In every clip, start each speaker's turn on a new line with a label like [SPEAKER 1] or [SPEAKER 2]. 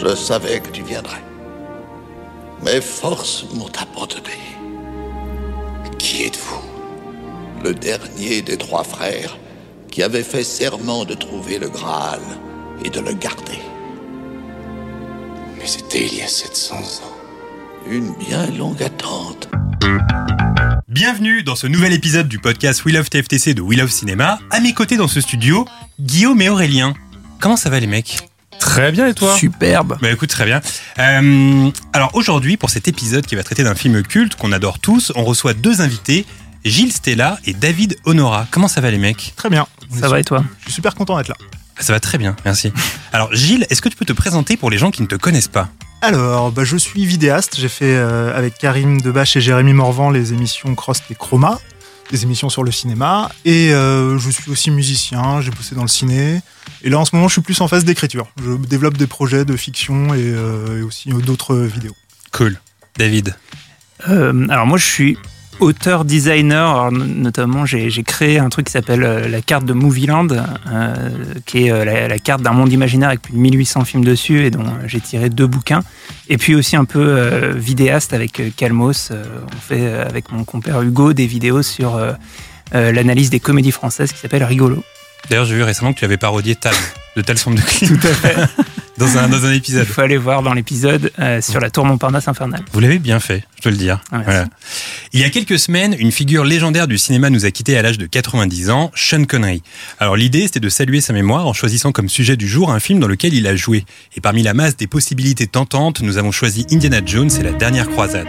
[SPEAKER 1] Je savais que tu viendrais. Mes forces m'ont abandonné. Qui êtes-vous? Le dernier des trois frères qui avait fait serment de trouver le Graal et de le garder.
[SPEAKER 2] Mais c'était il y a 700 ans.
[SPEAKER 1] Une bien longue attente.
[SPEAKER 3] Bienvenue dans ce nouvel épisode du podcast We Love TFTC de We Love Cinéma. À mes côtés dans ce studio, Guillaume et Aurélien. Comment ça va les mecs?
[SPEAKER 4] Très bien et toi?
[SPEAKER 5] Superbe.
[SPEAKER 3] Bah écoute, très bien. Euh, alors aujourd'hui, pour cet épisode qui va traiter d'un film culte qu'on adore tous, on reçoit deux invités, Gilles Stella et David Honora. Comment ça va les mecs?
[SPEAKER 4] Très bien.
[SPEAKER 5] Ça va et toi?
[SPEAKER 4] Je suis super content d'être là.
[SPEAKER 3] Ça va très bien, merci. Alors Gilles, est-ce que tu peux te présenter pour les gens qui ne te connaissent pas?
[SPEAKER 4] Alors, bah, je suis vidéaste. J'ai fait euh, avec Karim Debache et Jérémy Morvan les émissions Cross et Chroma, des émissions sur le cinéma. Et euh, je suis aussi musicien. J'ai bossé dans le ciné. Et là, en ce moment, je suis plus en phase d'écriture. Je développe des projets de fiction et, euh, et aussi d'autres vidéos.
[SPEAKER 3] Cool. David
[SPEAKER 5] Euh, alors moi je suis auteur designer, notamment j'ai créé un truc qui s'appelle euh, la carte de Movieland, euh, qui est euh, la, carte d'un monde imaginaire avec plus de 1800 films dessus et dont j'ai tiré deux bouquins. Et puis aussi un peu euh, vidéaste avec euh, Calmos, on fait avec mon compère Hugo des vidéos sur l'analyse des comédies françaises qui s'appelle Rigolo.
[SPEAKER 3] D'ailleurs, j'ai vu récemment que tu avais parodié Tal, de Tal Sombre de Clim. Tout à fait. dans, un, dans un
[SPEAKER 5] Il
[SPEAKER 3] épisode.
[SPEAKER 5] faut aller voir dans l'épisode euh, sur la tour Montparnasse infernale.
[SPEAKER 3] Vous l'avez bien fait, je te le dire.
[SPEAKER 5] Ah.
[SPEAKER 3] Voilà. Il y a quelques semaines, une figure légendaire du cinéma nous a quittés à l'âge de 90 ans, Sean Connery. Alors l'idée, c'était de saluer sa mémoire en choisissant comme sujet du jour un film dans lequel il a joué. Et parmi la masse des possibilités tentantes, nous avons choisi Indiana Jones et la dernière croisade.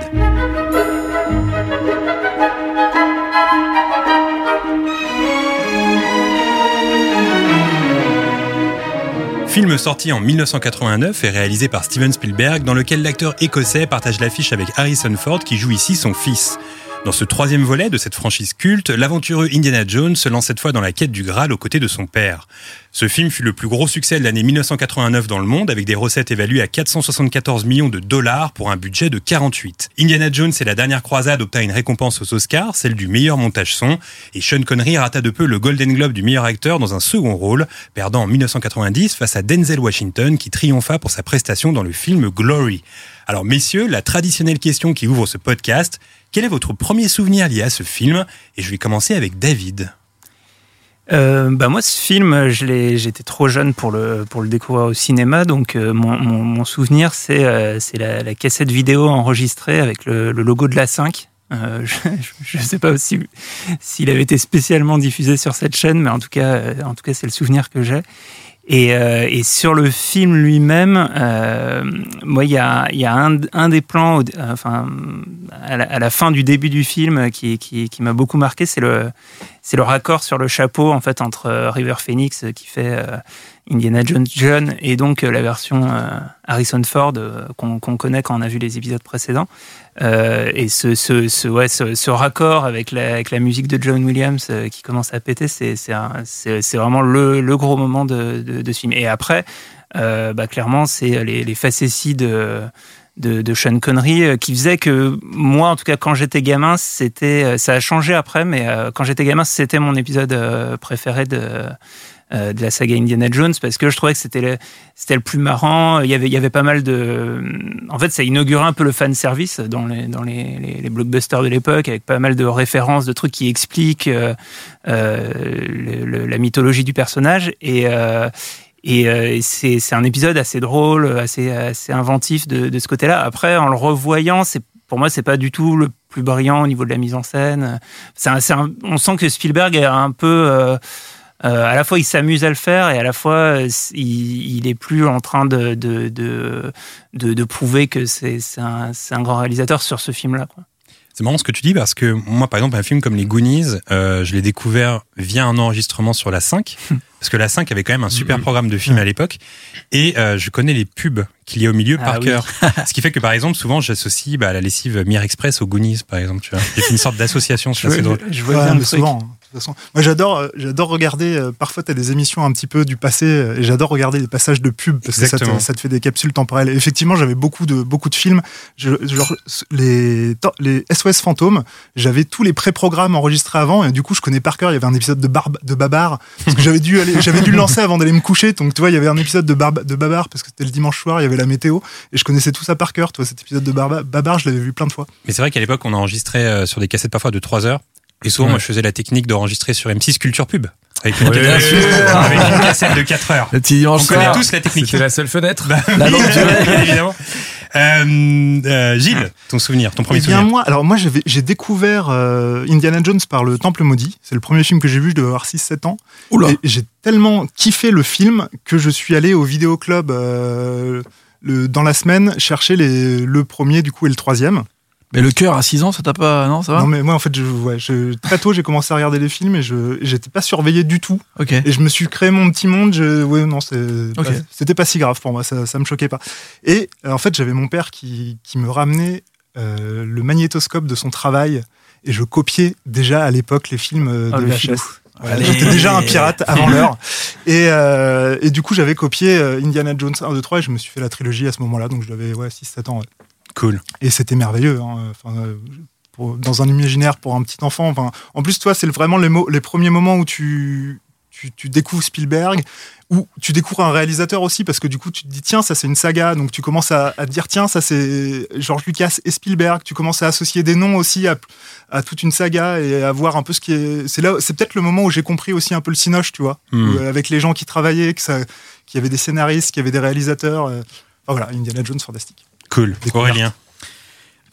[SPEAKER 3] Film sorti en 1989 et réalisé par Steven Spielberg, dans lequel l'acteur écossais partage l'affiche avec Harrison Ford qui joue ici son fils. Dans ce troisième volet de cette franchise culte, l'aventureux Indiana Jones se lance cette fois dans la quête du Graal aux côtés de son père. Ce film fut le plus gros succès de l'année 1989 dans le monde, avec des recettes évaluées à 474 millions de dollars pour un budget de 48. Indiana Jones et la dernière croisade obtint une récompense aux Oscars, celle du meilleur montage son, et Sean Connery rata de peu le Golden Globe du meilleur acteur dans un second rôle, perdant en 1990 face à Denzel Washington qui triompha pour sa prestation dans le film Glory. Alors messieurs, la traditionnelle question qui ouvre ce podcast, quel est votre premier souvenir lié à ce film? Et je vais commencer avec David.
[SPEAKER 5] Euh, bah moi, ce film, j'étais trop jeune pour le, pour le découvrir au cinéma, donc euh, mon, mon, souvenir, c'est euh, la, cassette vidéo enregistrée avec le, logo de la 5. Euh, je ne sais pas si- s'il avait été spécialement diffusé sur cette chaîne, mais en tout cas, en tout cas, c'est le souvenir que j'ai. Et, euh, et sur le film lui-même, euh, moi, il y a, un, des plans, enfin, à la, fin du début du film, qui, m'a beaucoup marqué, c'est le, c'est le raccord sur le chapeau en fait entre euh, River Phoenix qui fait Indiana Jones et donc euh, la version euh, Harrison Ford euh, qu'on connaît quand on a vu les épisodes précédents. Et ce, ce, ouais, ce, raccord avec la, musique de John Williams qui commence à péter, c'est vraiment le, gros moment de, ce film. Et après, bah, clairement, c'est les, facéties de de, Sean Connery qui faisait que moi en tout cas quand j'étais gamin c'était ça a changé après mais quand j'étais gamin c'était mon épisode préféré de euh, de la saga Indiana Jones parce que je trouvais que c'était le, c'était le plus marrant il y avait il y avait pas mal de en fait ça inaugurait un peu le fan service dans les dans les, les, blockbusters de l'époque avec pas mal de références de trucs qui expliquent euh, euh, le- le- la mythologie du personnage et euh, et euh, c'est c'est un épisode assez drôle, assez, assez inventif de, de ce côté-là. Après, en le revoyant, c'est pour moi, c'est pas du tout le plus brillant au niveau de la mise en scène. C'est un- c'est un- on sent que Spielberg est un peu. euh, euh, à la fois, il s'amuse à le faire et à la fois, euh, il, il est plus en train de, de, de, de, de prouver que c'est c'est un, c'est un grand réalisateur sur ce film-là.
[SPEAKER 3] C'est marrant ce que tu dis parce que moi, par exemple, un film comme Les Goonies, euh, je l'ai découvert via un enregistrement sur la 5. Parce que la 5 avait quand même un super
[SPEAKER 5] Mhm.
[SPEAKER 3] programme de films à l'époque. Et euh, je connais les pubs qu'il y a au milieu
[SPEAKER 5] Ah
[SPEAKER 3] par
[SPEAKER 5] oui.
[SPEAKER 3] cœur. ce qui fait que, par exemple, souvent, j'associe bah, la lessive Mir Express aux Goonies, par exemple. Tu vois. J'ai fait une sorte d'association, c'est assez drôle.
[SPEAKER 5] Je vois bien
[SPEAKER 4] souvent. De toute façon. Moi, j'adore, euh, j'adore regarder. euh, parfois, tu as des émissions un petit peu du passé, euh, et j'adore regarder les passages de pub parce que ça te, ça te fait des capsules temporelles. Et effectivement, j'avais beaucoup de beaucoup de films. Je, genre les SOS fantômes. J'avais tous les pré-programmes enregistrés avant, et du coup, je connais par cœur. Il y avait un épisode de Barbe, de Babar parce que j'avais dû aller, j'avais dû le lancer avant d'aller me coucher. Donc, tu vois, il y avait un épisode de Barbe, de Babar parce que c'était le dimanche soir. Il y avait la météo, et je connaissais tout ça par cœur. Toi, cet épisode de Babar, je l'avais vu plein de fois.
[SPEAKER 3] Mais c'est vrai qu'à l'époque, on enregistrait sur des cassettes parfois de 3 heures. Et souvent,
[SPEAKER 6] Ouais.
[SPEAKER 3] moi, je faisais la technique d'enregistrer sur M6 Culture Pub. Avec une,
[SPEAKER 6] Ouais,
[SPEAKER 3] cassette,
[SPEAKER 6] bien sûr.
[SPEAKER 3] avec une cassette de 4 heures.
[SPEAKER 6] Le petit dimanche
[SPEAKER 3] On connaît
[SPEAKER 6] soir.
[SPEAKER 3] tous la technique.
[SPEAKER 6] C'était la seule fenêtre.
[SPEAKER 3] Bah,
[SPEAKER 6] La
[SPEAKER 3] oui,
[SPEAKER 6] longue durée.
[SPEAKER 3] bien évidemment. Euh, euh, Gilles, ton souvenir, ton premier
[SPEAKER 4] Eh bien,
[SPEAKER 3] souvenir.
[SPEAKER 4] moi, alors moi, j'ai découvert euh, Indiana Jones par le Temple maudit. C'est le premier film que j'ai vu, je devais avoir 6-7 ans.
[SPEAKER 6] Oula.
[SPEAKER 4] J'ai tellement kiffé le film que je suis allé au vidéoclub euh, le, dans la semaine chercher les, le premier, du coup, et le troisième.
[SPEAKER 6] Mais le cœur à 6 ans, ça t'a pas. Non, ça va
[SPEAKER 4] non, mais moi, en fait, je, ouais, je- très tôt, j'ai commencé à regarder les films et je j'étais pas surveillé du tout.
[SPEAKER 6] Ok.
[SPEAKER 4] Et je me suis créé mon petit monde. Je, ouais, non, pas- c'était pas si grave pour moi, ça, ça me choquait pas. Et euh, en fait, j'avais mon père qui, qui me ramenait euh, le magnétoscope de son travail et je copiais déjà à l'époque les films euh,
[SPEAKER 5] Oh,
[SPEAKER 4] de VHS. Voilà. J'étais déjà un pirate avant l'heure. Et, euh, et du coup, j'avais copié Indiana Jones 1, 2, 3 et je me suis fait la trilogie à ce moment-là. Donc, j'avais ouais, 6-7 ans. ouais.
[SPEAKER 3] Cool.
[SPEAKER 4] Et c'était merveilleux. hein. Enfin, euh, pour- dans un imaginaire pour un petit enfant. Enfin, en plus, toi, c'est vraiment les, premiers moments où tu, tu, tu découvres Spielberg, où tu découvres un réalisateur aussi, parce que du coup, tu te dis, tiens, ça c'est une saga. Donc tu commences à, à te dire, tiens, ça c'est George Lucas et Spielberg. Tu commences à associer des noms aussi à, à toute une saga et à voir un peu ce qui est. C'est là, c'est peut-être le moment où j'ai compris aussi un peu le cinoche, tu vois,
[SPEAKER 3] Hmm.
[SPEAKER 4] où, euh, avec les gens qui travaillaient, qu'il y avait des scénaristes, qu'il y avait des réalisateurs. euh, enfin, voilà, Indiana Jones fantastique.
[SPEAKER 3] Cool. Aurélien.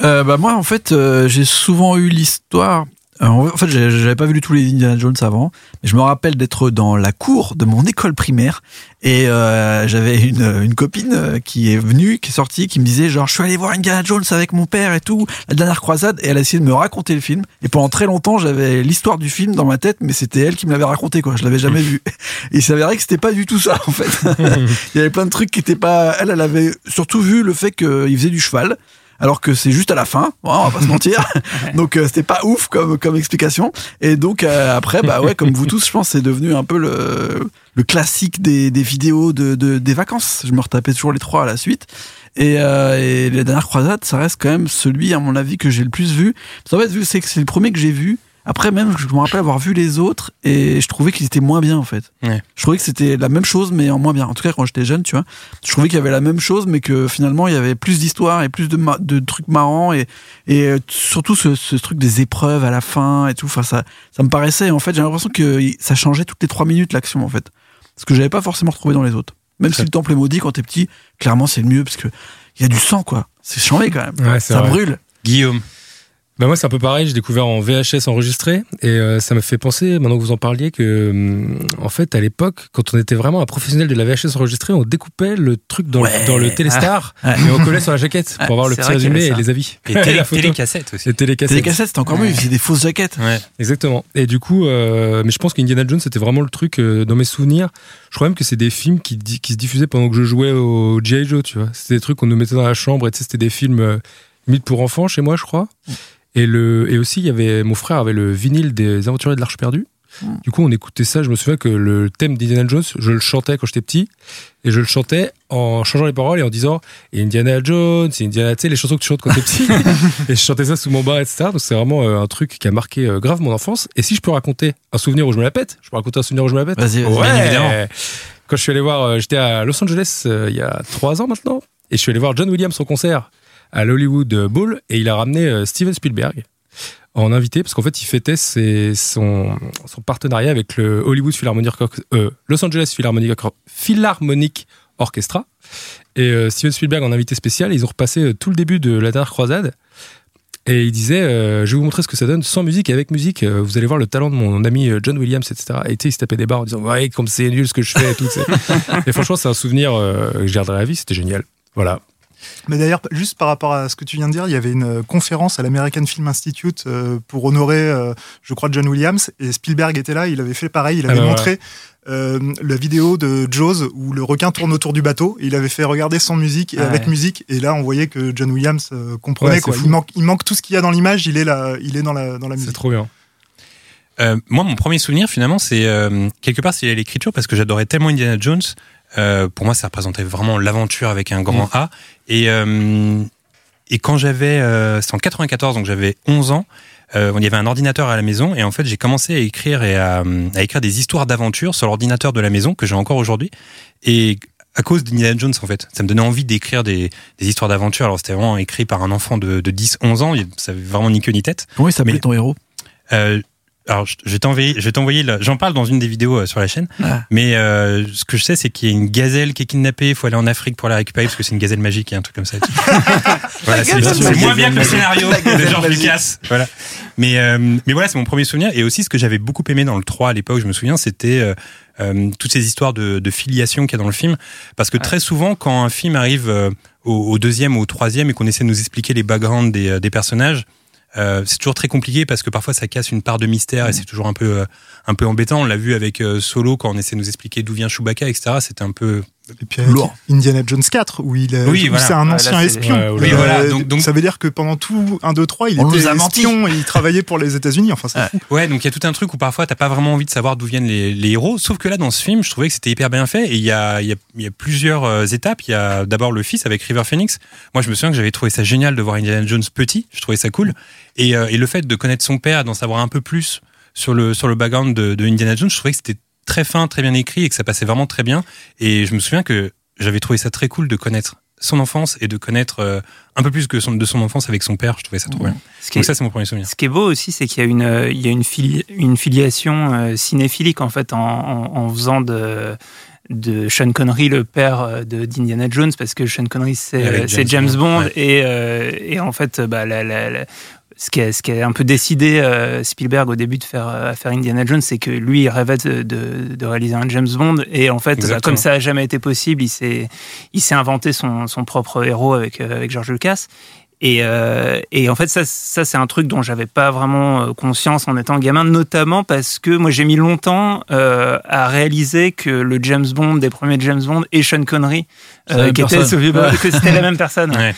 [SPEAKER 6] Euh, bah moi en fait euh, j'ai souvent eu l'histoire euh, en fait j'avais pas vu tous les Indiana Jones avant mais je me rappelle d'être dans la cour de mon école primaire et euh, j'avais une, une copine euh, qui est venue qui est sortie qui me disait genre je suis allé voir Indiana Jones avec mon père et tout la dernière croisade et elle a essayé de me raconter le film. Et pendant très longtemps j'avais l'histoire du film dans ma tête mais c'était elle qui me l'avait raconté quoi. Je l'avais jamais vu. Et il s'avérait que c'était pas du tout ça en fait. Il y avait plein de trucs qui étaient pas elle elle avait surtout vu le fait qu'il faisait du cheval alors que c'est juste à la fin, on va pas se mentir. donc euh, c'était pas ouf comme comme explication. Et donc euh, après, bah ouais, comme vous tous, je pense, c'est devenu un peu le le classique des, des vidéos de, de des vacances. Je me retapais toujours les trois à la suite. Et, euh, et la dernière croisade, ça reste quand même celui, à mon avis, que j'ai le plus vu. Qu'en fait, vu c'est que c'est le premier que j'ai vu. Après, même, je me rappelle avoir vu les autres et je trouvais qu'ils étaient moins bien, en fait.
[SPEAKER 3] Ouais.
[SPEAKER 6] Je trouvais que c'était la même chose, mais en moins bien. En tout cas, quand j'étais jeune, tu vois, je trouvais qu'il y avait la même chose, mais que finalement, il y avait plus d'histoires et plus de, ma- de trucs marrants et, et euh, surtout ce, ce truc des épreuves à la fin et tout. Enfin, ça, ça me paraissait, en fait, j'ai l'impression que ça changeait toutes les trois minutes l'action, en fait. Ce que j'avais pas forcément retrouvé dans les autres. Même si le temple est maudit, quand t'es petit, clairement, c'est le mieux parce que il y a du sang, quoi. C'est chambé quand même.
[SPEAKER 7] Ouais,
[SPEAKER 6] ça
[SPEAKER 7] vrai.
[SPEAKER 6] brûle.
[SPEAKER 3] Guillaume.
[SPEAKER 7] Bah moi c'est un peu pareil, j'ai découvert en VHS enregistré et euh, ça m'a fait penser, maintenant que vous en parliez, que hum, en fait à l'époque, quand on était vraiment un professionnel de la VHS enregistrée, on découpait le truc dans,
[SPEAKER 6] Ouais.
[SPEAKER 7] le, dans le Téléstar
[SPEAKER 6] Ouais.
[SPEAKER 7] et on collait sur la jaquette
[SPEAKER 5] Ouais,
[SPEAKER 7] pour avoir le petit résumé et les avis.
[SPEAKER 3] Et télé,
[SPEAKER 7] la photo.
[SPEAKER 3] télécassette aussi.
[SPEAKER 7] Les télécassettes.
[SPEAKER 6] Les cassettes, c'était encore mieux, ils faisaient des fausses jaquettes.
[SPEAKER 3] Ouais.
[SPEAKER 7] Exactement. Et du coup, euh, mais je pense qu'Indiana Jones, c'était vraiment le truc euh, dans mes souvenirs. Je crois même que c'est des films qui, se diffusaient pendant que je jouais au G.I. Joe, tu vois. C'était des trucs qu'on nous mettait dans la chambre et tu sais, c'était des films euh, limite pour enfants chez moi, je crois. Et, le, et aussi, il y avait, mon frère avait le vinyle des Aventuriers de l'Arche perdue. Du coup, on écoutait ça. Je me souviens que le thème d'Indiana Jones, je le chantais quand j'étais petit. Et je le chantais en changeant les paroles et en disant Indiana Jones, Indiana, tu sais, les chansons que tu chantes quand t'es petit. et je chantais ça sous mon bar, etc. Donc c'est vraiment euh, un truc qui a marqué euh, grave mon enfance. Et si je peux raconter un souvenir où je me la pète, je peux raconter un souvenir où je me la pète.
[SPEAKER 6] Vas-y, vas-y.
[SPEAKER 7] Ouais.
[SPEAKER 3] Bien évidemment.
[SPEAKER 7] Quand je suis allé voir, euh, j'étais à Los Angeles euh, il y a trois ans maintenant, et je suis allé voir John Williams en concert à l'Hollywood Bowl, et il a ramené euh, Steven Spielberg en invité, parce qu'en fait, il fêtait ses- son, son partenariat avec le Hollywood Philharmonic, euh, Los Angeles Philharmonic, Orch- Philharmonic Orchestra, et euh, Steven Spielberg en invité spécial, ils ont repassé euh, tout le début de la dernière croisade. Et il disait, euh, je vais vous montrer ce que ça donne sans musique et avec musique. vous allez voir le talent de mon ami John Williams, etc. Et tu sais, il se tapait des barres en disant, ouais, comme c'est nul ce que je fais et tout. sais. et franchement, c'est un souvenir que je garderai à la vie. C'était génial. Voilà.
[SPEAKER 4] Mais d'ailleurs, juste par rapport à ce que tu viens de dire, il y avait une euh, conférence à l'American Film Institute euh, pour honorer, euh, je crois, John Williams. Et Spielberg était là, il avait fait pareil, il avait
[SPEAKER 7] Ah bah
[SPEAKER 4] montré euh, la vidéo de Jaws où le requin tourne autour du bateau. Et il avait fait regarder sans musique et
[SPEAKER 5] Ah
[SPEAKER 4] avec
[SPEAKER 5] ouais.
[SPEAKER 4] musique. Et là, on voyait que John Williams comprenait.
[SPEAKER 7] Ouais,
[SPEAKER 4] quoi. Il, manque, il manque tout ce qu'il y a dans l'image, il est, là, il est dans, la, dans la
[SPEAKER 7] C'est
[SPEAKER 4] musique.
[SPEAKER 7] trop bien.
[SPEAKER 3] Euh, moi, mon premier souvenir, finalement, c'est euh, quelque part, c'est l'écriture parce que j'adorais tellement Indiana Jones. Euh, pour moi, ça représentait vraiment l'aventure avec un grand A. Et, euh, et quand j'avais, euh, c'était en 94, donc j'avais 11 ans, il y avait un ordinateur à la maison et en fait, j'ai commencé à écrire et à, à écrire des histoires d'aventure sur l'ordinateur de la maison que j'ai encore aujourd'hui. Et à cause d'Indiana Jones, en fait, ça me donnait envie d'écrire des, des histoires d'aventure. Alors, c'était vraiment écrit par un enfant de, de 10, 11 ans. Ça avait vraiment ni queue ni tête.
[SPEAKER 6] Comment il s'appelait
[SPEAKER 3] Mais-
[SPEAKER 6] ton héros?
[SPEAKER 3] Euh, alors, je je vais t'envoyer, je vais t'envoyer. J'en parle dans une des vidéos euh, sur la chaîne.
[SPEAKER 6] Ah.
[SPEAKER 3] Mais euh, ce que je sais, c'est qu'il y a une gazelle qui est kidnappée. Il faut aller en Afrique pour la récupérer parce que c'est une gazelle magique et un truc comme ça. voilà, c'est moins bien que le scénario de George. Lucas. Voilà. Mais euh, mais voilà, c'est mon premier souvenir. Et aussi, ce que j'avais beaucoup aimé dans le 3 à l'époque, je me souviens, c'était euh, euh, toutes ces histoires de, de filiation qu'il y a dans le film. Parce que très souvent, quand un film arrive au, au deuxième ou au troisième et qu'on essaie de nous expliquer les backgrounds des, des personnages, euh, c'est toujours très compliqué parce que parfois ça casse une part de mystère et c'est toujours un peu euh, un peu embêtant. On l'a vu avec euh, Solo quand on essaie de nous expliquer d'où vient Chewbacca, etc. C'était un peu
[SPEAKER 4] Et puis avec
[SPEAKER 6] Lourd.
[SPEAKER 4] Indiana Jones 4, où, il, est-
[SPEAKER 3] Oui,
[SPEAKER 4] où
[SPEAKER 3] voilà.
[SPEAKER 4] c'est un
[SPEAKER 5] Ouais,
[SPEAKER 4] ancien
[SPEAKER 5] là,
[SPEAKER 4] espion.
[SPEAKER 7] Ouais,
[SPEAKER 3] oui,
[SPEAKER 4] Euh,
[SPEAKER 3] voilà. Donc- donc-
[SPEAKER 4] ça veut dire que pendant tout 1, 2, 3, il était espion et il travaillait pour les États-Unis. Enfin, c'est
[SPEAKER 6] Ouais.
[SPEAKER 4] fou.
[SPEAKER 3] Ouais, donc il y a tout un truc où parfois t'as pas vraiment envie de savoir d'où viennent les, les héros. Sauf que là, dans ce film, je trouvais que c'était hyper bien fait. Et il y a, il y a, y a plusieurs euh, étapes. Il y a d'abord le fils avec River Phoenix. Moi, je me souviens que j'avais trouvé ça génial de voir Indiana Jones petit. Je trouvais ça cool. Et, euh, et le fait de connaître son père, d'en savoir un peu plus sur le, sur le background de, de Indiana Jones, je trouvais que c'était très fin, très bien écrit et que ça passait vraiment très bien. Et je me souviens que j'avais trouvé ça très cool de connaître son enfance et de connaître euh, un peu plus que son, de son enfance avec son père. Je trouvais ça trop bien.
[SPEAKER 5] Ce qui est-
[SPEAKER 3] Donc ça, c'est mon premier souvenir.
[SPEAKER 5] Ce qui est beau aussi, c'est qu'il y a une, euh, il y a une, fili- une filiation euh, cinéphilique en fait en, en- en faisant de, de Sean Connery le père euh, de d'Indiana Jones parce que Sean Connery c'est euh,
[SPEAKER 3] James
[SPEAKER 5] James
[SPEAKER 3] Bond, ouais.
[SPEAKER 5] et, euh, et en fait bah, la- la- la- ce qui, a, ce qui a un peu décidé euh, Spielberg au début de faire, faire Indiana Jones, c'est que lui, il rêvait de, de- réaliser un James Bond. Et en fait, bah, comme ça n'a jamais été possible, il s'est il s'est inventé son, son propre héros avec, avec George Lucas. Et, euh, et en fait, ça, ça c'est un truc dont j'avais pas vraiment euh, conscience en étant gamin, notamment parce que moi j'ai mis longtemps euh, à réaliser que le James Bond des premiers James Bond et Sean Connery,
[SPEAKER 6] la
[SPEAKER 5] euh, qui ce- que c'était la même personne.
[SPEAKER 3] Ouais.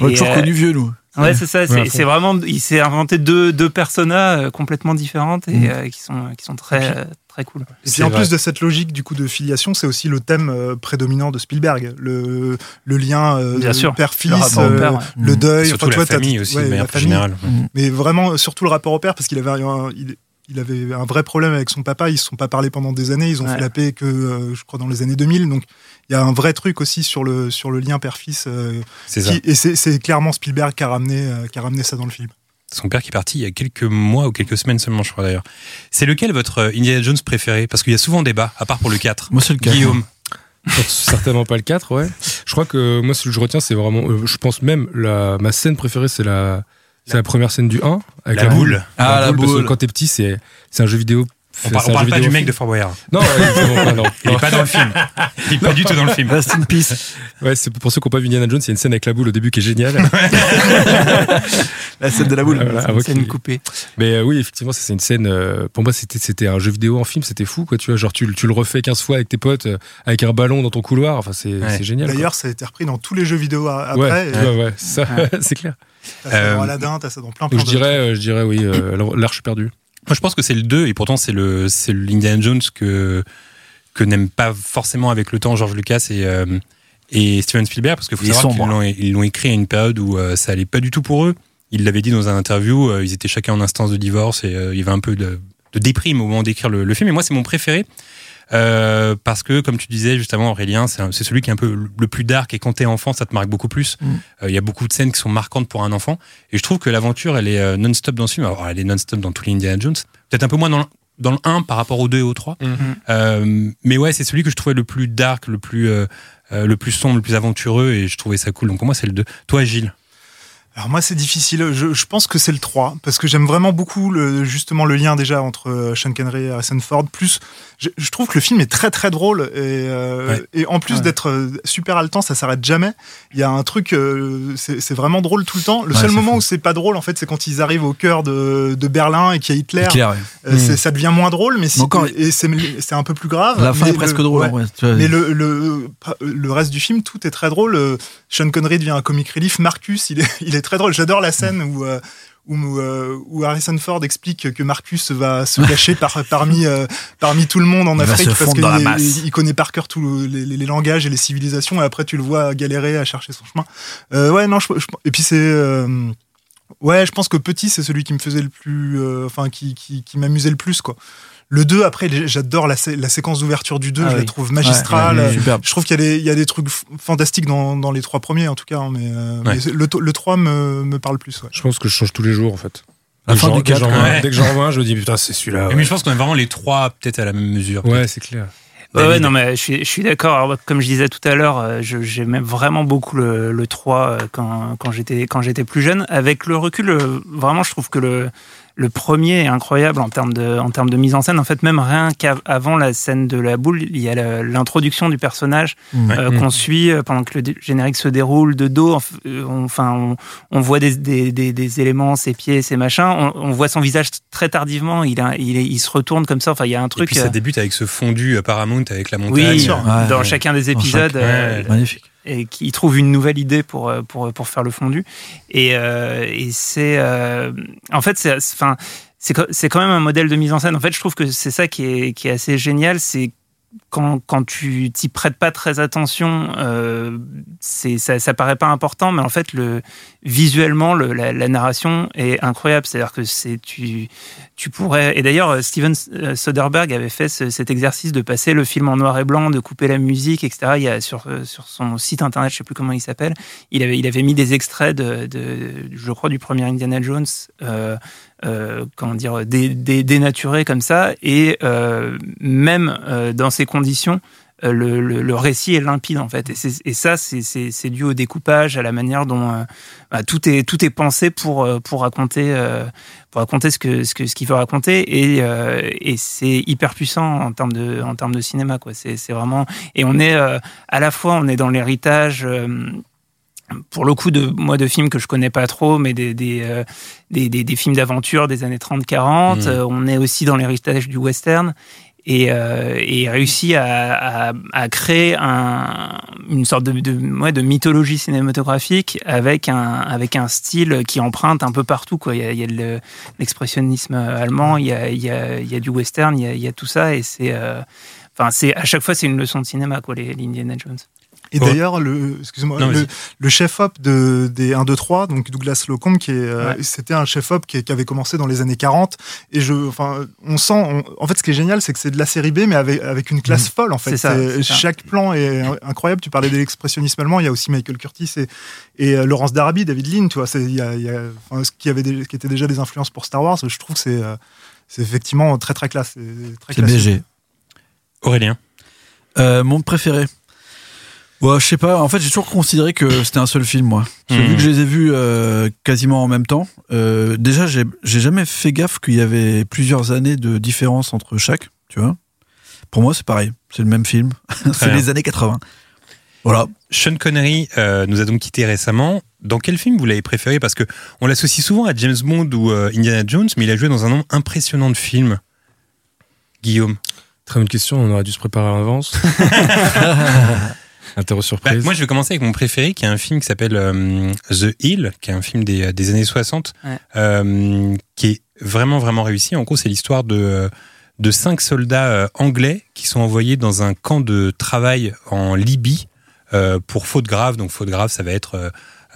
[SPEAKER 6] On a
[SPEAKER 5] Et,
[SPEAKER 6] toujours
[SPEAKER 5] euh,
[SPEAKER 6] connu vieux, nous.
[SPEAKER 5] Ouais, c'est ça.
[SPEAKER 7] Ouais,
[SPEAKER 5] C'est vraiment, il s'est inventé deux, deux personas euh, complètement différentes et
[SPEAKER 6] Mm.
[SPEAKER 5] euh, qui sont, qui sont très, euh, très cool.
[SPEAKER 4] Et
[SPEAKER 3] C'est
[SPEAKER 4] puis en
[SPEAKER 3] vrai.
[SPEAKER 4] plus de cette logique du coup de filiation, c'est aussi le thème euh, prédominant de Spielberg, le, le lien euh, père-fils,
[SPEAKER 5] Le rapport au
[SPEAKER 4] euh,
[SPEAKER 5] père, ouais.
[SPEAKER 4] le
[SPEAKER 6] Mm.
[SPEAKER 4] deuil,
[SPEAKER 3] Surtout
[SPEAKER 4] enfin, tu
[SPEAKER 3] la famille aussi,
[SPEAKER 4] ouais,
[SPEAKER 3] de manière plus générale.
[SPEAKER 4] Mais vraiment, surtout le rapport au père, parce qu'il avait, un- il, il avait un vrai problème avec son papa. Ils se sont pas parlé pendant des années. Ils ont
[SPEAKER 5] Ouais.
[SPEAKER 4] fait la paix que, euh, je crois, dans les années 2000. Donc, il y a un vrai truc aussi sur le sur le lien père-fils. euh,
[SPEAKER 3] C'est ça.
[SPEAKER 4] qui- et c'est c'est clairement Spielberg qui a ramené euh, qui a ramené ça dans le film.
[SPEAKER 3] Son père qui est parti il y a quelques mois ou quelques semaines seulement, je crois d'ailleurs. C'est lequel votre euh, Indiana Jones préféré? Parce qu'il y a souvent débat, à part pour le 4.
[SPEAKER 6] Moi, c'est le cas.
[SPEAKER 3] Guillaume.
[SPEAKER 7] Certainement pas le 4, ouais. Je crois que moi, celui que je retiens, c'est vraiment. euh, je pense même, la, ma scène préférée, c'est la, c'est la première scène du 1. Avec
[SPEAKER 3] La boule.
[SPEAKER 6] Ah, la
[SPEAKER 7] parce que
[SPEAKER 6] boule.
[SPEAKER 7] quand t'es petit, c'est c'est un jeu vidéo.
[SPEAKER 3] On, par- on parle pas du mec
[SPEAKER 7] film.
[SPEAKER 3] de Fort Boyard.
[SPEAKER 7] Non, ouais, évidemment pas, non.
[SPEAKER 3] Il est pas dans le film. Il est pas du tout dans le film.
[SPEAKER 6] Rest in peace.
[SPEAKER 7] Ouais, c'est pour ceux qui n'ont pas vu Indiana Jones, il y a une scène avec la boule au début qui est géniale.
[SPEAKER 6] La scène de la boule.
[SPEAKER 7] Voilà,
[SPEAKER 5] C'est une
[SPEAKER 7] qu'il-
[SPEAKER 5] coupée.
[SPEAKER 7] Mais euh, oui, effectivement, ça, c'est une scène. euh, pour moi, c'était c'était un jeu vidéo en film, c'était fou, quoi. Tu vois, genre tu, le- tu le refais 15 fois avec tes potes, euh, avec un ballon dans ton couloir. Enfin, c'est
[SPEAKER 3] Ouais.
[SPEAKER 7] c'est génial. quoi.
[SPEAKER 4] D'ailleurs, ça a été repris dans tous les jeux vidéo a-
[SPEAKER 7] ouais,
[SPEAKER 4] après. et
[SPEAKER 7] ouais, ouais, ça, c'est clair.
[SPEAKER 4] T'as ça
[SPEAKER 3] Euh,
[SPEAKER 4] dans Aladdin, t'as ça dans plein plein
[SPEAKER 7] je
[SPEAKER 4] de
[SPEAKER 7] dirais, euh, je dirais oui, euh, l'arche perdue.
[SPEAKER 3] Moi, je pense que c'est le 2, et pourtant, c'est le, c'est l'Indiana Jones que, que n'aime pas forcément avec le temps George Lucas et, euh, et Steven Spielberg, parce qu'il faut
[SPEAKER 6] Il est
[SPEAKER 3] savoir qu'ils l'ont, ils l'ont écrit à une période où euh, ça allait pas du tout pour eux. Ils l'avaient dit dans un interview, euh, ils étaient chacun en instance de divorce et euh, il y avait un peu de, de déprime au moment d'écrire le, le film. Et moi, c'est mon préféré. Euh, parce que, comme tu disais juste avant, Aurélien, c'est, celui qui est un peu le plus dark et quand t'es enfant, ça te marque beaucoup plus.
[SPEAKER 6] Mm.
[SPEAKER 3] Euh, Il y a beaucoup de scènes qui sont marquantes pour un enfant. Et je trouve que l'aventure, elle est euh, non-stop dans ce film. Alors, elle est non-stop dans tous les Indiana Jones. Peut-être un peu moins dans le, dans le 1 par rapport au 2 et au 3. Euh, mais ouais, c'est celui que je trouvais le plus dark, le plus, le plus sombre, le plus aventureux. Et je trouvais ça cool. Donc pour moi, c'est le 2. Toi, Gilles?
[SPEAKER 4] Alors moi c'est difficile, je, je pense que c'est le 3, parce que j'aime vraiment beaucoup le, justement le lien déjà entre euh, Sean Connery et Harrison Ford, plus je, je trouve que le film est très très drôle, et, euh,
[SPEAKER 3] Ouais.
[SPEAKER 4] et en plus
[SPEAKER 6] Ouais.
[SPEAKER 4] d'être euh, super haletant, ça s'arrête jamais, il y a un truc, euh, c'est vraiment drôle tout le temps, le
[SPEAKER 6] Ouais,
[SPEAKER 4] seul moment
[SPEAKER 6] fou.
[SPEAKER 4] où c'est pas drôle en fait c'est quand ils arrivent au cœur de, de Berlin et qu'il y a Hitler. Euh, c'est- ça devient moins drôle, mais, si,
[SPEAKER 6] Mais encore-
[SPEAKER 4] et c'est un peu plus grave.
[SPEAKER 6] La fin
[SPEAKER 4] mais
[SPEAKER 6] est presque
[SPEAKER 4] le-
[SPEAKER 6] drôle.
[SPEAKER 4] Mais le, le, le reste du film, tout est très drôle. Sean Connery devient un comic relief. Marcus, il est, il est très drôle. J'adore la scène où, euh, où, euh, où Harrison Ford explique que Marcus va se cacher par, parmi, euh, parmi tout le monde en
[SPEAKER 6] Il
[SPEAKER 4] Afrique parce qu'il connaît par cœur tous les, les- les langages et les civilisations. Et après, tu le vois galérer à chercher son chemin. Ouais, non, je, je- et puis c'est. Ouais, je pense que petit, c'est celui qui me faisait le plus. Enfin, qui, qui, qui m'amusait le plus, quoi. Le 2, après, j'adore la, sé- la séquence d'ouverture du 2,
[SPEAKER 5] Ah
[SPEAKER 4] je la trouve magistrale.
[SPEAKER 6] Ouais.
[SPEAKER 4] Je trouve qu'il y, a des- il y a des trucs fantastiques dans, dans les trois premiers, en tout cas. hein, mais, euh,
[SPEAKER 3] Ouais.
[SPEAKER 4] mais le, le 3 me, me parle plus. Ouais.
[SPEAKER 7] Je pense que je change tous les jours en fait.
[SPEAKER 6] La
[SPEAKER 7] Dès
[SPEAKER 6] fin
[SPEAKER 7] que
[SPEAKER 6] du
[SPEAKER 7] j'en- dès que
[SPEAKER 6] 4,
[SPEAKER 7] j'en vois-
[SPEAKER 3] ouais.
[SPEAKER 7] Dès que j'en vois un, je me dis putain, c'est celui-là.
[SPEAKER 3] Mais je pense qu'on est vraiment les trois peut-être à la même mesure.
[SPEAKER 7] Ouais, c'est clair.
[SPEAKER 5] Ouais, ouais, non, mais je suis, je suis d'accord. Comme je disais tout à l'heure, euh, j'aimais vraiment beaucoup le, le 3 euh, quand, quand j'étais plus jeune. Avec le recul, vraiment, je trouve que le, le premier est incroyable en termes de, en termes de mise en scène. En fait, même rien qu'avant la scène de la boule, il y a l'introduction du personnage euh,
[SPEAKER 7] Mm.
[SPEAKER 5] qu'on suit euh, pendant que le générique se déroule de dos. Euh, on- Enfin, on, on voit des, des, des, des éléments, ses pieds, ses machins. On, on voit son visage très tardivement. Il, a, il, se retourne comme ça. Enfin, il y a un
[SPEAKER 3] Et
[SPEAKER 5] truc.
[SPEAKER 3] puis ça débute avec ce fondu Paramount avec la montagne.
[SPEAKER 5] oui, dans
[SPEAKER 6] ouais.
[SPEAKER 5] chacun des épisodes,
[SPEAKER 6] chaque-
[SPEAKER 5] euh,
[SPEAKER 6] Magnifique.
[SPEAKER 5] Et qui trouve une nouvelle idée pour euh, pour pour faire le fondu. Et, euh, et c'est euh, en fait c'est c'est quand même un modèle de mise en scène. En fait, je trouve que c'est ça qui est qui est assez génial, c'est quand, tu t'y prêtes pas très attention, euh, ça, ça paraît pas important, mais en fait, le, visuellement, le, la, narration est incroyable. C'est-à-dire que tu, pourrais. Et d'ailleurs, euh, Steven euh, Soderbergh avait fait ce- cet exercice de passer le film en noir et blanc, de couper la musique, etc. Il y a sur, son site internet, je sais plus comment il s'appelle, il avait, mis des extraits de, je crois, du premier Indiana Jones. Euh, comment dire, dé- dé- dénaturé comme ça, et euh, même euh, dans ces conditions, euh, le, le- le récit est limpide en fait. Et, et ça, c'est- dû au découpage, à la manière dont euh, bah, tout est tout est pensé pour euh, pour raconter pour raconter ce que ce que ce qu'il veut raconter. Et, et c'est hyper puissant en termes de en termes de cinéma quoi. C'est vraiment et on est à la fois on est dans l'héritage. Pour le coup de moi de films que je connais pas trop mais des des, euh, des, des, des films d'aventure des années 30-40
[SPEAKER 3] Mhm.
[SPEAKER 5] Euh, on est aussi dans l'héritage du western et, euh, et réussi à, à, à créer un, une sorte de, de, ouais, de mythologie cinématographique avec un, avec un style qui emprunte un peu partout. Quoi. Il y a, il y a de l'expressionnisme allemand, il y a, il y, a, il y a du western, il y a, il y a tout ça. Et c'est, euh, enfin, c'est, à chaque fois, c'est une leçon de cinéma, quoi, les, les Indiana Jones.
[SPEAKER 4] Et
[SPEAKER 3] Ouais.
[SPEAKER 4] d'ailleurs, le, excuse-moi,
[SPEAKER 3] Non,
[SPEAKER 4] le, chef-op de, des 1, 2, 3, donc Douglas Locombe, qui est, euh, c'était un chef-op qui, qui avait commencé dans les années 40. Et je, enfin, on sent, on- en fait, ce qui est génial, c'est que c'est de la série B, mais avec, avec une classe folle, en fait.
[SPEAKER 5] C'est ça, c'est ça.
[SPEAKER 4] Chaque plan est incroyable. Tu parlais de l'expressionnisme allemand, il y a aussi Michael Curtis et, et euh, Laurence Darabi, David Lean, tu vois, c'est, il y a, il y a- enfin, ce qui avait des- qui était déjà des influences pour Star Wars. Je trouve que c'est, euh, c'est effectivement très, très classe. C'est très
[SPEAKER 6] C'est
[SPEAKER 4] classique.
[SPEAKER 6] BG.
[SPEAKER 3] Aurélien.
[SPEAKER 6] Euh, mon préféré. Ouais, je sais pas. En fait, j'ai toujours considéré que c'était un seul film, moi.
[SPEAKER 3] Mhm.
[SPEAKER 6] Vu que je les ai vus euh, quasiment en même temps, euh, déjà, j'ai j'ai jamais fait gaffe qu'il y avait plusieurs années de différence entre chaque, tu vois. Pour moi, c'est pareil. C'est le même film. c'est les années 80. Voilà.
[SPEAKER 3] Sean Connery euh, nous a donc quitté récemment. Dans quel film vous l'avez préféré? Parce que on l'associe souvent à James Bond ou euh, Indiana Jones, mais il a joué dans un nombre impressionnant de films. Guillaume.
[SPEAKER 7] Très bonne question, on aurait dû se préparer à l'avance. Interro
[SPEAKER 3] Bah,
[SPEAKER 7] surprise.
[SPEAKER 3] moi, je vais commencer avec mon préféré, qui est un film qui s'appelle euh, The Hill, qui est un film des, des années 60,
[SPEAKER 5] Ouais.
[SPEAKER 3] euh, qui est vraiment, vraiment réussi. En gros, c'est l'histoire de, de cinq soldats euh, anglais qui sont envoyés dans un camp de travail en Libye euh, pour faute grave. Donc, faute grave, ça va être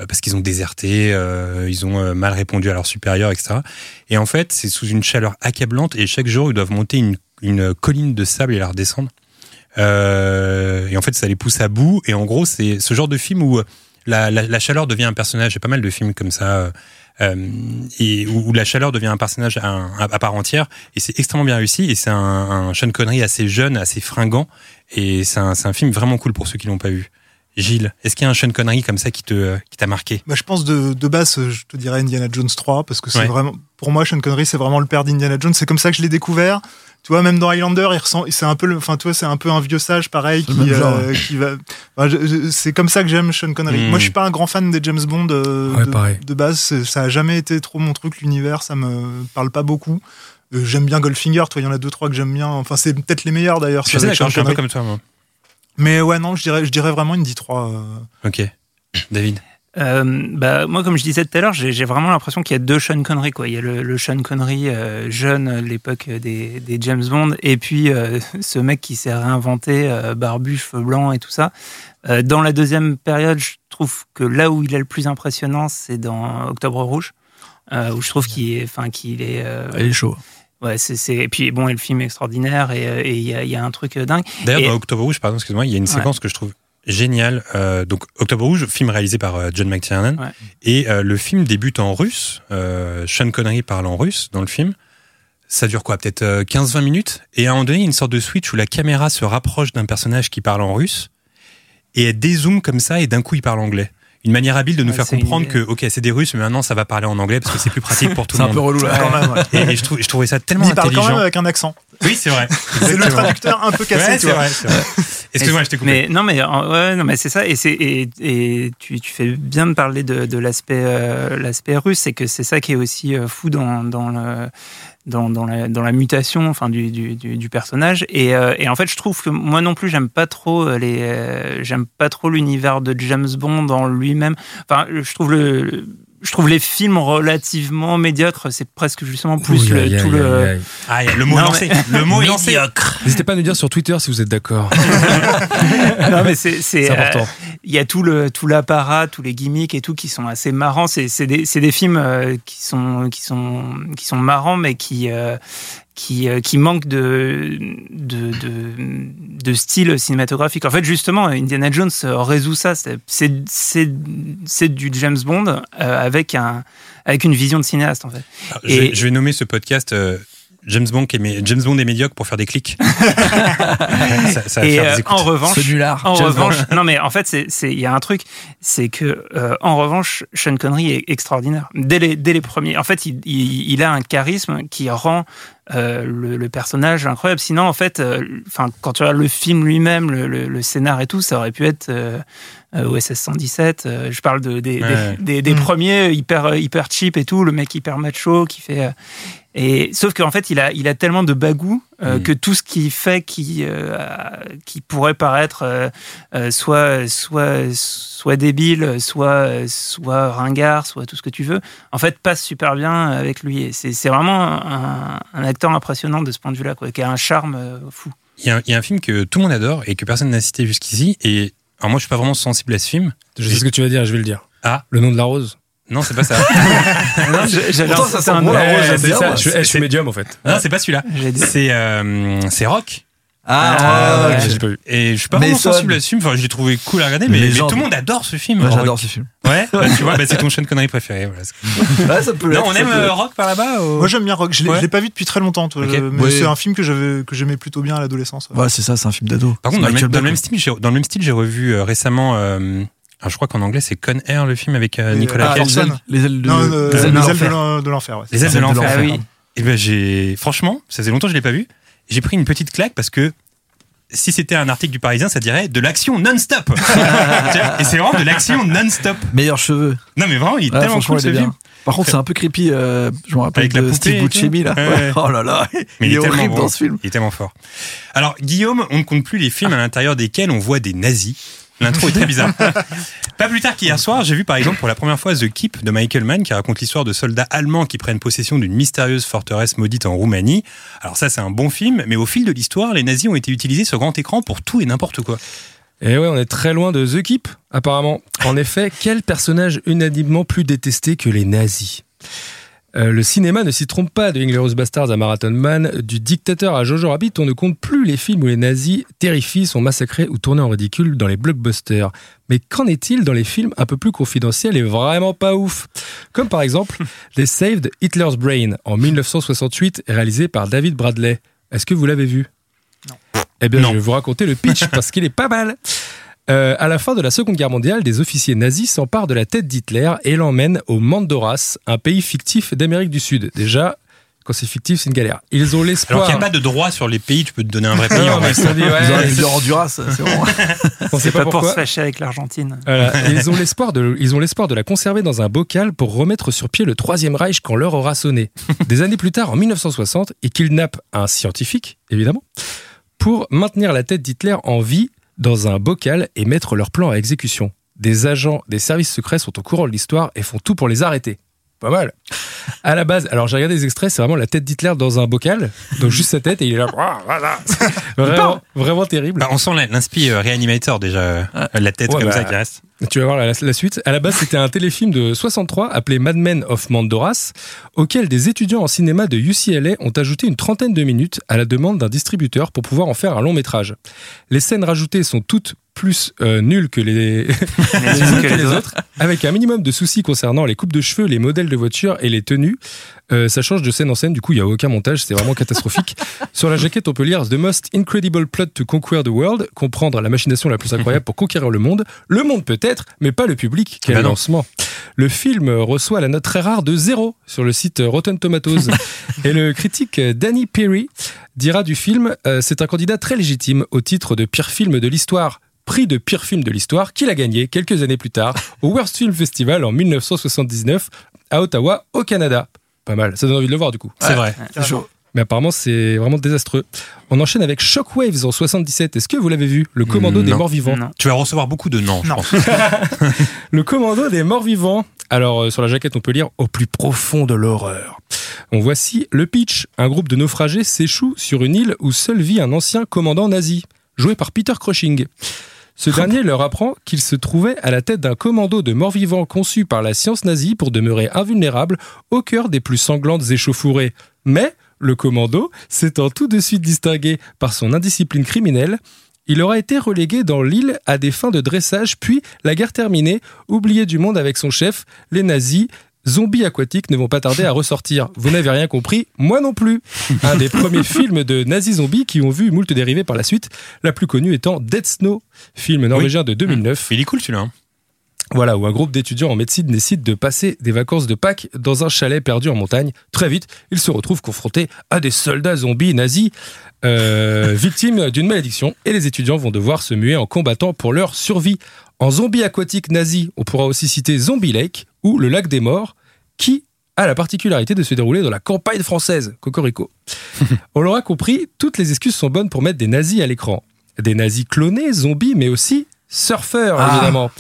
[SPEAKER 3] parce qu'ils ont déserté, euh, ils ont euh, mal répondu à leurs supérieurs, etc. Et en fait, c'est sous une chaleur accablante et chaque jour, ils doivent monter une, une colline de sable et la redescendre. Euh, et en fait, ça les pousse à bout. Et en gros, c'est ce genre de film où la, la, la chaleur devient un personnage. Il y a pas mal de films comme ça. euh, euh, et où, où la chaleur devient un personnage à, à, à part entière et c'est extrêmement bien réussi et c'est un, un Sean Connery assez jeune assez fringant et c'est un, film vraiment cool pour ceux qui l'ont pas vu Gilles, est-ce qu'il y a un Sean Connery comme ça qui te qui t'a marqué?
[SPEAKER 4] Bah, je pense de, de base, je te dirais Indiana Jones 3, parce que c'est
[SPEAKER 3] Ouais.
[SPEAKER 4] vraiment, pour moi, Sean Connery, c'est vraiment le père d'Indiana Jones. C'est comme ça que je l'ai découvert. Tu vois, même dans Highlander, il ressent, c'est un peu, le- enfin, tu c'est un peu un vieux sage, pareil, qui, euh, qui va. enfin, c'est comme ça que j'aime Sean Connery.
[SPEAKER 3] Mm.
[SPEAKER 4] Moi, je suis pas un grand fan des James Bond euh,
[SPEAKER 7] Ouais,
[SPEAKER 4] de, base. Ça a jamais été trop mon truc, l'univers. Ça me parle pas beaucoup. Euh, j'aime bien Goldfinger. Toi, il y en a deux, trois que j'aime bien. Enfin, c'est peut-être les meilleurs d'ailleurs.
[SPEAKER 3] Je suis un peu comme toi. Moi.
[SPEAKER 4] Mais ouais, non, je dirais, je dirais vraiment Indy 3. euh,
[SPEAKER 3] Ok. David.
[SPEAKER 5] Euh, bah, moi, comme je disais tout à l'heure, j'ai vraiment l'impression qu'il y a deux Sean Connery. Quoi. Il y a le, le Sean Connery euh, jeune, à l'époque des, des James Bond, et puis euh, ce mec qui s'est réinventé, euh, barbu, cheveux blancs et tout ça. Euh, dans la deuxième période, je trouve que là où il est le plus impressionnant, c'est dans Octobre Rouge, euh, où je trouve qu'il est, enfin, qu'il est, euh,
[SPEAKER 6] Il est chaud.
[SPEAKER 5] ouais, c'est, et puis bon, et le film est extraordinaire, et euh, il y, a, il y a un truc euh, dingue.
[SPEAKER 3] D'ailleurs,
[SPEAKER 5] Et-
[SPEAKER 3] dans Octobre Rouge, pardon, excuse-moi, il y a une séquence que je trouve géniale. Euh, donc, Octobre Rouge, film réalisé par euh, John McTiernan.
[SPEAKER 5] Ouais.
[SPEAKER 3] Et euh, le film débute en russe. Euh, Sean Connery parle en russe dans le film. Ça dure quoi Peut-être euh, 15-20 minutes? Et à un moment donné, il y a une sorte de switch où la caméra se rapproche d'un personnage qui parle en russe. Et elle dézoome comme ça, et d'un coup, il parle anglais. Une manière habile de nous
[SPEAKER 5] Ouais,
[SPEAKER 3] faire
[SPEAKER 5] c'est une
[SPEAKER 3] comprendre que, ok, c'est des Russes, mais maintenant, ça va parler en anglais parce que c'est plus pratique pour tout
[SPEAKER 6] C'est
[SPEAKER 3] le
[SPEAKER 6] un peu
[SPEAKER 3] monde.
[SPEAKER 6] relou là.
[SPEAKER 4] quand même, ouais.
[SPEAKER 3] Et, et je, trouve, je trouvais ça tellement
[SPEAKER 4] il parle quand
[SPEAKER 3] intelligent.
[SPEAKER 4] même avec un accent.
[SPEAKER 3] Oui, c'est vrai.
[SPEAKER 4] C'est le traducteur un peu cassé,
[SPEAKER 3] Ouais, c'est vrai, c'est vrai. Excuse-moi, je t'ai coupé.
[SPEAKER 5] Mais non, mais ouais, non, mais c'est ça. Et c'est et, et tu, tu fais bien de parler de, de l'aspect euh, l'aspect russe, c'est que c'est ça qui est aussi euh, fou dans dans le dans, dans, la, dans la mutation enfin du, du, du, personnage. Et, euh, et en fait je trouve que moi non plus j'aime pas trop euh, les euh, j'aime pas trop l'univers de James Bond en lui-même. Enfin je trouve le je trouve les films relativement médiocres c'est presque justement plus
[SPEAKER 7] Ouh,
[SPEAKER 5] le, tout le.
[SPEAKER 3] Ah, il y a le mot
[SPEAKER 5] Non,
[SPEAKER 3] lancé.
[SPEAKER 5] mais-
[SPEAKER 3] Le mot lancé.
[SPEAKER 7] N'hésitez pas à nous dire sur Twitter si vous êtes d'accord.
[SPEAKER 5] non mais c'est
[SPEAKER 7] important.
[SPEAKER 5] euh, il y a tout le tout l'apparat, tous les gimmicks et tout qui sont assez marrants. C'est c'est des c'est des films euh, qui sont qui sont qui sont marrants mais qui euh, qui, euh, qui manquent de, de, de, de style cinématographique. En fait, justement, Indiana Jones résout ça. C'est- du James Bond euh, avec, un, avec une vision de cinéaste, en fait.
[SPEAKER 3] Alors, je, vais,
[SPEAKER 5] Et-
[SPEAKER 3] je vais nommer ce podcast euh, James, Bond qui est mé- James Bond est médiocre pour faire des clics. ça, ça
[SPEAKER 5] Et
[SPEAKER 3] faire
[SPEAKER 5] euh,
[SPEAKER 3] des écoutes.
[SPEAKER 5] en revanche. En
[SPEAKER 6] James
[SPEAKER 5] revanche, non mais en fait, il y a un truc, c'est que euh, en revanche, Sean Connery est extraordinaire dès les dès les premiers. En fait, il, il, il a un charisme qui rend euh, le, le personnage incroyable. Sinon, en fait, euh, quand tu regardes le film lui-même, le, le, le scénar et tout, ça aurait pu être euh, euh, OSS 117. euh, je parle de, des,
[SPEAKER 3] Ouais.
[SPEAKER 5] des, des, des
[SPEAKER 4] Mm.
[SPEAKER 5] premiers hyper hyper cheap et tout, le mec hyper macho qui fait. Et sauf qu'en fait, il a, il a tellement de bagou euh,
[SPEAKER 3] Mm.
[SPEAKER 5] que tout ce qu'il fait qui, euh, qui pourrait paraître euh, soit, soit, soit débile, soit, soit ringard, soit tout ce que tu veux, en fait, passe super bien avec lui. Et c'est c'est vraiment un, un acteur impressionnant de ce point de vue-là, quoi, qui a un charme fou.
[SPEAKER 3] Il y, a, il y a un film que tout le monde adore et que personne n'a cité jusqu'ici. Et alors moi, je suis pas vraiment sensible à ce film.
[SPEAKER 7] Je sais ce que tu vas dire, je vais le dire.
[SPEAKER 3] Ah.
[SPEAKER 7] Le nom de la rose.
[SPEAKER 3] Non, c'est pas ça.
[SPEAKER 5] Non, je- j'avais
[SPEAKER 6] Pourtant,
[SPEAKER 5] un-
[SPEAKER 6] ça
[SPEAKER 5] c'est
[SPEAKER 6] sent
[SPEAKER 5] un-
[SPEAKER 6] bon, la rose,
[SPEAKER 7] c'est
[SPEAKER 6] bien,
[SPEAKER 7] ça. Je, suis- je suis médium en fait.
[SPEAKER 3] non, c'est pas celui-là. C'est euh, c'est Rock.
[SPEAKER 6] Ah,
[SPEAKER 5] Ah,
[SPEAKER 6] ouais.
[SPEAKER 7] J'ai pas vu.
[SPEAKER 3] Et je suis pas vraiment sensible à ce film. Enfin, je l'ai trouvé cool à regarder, mais, mais tout le monde adore ce film.
[SPEAKER 6] J'adore ce film.
[SPEAKER 3] Ouais, bah, tu vois, bah, c'est ton Sean Connery préféré. Voilà.
[SPEAKER 6] Ouais, ça peut
[SPEAKER 3] Non, on
[SPEAKER 6] ça
[SPEAKER 3] aime
[SPEAKER 6] peut
[SPEAKER 3] euh. Rock par là-bas ou-
[SPEAKER 4] Moi j'aime bien Rock, je l'ai
[SPEAKER 3] Ouais.
[SPEAKER 4] pas vu depuis très longtemps, toi,
[SPEAKER 3] Ok.
[SPEAKER 4] je- mais
[SPEAKER 6] Ouais.
[SPEAKER 4] c'est un film que j'avais que j'aimais plutôt bien à l'adolescence. ouais.
[SPEAKER 6] Ouais, c'est ça, c'est un film d'ado.
[SPEAKER 3] Par contre, dans le, même, dans le même style, j'ai revu euh, récemment. euh, alors, je crois qu'en anglais, c'est Con Air, le film avec euh,
[SPEAKER 4] Et,
[SPEAKER 3] Nicolas
[SPEAKER 4] ah,
[SPEAKER 3] Cage.
[SPEAKER 6] Les ailes de
[SPEAKER 4] Non, euh,
[SPEAKER 6] les ailes de l'enfer.
[SPEAKER 4] l'enfer.
[SPEAKER 3] Les ailes de l'enfer.
[SPEAKER 6] l'enfer.
[SPEAKER 5] Ah oui.
[SPEAKER 3] Et ben j'ai franchement, ça faisait longtemps que je l'ai pas vu. J'ai pris une petite claque parce que si c'était un article du Parisien, ça dirait de l'action non-stop. Et c'est vraiment de l'action non-stop.
[SPEAKER 6] Meilleurs cheveux.
[SPEAKER 3] Non mais vraiment, il est
[SPEAKER 6] Ouais,
[SPEAKER 3] tellement cool
[SPEAKER 6] il
[SPEAKER 3] ce film.
[SPEAKER 6] Par contre, c'est un peu creepy. euh, je me rappelle
[SPEAKER 3] Avec la
[SPEAKER 6] de
[SPEAKER 3] poupée
[SPEAKER 6] Steve. Buscemi là.
[SPEAKER 3] Ouais,
[SPEAKER 6] Ouais.
[SPEAKER 3] ouais.
[SPEAKER 6] Oh là là,
[SPEAKER 3] Mais
[SPEAKER 6] il, est
[SPEAKER 3] tellement
[SPEAKER 6] horrible
[SPEAKER 3] bon.
[SPEAKER 6] dans ce film.
[SPEAKER 3] Il est tellement fort. Alors Guillaume, on ne compte plus les films à l'intérieur desquels on voit des nazis. L'intro est très bizarre. Pas plus tard qu'hier soir, j'ai vu par exemple pour la première fois The Keep de Michael Mann qui raconte l'histoire de soldats allemands qui prennent possession d'une mystérieuse forteresse maudite en Roumanie. Alors ça c'est un bon film, mais au fil de l'histoire, les nazis ont été utilisés sur grand écran pour tout et n'importe quoi.
[SPEAKER 7] Et ouais, on est très loin de The Keep, apparemment. En effet, quel personnage unanimement plus détesté que les nazis? Euh, le cinéma ne s'y trompe pas de Inglourious Bastards à Marathon Man, du dictateur à Jojo Rabbit, on ne compte plus les films où les nazis terrifient, sont massacrés ou tournés en ridicule dans les blockbusters. Mais qu'en est-il dans les films un peu plus confidentiels et vraiment pas ouf? Comme par exemple Les Saved Hitler's Brain en 1968, réalisé par David Bradley. Est-ce que vous l'avez vu?
[SPEAKER 4] Non.
[SPEAKER 7] Eh bien,
[SPEAKER 3] Non.
[SPEAKER 7] je vais vous raconter le pitch parce qu'il est pas mal. Euh, à la fin de la Seconde Guerre mondiale, des officiers nazis s'emparent de la tête d'Hitler et l'emmènent au Mandoras, un pays fictif d'Amérique du Sud. Déjà, quand c'est fictif, c'est une galère. Ils ont
[SPEAKER 3] Alors
[SPEAKER 7] l'espoir.
[SPEAKER 3] qu'il n'y a pas de droit sur les pays, tu peux te donner un vrai pays.
[SPEAKER 7] Non,
[SPEAKER 3] en
[SPEAKER 7] mais
[SPEAKER 3] vrai.
[SPEAKER 7] ils se sont dit, ouais,
[SPEAKER 6] Ils auraient pu
[SPEAKER 7] c'est-
[SPEAKER 6] dire Honduras, c'est bon.
[SPEAKER 7] on sait
[SPEAKER 5] C'est pas,
[SPEAKER 7] pas
[SPEAKER 5] pour se
[SPEAKER 7] pourquoi.
[SPEAKER 5] fâcher avec l'Argentine.
[SPEAKER 7] Voilà. Ils ont l'espoir de, ils ont l'espoir de la conserver dans un bocal pour remettre sur pied le Troisième Reich quand l'heure aura sonné. Des années plus tard, en 1960, ils kidnappent un scientifique, évidemment, pour maintenir la tête d'Hitler en vie dans un bocal et mettre leur plan à exécution. Des agents des services secrets sont au courant de l'histoire et font tout pour les arrêter. Pas mal. À la base, alors j'ai regardé les extraits, c'est vraiment la tête d'Hitler dans un bocal, donc juste sa tête et il est là. Ah, voilà. Vraiment, vraiment terrible.
[SPEAKER 3] Bah, on sent l'inspi euh, Reanimator déjà, euh, la tête
[SPEAKER 7] Ouais,
[SPEAKER 3] comme
[SPEAKER 7] bah,
[SPEAKER 3] ça qui reste.
[SPEAKER 7] Tu vas voir la, la suite. À la base, c'était un téléfilm de 63 appelé Mad Men of Mandoras, auquel des étudiants en cinéma de UCLA ont ajouté une trentaine de minutes à la demande d'un distributeur pour pouvoir en faire un long métrage. Les scènes rajoutées sont toutes plus euh, nulles que les, les unes que les autres, avec un minimum de soucis concernant les coupes de cheveux, les modèles de voitures et les tenues. Euh, ça change de scène en scène, du coup, il n'y a aucun montage, c'est vraiment catastrophique. Sur la jaquette, on peut lire The most incredible plot to conquer the world, comprendre la machination la plus incroyable pour conquérir le monde. Le monde peut-être, mais pas le public. Quel
[SPEAKER 3] non.
[SPEAKER 7] lancement. Le film reçoit la note très rare de zéro sur le site Rotten Tomatoes. Et le critique Danny Perry dira du film euh, c'est un candidat très légitime au titre de pire film de l'histoire. Prix de pire film de l'histoire qu'il a gagné quelques années plus tard au Worst Film Festival en 1979 à Ottawa, au Canada. Pas mal, ça donne envie de le voir du coup.
[SPEAKER 3] C'est vrai.
[SPEAKER 6] C'est chaud.
[SPEAKER 7] Mais apparemment, c'est vraiment désastreux. On enchaîne avec Shockwaves en 77. Est-ce que vous l'avez vu? Le commando des
[SPEAKER 3] Non.
[SPEAKER 7] morts vivants.
[SPEAKER 5] Non.
[SPEAKER 3] Tu vas recevoir beaucoup de non, je
[SPEAKER 4] Non.
[SPEAKER 3] pense.
[SPEAKER 7] Le commando des morts vivants. Alors, euh, sur la jaquette, on peut lire Au plus profond de l'horreur. On voici le pitch. Un groupe de naufragés s'échoue sur une île où seul vit un ancien commandant nazi, joué par Peter Cushing. Ce dernier leur apprend qu'il se trouvait à la tête d'un commando de morts vivants conçu par la science nazie pour demeurer invulnérable au cœur des plus sanglantes échauffourées. Mais le commando, s'étant tout de suite distingué par son indiscipline criminelle, il aura été relégué dans l'île à des fins de dressage, puis, la guerre terminée, oublié du monde avec son chef, les nazis, zombies aquatiques ne vont pas tarder à ressortir. Vous n'avez rien compris, moi non plus. Un des premiers films de nazis zombies qui ont vu moult dérivés par la suite, la plus connue étant Dead Snow, film norvégien de 2009.
[SPEAKER 3] Il est cool celui-là.
[SPEAKER 7] Voilà, où un groupe d'étudiants en médecine décide de passer des vacances de Pâques dans un chalet perdu en montagne. Très vite, ils se retrouvent confrontés à des soldats zombies nazis, euh, victimes d'une malédiction, et les étudiants vont devoir se muer en combattant pour leur survie. En zombie aquatique nazi, on pourra aussi citer Zombie Lake ou le lac des morts, qui a la particularité de se dérouler dans la campagne française. Cocorico. on l'aura compris, toutes les excuses sont bonnes pour mettre des nazis à l'écran. Des nazis clonés, zombies, mais aussi surfeurs,
[SPEAKER 6] Ah.
[SPEAKER 7] évidemment.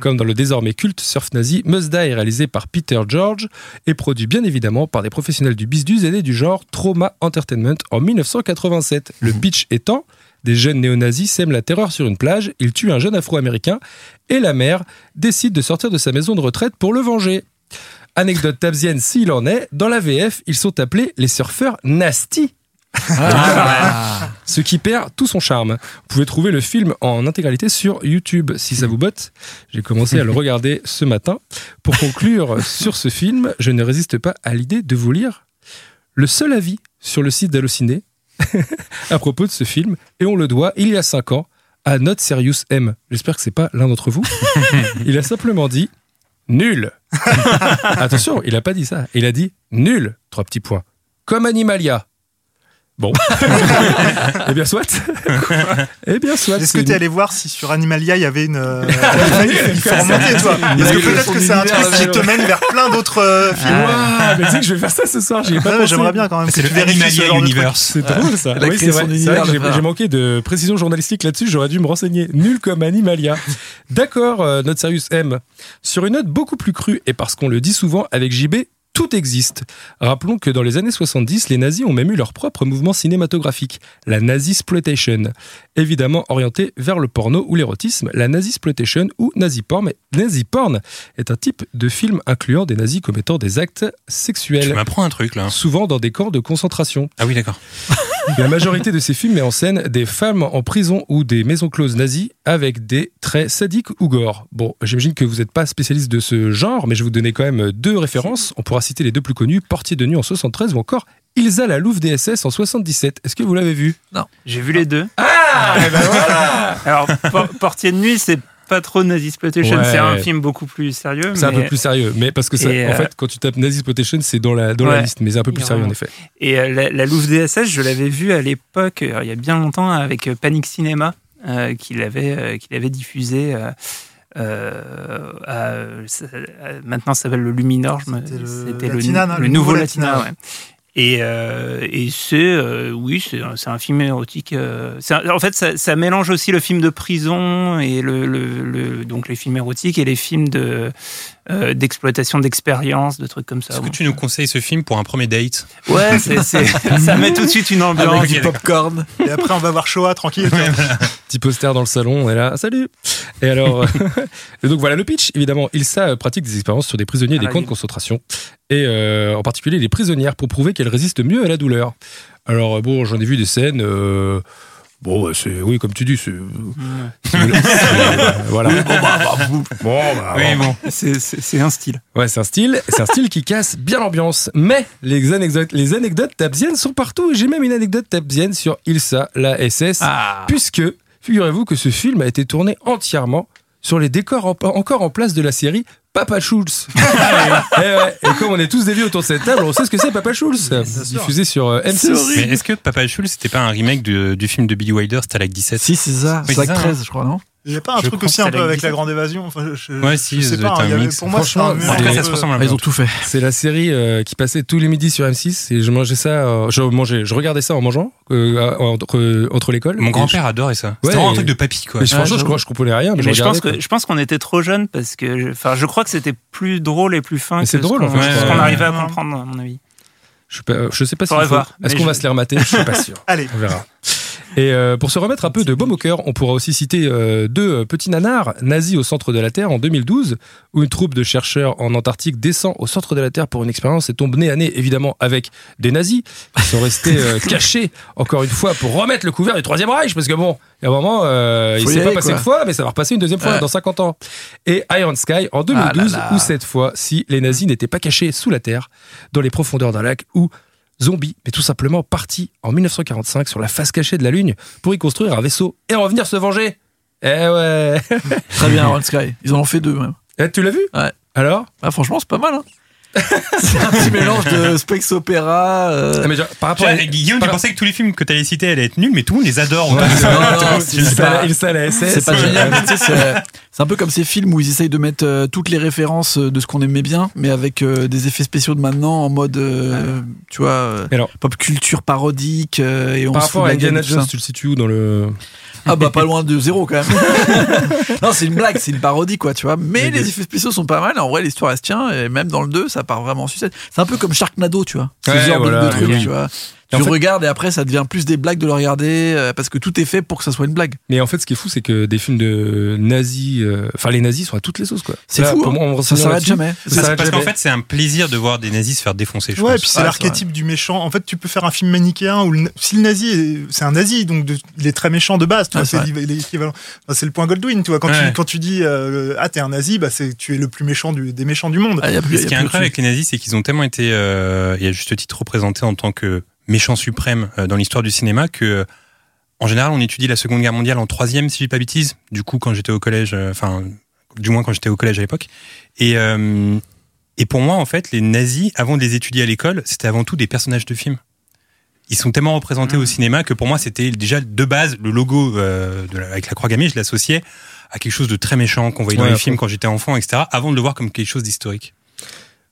[SPEAKER 7] Comme dans le désormais culte Surf Nazi, Must Die, réalisé par Peter George, et produit bien évidemment par des professionnels du business et du genre Trauma Entertainment en 1987. Le pitch étant, des jeunes néo-nazis sèment la terreur sur une plage, ils tuent un jeune afro-américain, et la mère décide de sortir de sa maison de retraite pour le venger. Anecdote tabzienne s'il en est, dans la VF, ils sont appelés les surfeurs nasty. Ce qui perd tout son charme. Vous pouvez trouver le film en intégralité sur YouTube si ça vous botte. J'ai commencé à le regarder ce matin. Pour conclure sur ce film, je ne résiste pas à l'idée de vous lire le seul avis sur le site d'Allociné à propos de ce film. Et on le doit, il y a 5 ans, à Not Serious M. J'espère que c'est pas l'un d'entre vous. Il a simplement dit nul. Attention, il a pas dit ça. Il a dit nul. Trois petits points. Comme Animalia. Bon. eh bien, soit. eh bien, soit.
[SPEAKER 4] Est-ce que tu es allé voir si sur Animalia il y avait une. euh, il faut remonter, toi. Parce que peut-être que c'est un truc qui te mène vers plein d'autres euh, films.
[SPEAKER 7] Ouah, mais tu sais que je vais faire ça ce soir, j'y ai pas
[SPEAKER 4] Ouais,
[SPEAKER 7] pensé.
[SPEAKER 4] J'aimerais bien quand même
[SPEAKER 3] C'est le
[SPEAKER 4] ce
[SPEAKER 3] Animalia
[SPEAKER 4] truc.
[SPEAKER 3] Universe.
[SPEAKER 7] C'est drôle ça.
[SPEAKER 6] Elle a
[SPEAKER 7] Oui, c'est
[SPEAKER 6] son
[SPEAKER 7] vrai. vrai j'ai- manqué de précision journalistique là-dessus, j'aurais dû me renseigner. Nul comme Animalia. D'accord, euh, notre Serious M. Sur une note beaucoup plus crue, et parce qu'on le dit souvent avec JB, tout existe. Rappelons que dans les années 70, les nazis ont même eu leur propre mouvement cinématographique, la Nazi-Sploitation. Évidemment orienté vers le porno ou l'érotisme, la Nazi-Sploitation ou Nazi-Porn Nazi-Porn est un type de film incluant des nazis commettant des actes
[SPEAKER 3] Tu
[SPEAKER 7] sexuels,
[SPEAKER 3] m'apprends un truc là.
[SPEAKER 7] souvent dans des camps de concentration.
[SPEAKER 3] Ah oui, d'accord.
[SPEAKER 7] La majorité de ces films met en scène des femmes en prison ou des maisons closes nazies avec des traits sadiques ou gore. Bon, j'imagine que vous n'êtes pas spécialiste de ce genre, mais je vais vous donner quand même deux références. On pourra citer les deux plus connus, Portier de nuit en 73 ou encore Ilsa la Louve DSS en 77. Est-ce que vous l'avez vu?
[SPEAKER 5] J'ai vu les deux.
[SPEAKER 7] Ah Eh ben voilà
[SPEAKER 5] Alors, Por- Portier de nuit, c'est pas trop Nazi Exploitation.
[SPEAKER 7] Ouais.
[SPEAKER 5] C'est un film beaucoup plus sérieux.
[SPEAKER 7] C'est un peu plus sérieux, mais parce que ça, en
[SPEAKER 5] euh,
[SPEAKER 7] fait, quand tu tapes Nazi Exploitation, c'est dans la, dans la liste, mais c'est un peu plus sérieux en effet.
[SPEAKER 5] Et euh, la, la Louve DSS, je l'avais vue à l'époque, euh, il y a bien longtemps, avec Panic Cinéma, euh, qu'il avait, qu'il avait diffusé. Euh, à- maintenant, ça s'appelle le Luminor.
[SPEAKER 4] C'était le non,
[SPEAKER 5] nouveau Latina.
[SPEAKER 4] Latina,
[SPEAKER 5] ouais. Et, euh, et c'est, euh, oui, c'est un, film érotique. euh, un- en fait, ça, ça mélange aussi le film de prison et le, le- le- donc les films érotiques et les films de euh, d'exploitation d'expérience, de trucs comme ça.
[SPEAKER 3] Est-ce que tu nous conseilles ce film pour un premier date?
[SPEAKER 5] Ouais, c'est, ça met tout de suite une ambiance.
[SPEAKER 6] Avec du popcorn.
[SPEAKER 4] Et après, on va voir Shoah tranquille.
[SPEAKER 7] Petit poster dans le salon, on est là, salut Et alors, et donc voilà le pitch, évidemment. Ilsa euh, pratique des expériences sur des prisonniers
[SPEAKER 5] Ah,
[SPEAKER 7] des camps de concentration, et euh, en particulier les prisonnières, pour prouver qu'elles résistent mieux à la douleur. Alors, bon, j'en ai vu des scènes. euh, Bon, bah, c'est oui, comme tu dis, c'est voilà. bon, bah, bah, bon, bah,
[SPEAKER 3] Oui,
[SPEAKER 7] bon.
[SPEAKER 3] bon.
[SPEAKER 5] C'est, un style.
[SPEAKER 7] Ouais, c'est un style, c'est un style qui casse bien l'ambiance. Mais les anecdotes, les anecdotes tabziennes sont partout. J'ai même une anecdote tabzienne sur Ilsa, la SS,
[SPEAKER 5] Ah.
[SPEAKER 7] puisque figurez-vous que ce film a été tourné entièrement sur les décors en- encore en place de la série Papa Schulz. et, ouais, et comme on est tous des vieux autour de cette table, on sait ce que c'est Papa Schulz, diffusé sur euh, M6.
[SPEAKER 3] Mais est-ce que Papa Schulz, c'était pas un remake de- du film de Billy Wilder, Stalag 17
[SPEAKER 6] Si, c'est ça.
[SPEAKER 3] Oui, ça,
[SPEAKER 6] 13, je crois, non?
[SPEAKER 4] Il n'y a pas un
[SPEAKER 3] Je
[SPEAKER 4] truc aussi
[SPEAKER 3] que
[SPEAKER 4] un peu avec la grande évasion enfin, je,
[SPEAKER 3] Ouais,
[SPEAKER 4] je
[SPEAKER 3] si,
[SPEAKER 4] sais
[SPEAKER 3] ça
[SPEAKER 4] pas.
[SPEAKER 3] un mix.
[SPEAKER 4] pour moi, un
[SPEAKER 7] Franchement,
[SPEAKER 4] mur
[SPEAKER 3] En tout cas,
[SPEAKER 4] un
[SPEAKER 3] ça
[SPEAKER 4] peu-
[SPEAKER 3] se ressemble un
[SPEAKER 6] Ah, Ils
[SPEAKER 3] peu.
[SPEAKER 6] ont tout fait.
[SPEAKER 7] C'est la série euh, qui passait tous les midis sur M6 et je mangeais ça, euh, je mangeais, je regardais ça en mangeant euh, entre, entre l'école.
[SPEAKER 3] Mon grand-père adorait ça.
[SPEAKER 7] Ouais,
[SPEAKER 3] C'était vraiment un truc de papy, quoi.
[SPEAKER 7] Mais je,
[SPEAKER 5] Ouais,
[SPEAKER 7] franchement, je, crois- je comprenais rien, mais,
[SPEAKER 5] Mais je pense que je pense qu'on était trop jeunes parce que, je- enfin, je crois que c'était plus drôle et plus fin
[SPEAKER 7] Mais
[SPEAKER 5] que
[SPEAKER 7] c'est
[SPEAKER 5] ce
[SPEAKER 7] drôle,
[SPEAKER 5] qu'on,
[SPEAKER 7] en fait,
[SPEAKER 5] ce
[SPEAKER 3] je
[SPEAKER 5] qu'on arrivait à
[SPEAKER 4] Ouais.
[SPEAKER 5] comprendre, à mon avis.
[SPEAKER 7] Je, sais pas- je sais pas si Est-ce qu'on va
[SPEAKER 5] je-
[SPEAKER 7] se les remater? Je suis pas sûr.
[SPEAKER 4] Allez.
[SPEAKER 7] On verra. Et euh, pour se remettre un peu de baume au cœur, on pourra aussi citer euh, deux euh, petits nanars nazis au centre de la Terre en 2012, où une troupe de chercheurs en Antarctique descend au centre de la Terre pour une expérience et tombe nez à nez, évidemment, avec des nazis qui sont restés euh, cachés, encore une fois, pour remettre le couvert du Troisième Reich, parce que bon, il y a un moment, euh, il s'est pas passé
[SPEAKER 6] quoi.
[SPEAKER 7] une fois, mais ça va repasser une deuxième fois dans 50 ans. Et Iron Sky en 2012,
[SPEAKER 6] Ah là là.
[SPEAKER 7] où cette fois, si les nazis n'étaient pas cachés sous la Terre, dans les profondeurs d'un lac, où Zombie, mais tout simplement parti en 1945 sur la face cachée de la Lune pour y construire un vaisseau et revenir se venger. Eh ouais
[SPEAKER 6] Très bien, Iron Sky. Ils en ont fait deux, même.
[SPEAKER 7] Eh, Tu l'as vu?
[SPEAKER 6] Ouais.
[SPEAKER 7] Alors?
[SPEAKER 6] Ah, franchement, c'est pas mal. Hein. c'est un petit mélange de space opéra. euh,
[SPEAKER 7] Ah, mais genre, Par rapport à...
[SPEAKER 3] Guillaume, tu pensais que tous les films que tu allais citer allaient être nuls, mais tout le monde les adore.
[SPEAKER 6] Ouais, c'est- pas- pas génial, mais tu sais, c'est un peu comme ces films où ils essayent de mettre euh, toutes les références euh, de ce qu'on aimait bien, mais avec euh, des effets spéciaux de maintenant en mode, euh, tu vois, euh,
[SPEAKER 7] alors-
[SPEAKER 6] pop culture parodique. euh, et on
[SPEAKER 7] Par rapport à Indiana Jones, tu le situes où dans le...
[SPEAKER 6] Ah bah pas loin de zéro quand même. non, c'est une blague, c'est une parodie quoi, tu vois. Mais les effets spéciaux sont pas mal. En vrai, l'histoire elle se tient et même dans le 2, ça part vraiment en sucette. C'est un peu comme Sharknado, tu vois. C'est
[SPEAKER 7] Ouais,
[SPEAKER 6] genre de-
[SPEAKER 7] voilà,
[SPEAKER 6] de truc,
[SPEAKER 7] oui.
[SPEAKER 6] tu vois. Tu
[SPEAKER 7] en fait-
[SPEAKER 6] regardes et après ça devient plus des blagues de le regarder euh, parce que tout est fait pour que ça soit une blague.
[SPEAKER 7] Mais en fait, ce qui est fou, c'est que des films de nazis... euh, Enfin, les nazis sont à toutes les sauces, quoi.
[SPEAKER 6] C'est fou.
[SPEAKER 7] Pour
[SPEAKER 6] hein.
[SPEAKER 7] moi, on
[SPEAKER 6] ça s'arrête jamais.
[SPEAKER 7] Ça
[SPEAKER 3] Parce, qu'en fait, c'est un plaisir de voir des nazis se faire défoncer, je
[SPEAKER 4] Ouais,
[SPEAKER 3] pense.
[SPEAKER 4] puis c'est l'archétype du méchant. En fait, tu peux faire un film manichéen où le- si le nazi, est- c'est un nazi, donc de- il est très méchant de base. Vois,
[SPEAKER 6] c'est
[SPEAKER 4] c'est
[SPEAKER 6] vrai.
[SPEAKER 4] l'é- l'équivalent. Enfin, c'est le point Goldwyn. Tu vois, quand
[SPEAKER 3] Ouais.
[SPEAKER 4] tu quand tu dis euh, ah t'es un nazi, bah c'est tu es le plus méchant du, des méchants du monde.
[SPEAKER 6] Ah, y a plus-
[SPEAKER 3] Mais
[SPEAKER 6] y
[SPEAKER 3] ce
[SPEAKER 6] a
[SPEAKER 3] qui est incroyable avec les nazis, c'est qu'ils ont tellement été, euh, et à juste titre, représentés en tant que méchants suprêmes euh, dans l'histoire du cinéma que, euh, en général, on étudie la Seconde Guerre mondiale en troisième, si je dis pas bêtise. Du coup, quand j'étais au collège, euh, enfin, du moins quand j'étais au collège à l'époque. Et, euh, et pour moi, en fait, les nazis, avant de les étudier à l'école, c'était avant tout des personnages de films. Ils sont tellement représentés
[SPEAKER 5] Mmh.
[SPEAKER 3] au cinéma que pour moi, c'était déjà de base le logo euh, de la- avec la croix gammée, je l'associais à quelque chose de très méchant qu'on voyait dans les films quand j'étais enfant, etc. Avant de le voir comme quelque chose d'historique.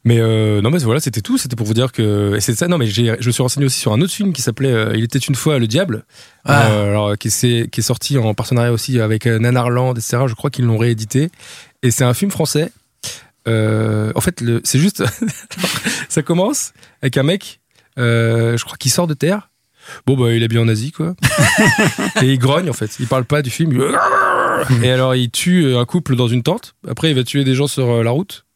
[SPEAKER 7] Mais euh, non, mais voilà, c'était tout. C'était pour vous dire que et c'est ça. Non, mais j'ai, je me suis renseigné aussi sur un autre film qui s'appelait euh, Il était une fois le diable,
[SPEAKER 6] Ah.
[SPEAKER 7] Euh, alors qui est, qui est sorti en partenariat aussi avec euh, Nanarland, etc. Je crois qu'ils l'ont réédité. Et c'est un film français. Euh, en fait, le, c'est juste, ça commence avec un mec, euh, je crois qu'il sort de terre. Bon bah il est bien en Asie quoi. et il grogne en fait. Il parle pas du film. il- Et alors il tue un couple dans une tente. Après il va tuer des gens sur la route.